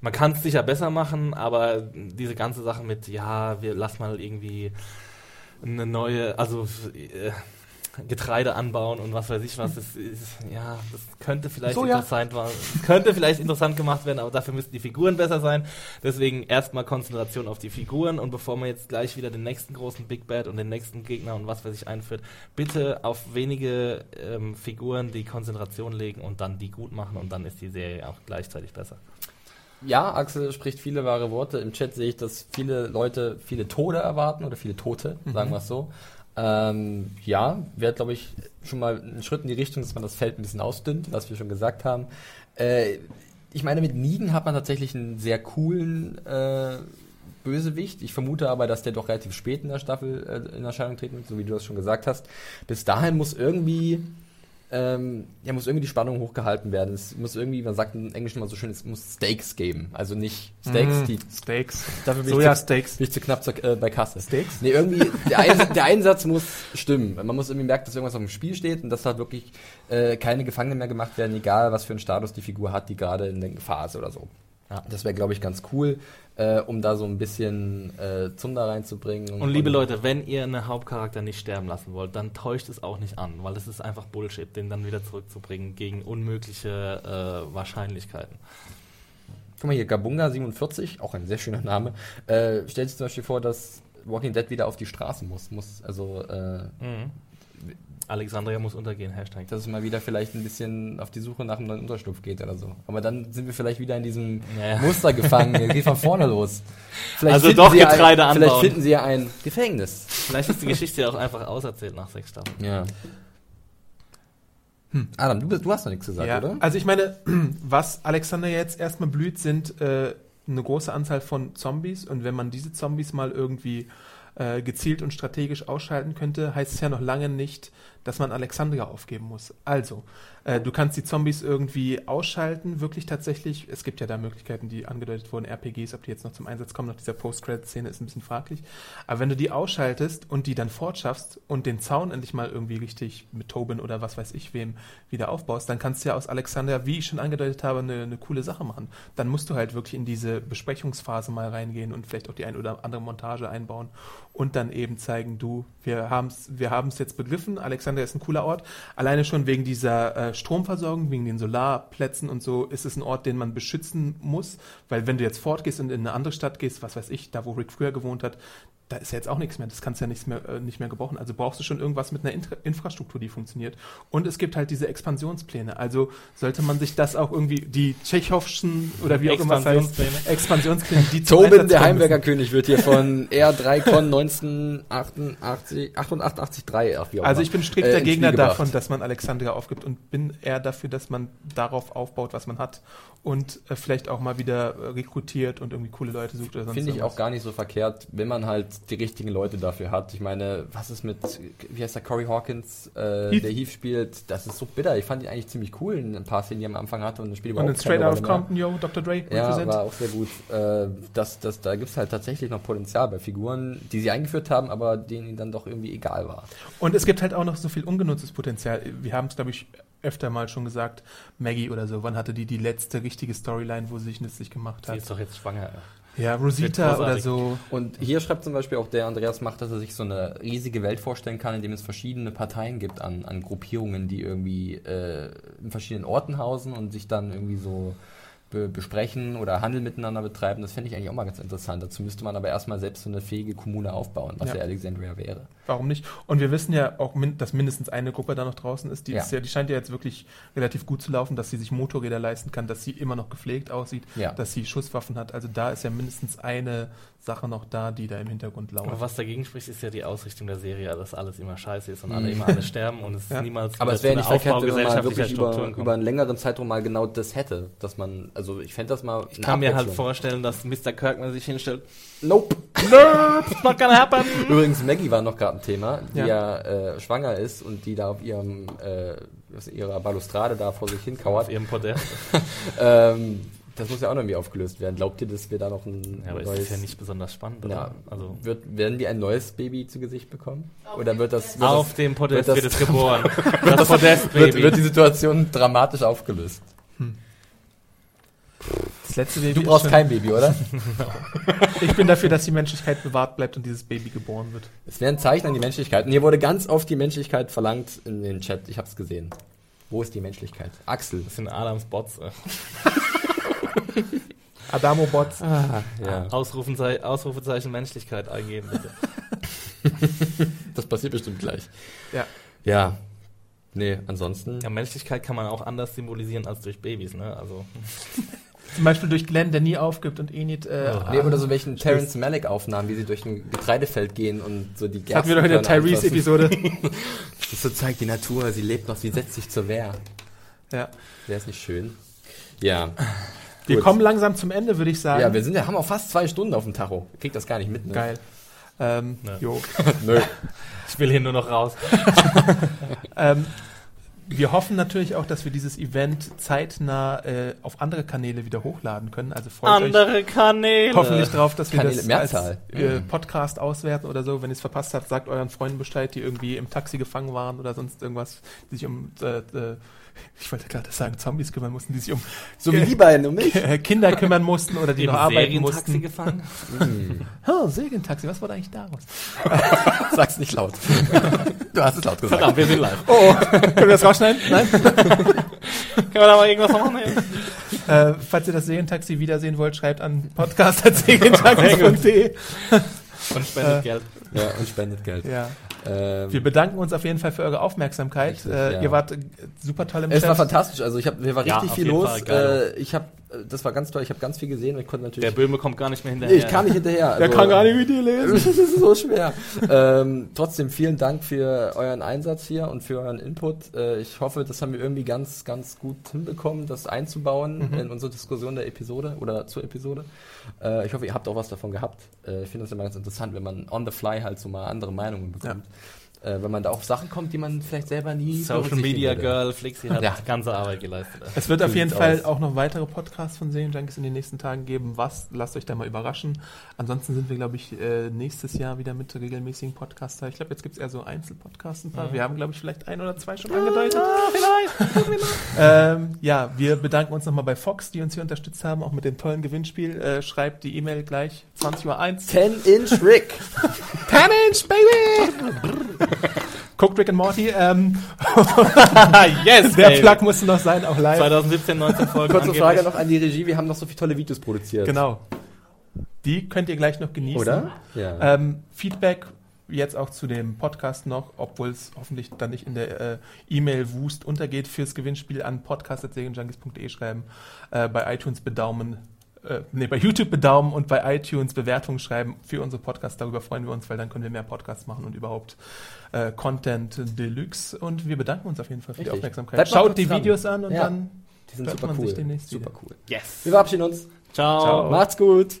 man kann es sicher besser machen, aber diese ganze Sache mit, ja, wir lass mal irgendwie eine neue, also äh, Getreide anbauen und was weiß ich was, das ist, ja, das könnte vielleicht Soja. interessant war, könnte vielleicht interessant gemacht werden, aber dafür müssten die Figuren besser sein. Deswegen erstmal Konzentration auf die Figuren und bevor man jetzt gleich wieder den nächsten großen Big Bad und den nächsten Gegner und was weiß ich einführt, bitte auf wenige ähm, Figuren die Konzentration legen und dann die gut machen und dann ist die Serie auch gleichzeitig besser. Ja, Axel spricht viele wahre Worte. Im Chat sehe ich, dass viele Leute viele Tode erwarten oder viele Tote, sagen wir es so. Ähm, ja, wäre, glaube ich, schon mal ein Schritt in die Richtung, dass man das Feld ein bisschen ausdünnt, was wir schon gesagt haben. Äh, ich meine, mit Negan hat man tatsächlich einen sehr coolen äh, Bösewicht. Ich vermute aber, dass der doch relativ spät in der Staffel äh, in Erscheinung treten wird, so wie du das schon gesagt hast. Bis dahin muss irgendwie ähm, ja, muss irgendwie die Spannung hochgehalten werden. Es muss irgendwie, man sagt im Englischen mal so schön, es muss Steaks geben. Also nicht Steaks, Mm, die Steaks. dafür bin ich, zu, Soja-Steaks. bin ich zu knapp zur, äh, bei Kasse. Steaks? Nee, irgendwie, der, Einsatz, der Einsatz muss stimmen. Man muss irgendwie merken, dass irgendwas auf dem Spiel steht und dass halt wirklich äh, keine Gefangenen mehr gemacht werden, egal was für einen Status die Figur hat, die gerade in der ist oder so. Ja. Das wäre, glaube ich, ganz cool, äh, um da so ein bisschen äh, Zunder reinzubringen. Und liebe Leute, wenn ihr einen Hauptcharakter nicht sterben lassen wollt, dann täuscht es auch nicht an, weil es ist einfach Bullshit, den dann wieder zurückzubringen gegen unmögliche äh, Wahrscheinlichkeiten. Guck mal hier, Gabunga 47, auch ein sehr schöner Name, äh, stellt sich zum Beispiel vor, dass Walking Dead wieder auf die Straße muss. muss also, äh, Mhm. Alexandria muss untergehen, Hashtag. dass es mal wieder vielleicht ein bisschen auf die Suche nach einem neuen Unterschlupf geht oder so. Aber dann sind wir vielleicht wieder in diesem Ja. Muster gefangen. Es geht von vorne los. Vielleicht Also doch sie Getreide ein, Vielleicht anbauen. finden sie ja ein Gefängnis. Vielleicht ist die Geschichte ja auch einfach auserzählt nach sechs Staffeln. Ja. Hm. Adam, du, du hast noch nichts gesagt, Ja, oder? also ich meine, was Alexander jetzt erstmal blüht, sind äh, eine große Anzahl von Zombies und wenn man diese Zombies mal irgendwie äh, gezielt und strategisch ausschalten könnte, heißt es ja noch lange nicht, dass man Alexandria aufgeben muss. Also, äh, du kannst die Zombies irgendwie ausschalten, wirklich tatsächlich. Es gibt ja da Möglichkeiten, die angedeutet wurden, RPGs, ob die jetzt noch zum Einsatz kommen, nach dieser Post-Credit-Szene ist ein bisschen fraglich. Aber wenn du die ausschaltest und die dann fortschaffst und den Zaun endlich mal irgendwie richtig mit Tobin oder was weiß ich wem wieder aufbaust, dann kannst du ja aus Alexandria, wie ich schon angedeutet habe, eine, eine coole Sache machen. Dann musst du halt wirklich in diese Besprechungsphase mal reingehen und vielleicht auch die ein oder andere Montage einbauen und dann eben zeigen, du, wir haben es wir haben's jetzt begriffen, Alexandria ist ein cooler Ort. Alleine schon wegen dieser äh, Stromversorgung, wegen den Solarplätzen und so, ist es ein Ort, den man beschützen muss, weil wenn du jetzt fortgehst und in eine andere Stadt gehst, was weiß ich, da wo Rick früher gewohnt hat, da ist ja jetzt auch nichts mehr, das kannst du ja nichts mehr, äh, nicht mehr gebrauchen. Also brauchst du schon irgendwas mit einer Intra Infrastruktur, die funktioniert. Und es gibt halt diese Expansionspläne. Also sollte man sich das auch irgendwie, die Tschechowschen oder wie auch immer es heißt, Expansionspläne. Expansionspläne, die Tobin, der kommen Heimwerker müssen. König, wird hier von R3Con 1988, 88, 3, ach, wie auch Also ich bin strikter äh, Gegner davon, dass man Alexandria aufgibt und bin eher dafür, dass man darauf aufbaut, was man hat und äh, vielleicht auch mal wieder äh, rekrutiert und irgendwie coole Leute sucht oder sonst Finde ich irgendwas. auch gar nicht so verkehrt, wenn man halt die richtigen Leute dafür hat. Ich meine, was ist mit, wie heißt der, Corey Hawkins, äh, Heath. der Heath spielt, das ist so bitter. Ich fand ihn eigentlich ziemlich cool in ein paar Szenen, die er am Anfang hatte und das Spiel Und überhaupt in Straight Out of. Compton, yo, Dr. Dre, Ja, represent. war auch sehr gut. Äh, das, das, da gibt es halt tatsächlich noch Potenzial bei Figuren, die sie eingeführt haben, aber denen ihnen dann doch irgendwie egal war. Und es gibt halt auch noch so viel ungenutztes Potenzial. Wir haben es, glaube ich, öfter mal schon gesagt, Maggie oder so, wann hatte die die letzte richtige Storyline, wo sie sich nützlich gemacht hat? ist doch jetzt schwanger. Ja, Rosita oder so. Und hier schreibt zum Beispiel auch der Andreas Macht, dass er sich so eine riesige Welt vorstellen kann, in dem es verschiedene Parteien gibt an, an Gruppierungen, die irgendwie äh, in verschiedenen Orten hausen und sich dann irgendwie so be besprechen oder Handel miteinander betreiben. Das fände ich eigentlich auch mal ganz interessant. Dazu müsste man aber erstmal selbst so eine fähige Kommune aufbauen, was Ja. ja, Alexandria wäre. Warum nicht? Und wir wissen ja auch, min dass mindestens eine Gruppe da noch draußen ist. Die, Ja. ist ja, die scheint ja jetzt wirklich relativ gut zu laufen, dass sie sich Motorräder leisten kann, dass sie immer noch gepflegt aussieht, dass sie Schusswaffen hat. Also da ist ja mindestens eine Sache noch da, die da im Hintergrund Aber lauert. was dagegen spricht, ist ja die Ausrichtung der Serie, dass alles immer scheiße ist und alle immer alle sterben und es Ja. niemals. Aber es wäre nicht verkehrt, wenn man mal wirklich über, über einen längeren Zeitraum mal genau das hätte. Dass man, also ich fände das mal. Ich kann mir halt vorstellen, dass Mr. Kirkman sich hinstellt. Nope. It's not gonna happen. Übrigens, Maggie war noch gerade ein Thema, die Ja. ja, äh, schwanger ist und die da auf ihrem äh, ihrer Balustrade da vor sich hinkauert. Auf ihrem Podest. Ähm, das muss ja auch noch irgendwie aufgelöst werden. Glaubt ihr, dass wir da noch ein Ja, aber ist neues... das ja nicht besonders spannend, oder? Ja, Also wird, werden wir ein neues Baby zu Gesicht bekommen? Oder wird das, wird auf das, dem Podest wird wird, das- es geboren. Das Podest, wird, Baby. wird die Situation dramatisch aufgelöst? Das letzte Baby Du ist brauchst schon- kein Baby, oder? Ich bin dafür, dass die Menschlichkeit bewahrt bleibt und dieses Baby geboren wird. Es wäre ein Zeichen an die Menschlichkeit. Und hier wurde ganz oft die Menschlichkeit verlangt in den Chat. Ich habe es gesehen. Wo ist die Menschlichkeit? Axel. das sind Adams Bots. Adamo Bots. Ah, ja. Ausrufenzei Ausrufezeichen Menschlichkeit eingeben, bitte. Das passiert bestimmt gleich. Ja. Ja. Nee, ansonsten. Ja, Menschlichkeit kann man auch anders symbolisieren als durch Babys, ne? Also, Zum Beispiel durch Glenn, der nie aufgibt und Enid. Äh, Nee, oder so welchen Terrence Malick Aufnahmen, wie sie durch ein Getreidefeld gehen und so die Das hatten wir doch in der anfassen. Tyrese-Episode. Das so zeigt die Natur, sie lebt noch, sie setzt sich zur Wehr. ja. Wäre es nicht schön? Ja. Wir Gut. kommen langsam zum Ende, würde ich sagen. Ja, wir sind ja, haben auch fast zwei Stunden auf dem Tacho. Kriegt das gar nicht mit, ne? Geil. Ähm, Ja. jo. Nö. ich will hier nur noch raus. Ähm, wir hoffen natürlich auch, dass wir dieses Event zeitnah äh, auf andere Kanäle wieder hochladen können. Also freut euch Andere Kanäle. hoffentlich drauf, dass wir Kanäle, das Mehrzahl. als äh, Podcast auswerten oder so. Wenn ihr es verpasst habt, sagt euren Freunden Bescheid, die irgendwie im Taxi gefangen waren oder sonst irgendwas, die sich um äh, äh, ich wollte gerade sagen, Zombies kümmern mussten, die sich um So wie die beiden um mich. Kinder kümmern mussten oder die Im noch arbeiten Serientaxi mussten. gefangen. Oh, Segentaxi, was war da eigentlich daraus? Sag's nicht laut. Du hast es laut gesagt. Verdammt, wir sind live. Oh, können wir das rausschneiden? Nein? Können wir da mal irgendwas machen? Äh, falls ihr das Serientaxi wiedersehen wollt, schreibt an podcast.segentaxi.de. Und spendet Äh, Geld. Ja, und spendet Geld. Ja. Ähm, Wir bedanken uns auf jeden Fall für eure Aufmerksamkeit. Richtig, äh, ja. Ihr wart super toll im es war Chat. fantastisch. Also ich habe, wir war Ja, richtig auf viel los. Fall. Äh, ich habe, das war ganz toll. Ich habe ganz viel gesehen ich konnte Der natürlich. Böhme kommt gar nicht mehr hinterher. Nee, ich kann nicht hinterher. Der Also- kann gar nicht mit dir lesen. Das ist so schwer. ähm, trotzdem vielen Dank für euren Einsatz hier und für euren Input. Äh, ich hoffe, das haben wir irgendwie ganz, ganz gut hinbekommen, das einzubauen in unsere Diskussion der Episode oder zur Episode. Äh, ich hoffe, ihr habt auch was davon gehabt. Äh, ich finde das immer ganz interessant, wenn man on the fly halt so mal andere Meinungen bekommt. Äh, wenn man da auf Sachen kommt, die man vielleicht selber nie Social Media. Girl, Flixi hat Ja. ganze Arbeit geleistet. Es wird auf jeden sieht's Fall aus. auch noch weitere Podcasts von Serienjunkies in den nächsten Tagen geben. Was? Lasst euch da mal überraschen. Ansonsten sind wir, glaube ich, äh, nächstes Jahr wieder mit regelmäßigen Podcasts da. Ich glaube, jetzt gibt es eher so Einzelpodcasts ein paar. Wir haben, glaube ich, vielleicht ein oder zwei schon angedeutet. ähm, ja, wir bedanken uns nochmal bei Fox, die uns hier unterstützt haben, auch mit dem tollen Gewinnspiel. Äh, schreibt die E-Mail gleich 20.01 Uhr. 10 Inch Rick. 10 Inch, baby! Guckt Rick and Morty. Ähm, yes, der baby. Plug musste noch sein, auch live. 2017, 19 Folgen. Kurze angeblich. Frage noch an die Regie. Wir haben noch so viele tolle Videos produziert. Genau. Die könnt ihr gleich noch genießen. Oder? Ja. Ähm, Feedback jetzt auch zu dem Podcast noch, obwohl es hoffentlich dann nicht in der äh, E-Mail-Wust untergeht, fürs Gewinnspiel an podcast.serienjunkies.de schreiben, äh, bei iTunes bedaumen, äh, nee, bei YouTube bedaumen und bei iTunes Bewertungen schreiben für unsere Podcasts. Darüber freuen wir uns, weil dann können wir mehr Podcasts machen und überhaupt äh, Content Deluxe. Und wir bedanken uns auf jeden Fall für die Richtig. Aufmerksamkeit. Bleibt Schaut die dran. Videos an und Ja. dann Die sind super man cool. sich demnächst Super wieder. cool. Yes. Wir verabschieden uns. Ciao. Ciao. Macht's gut.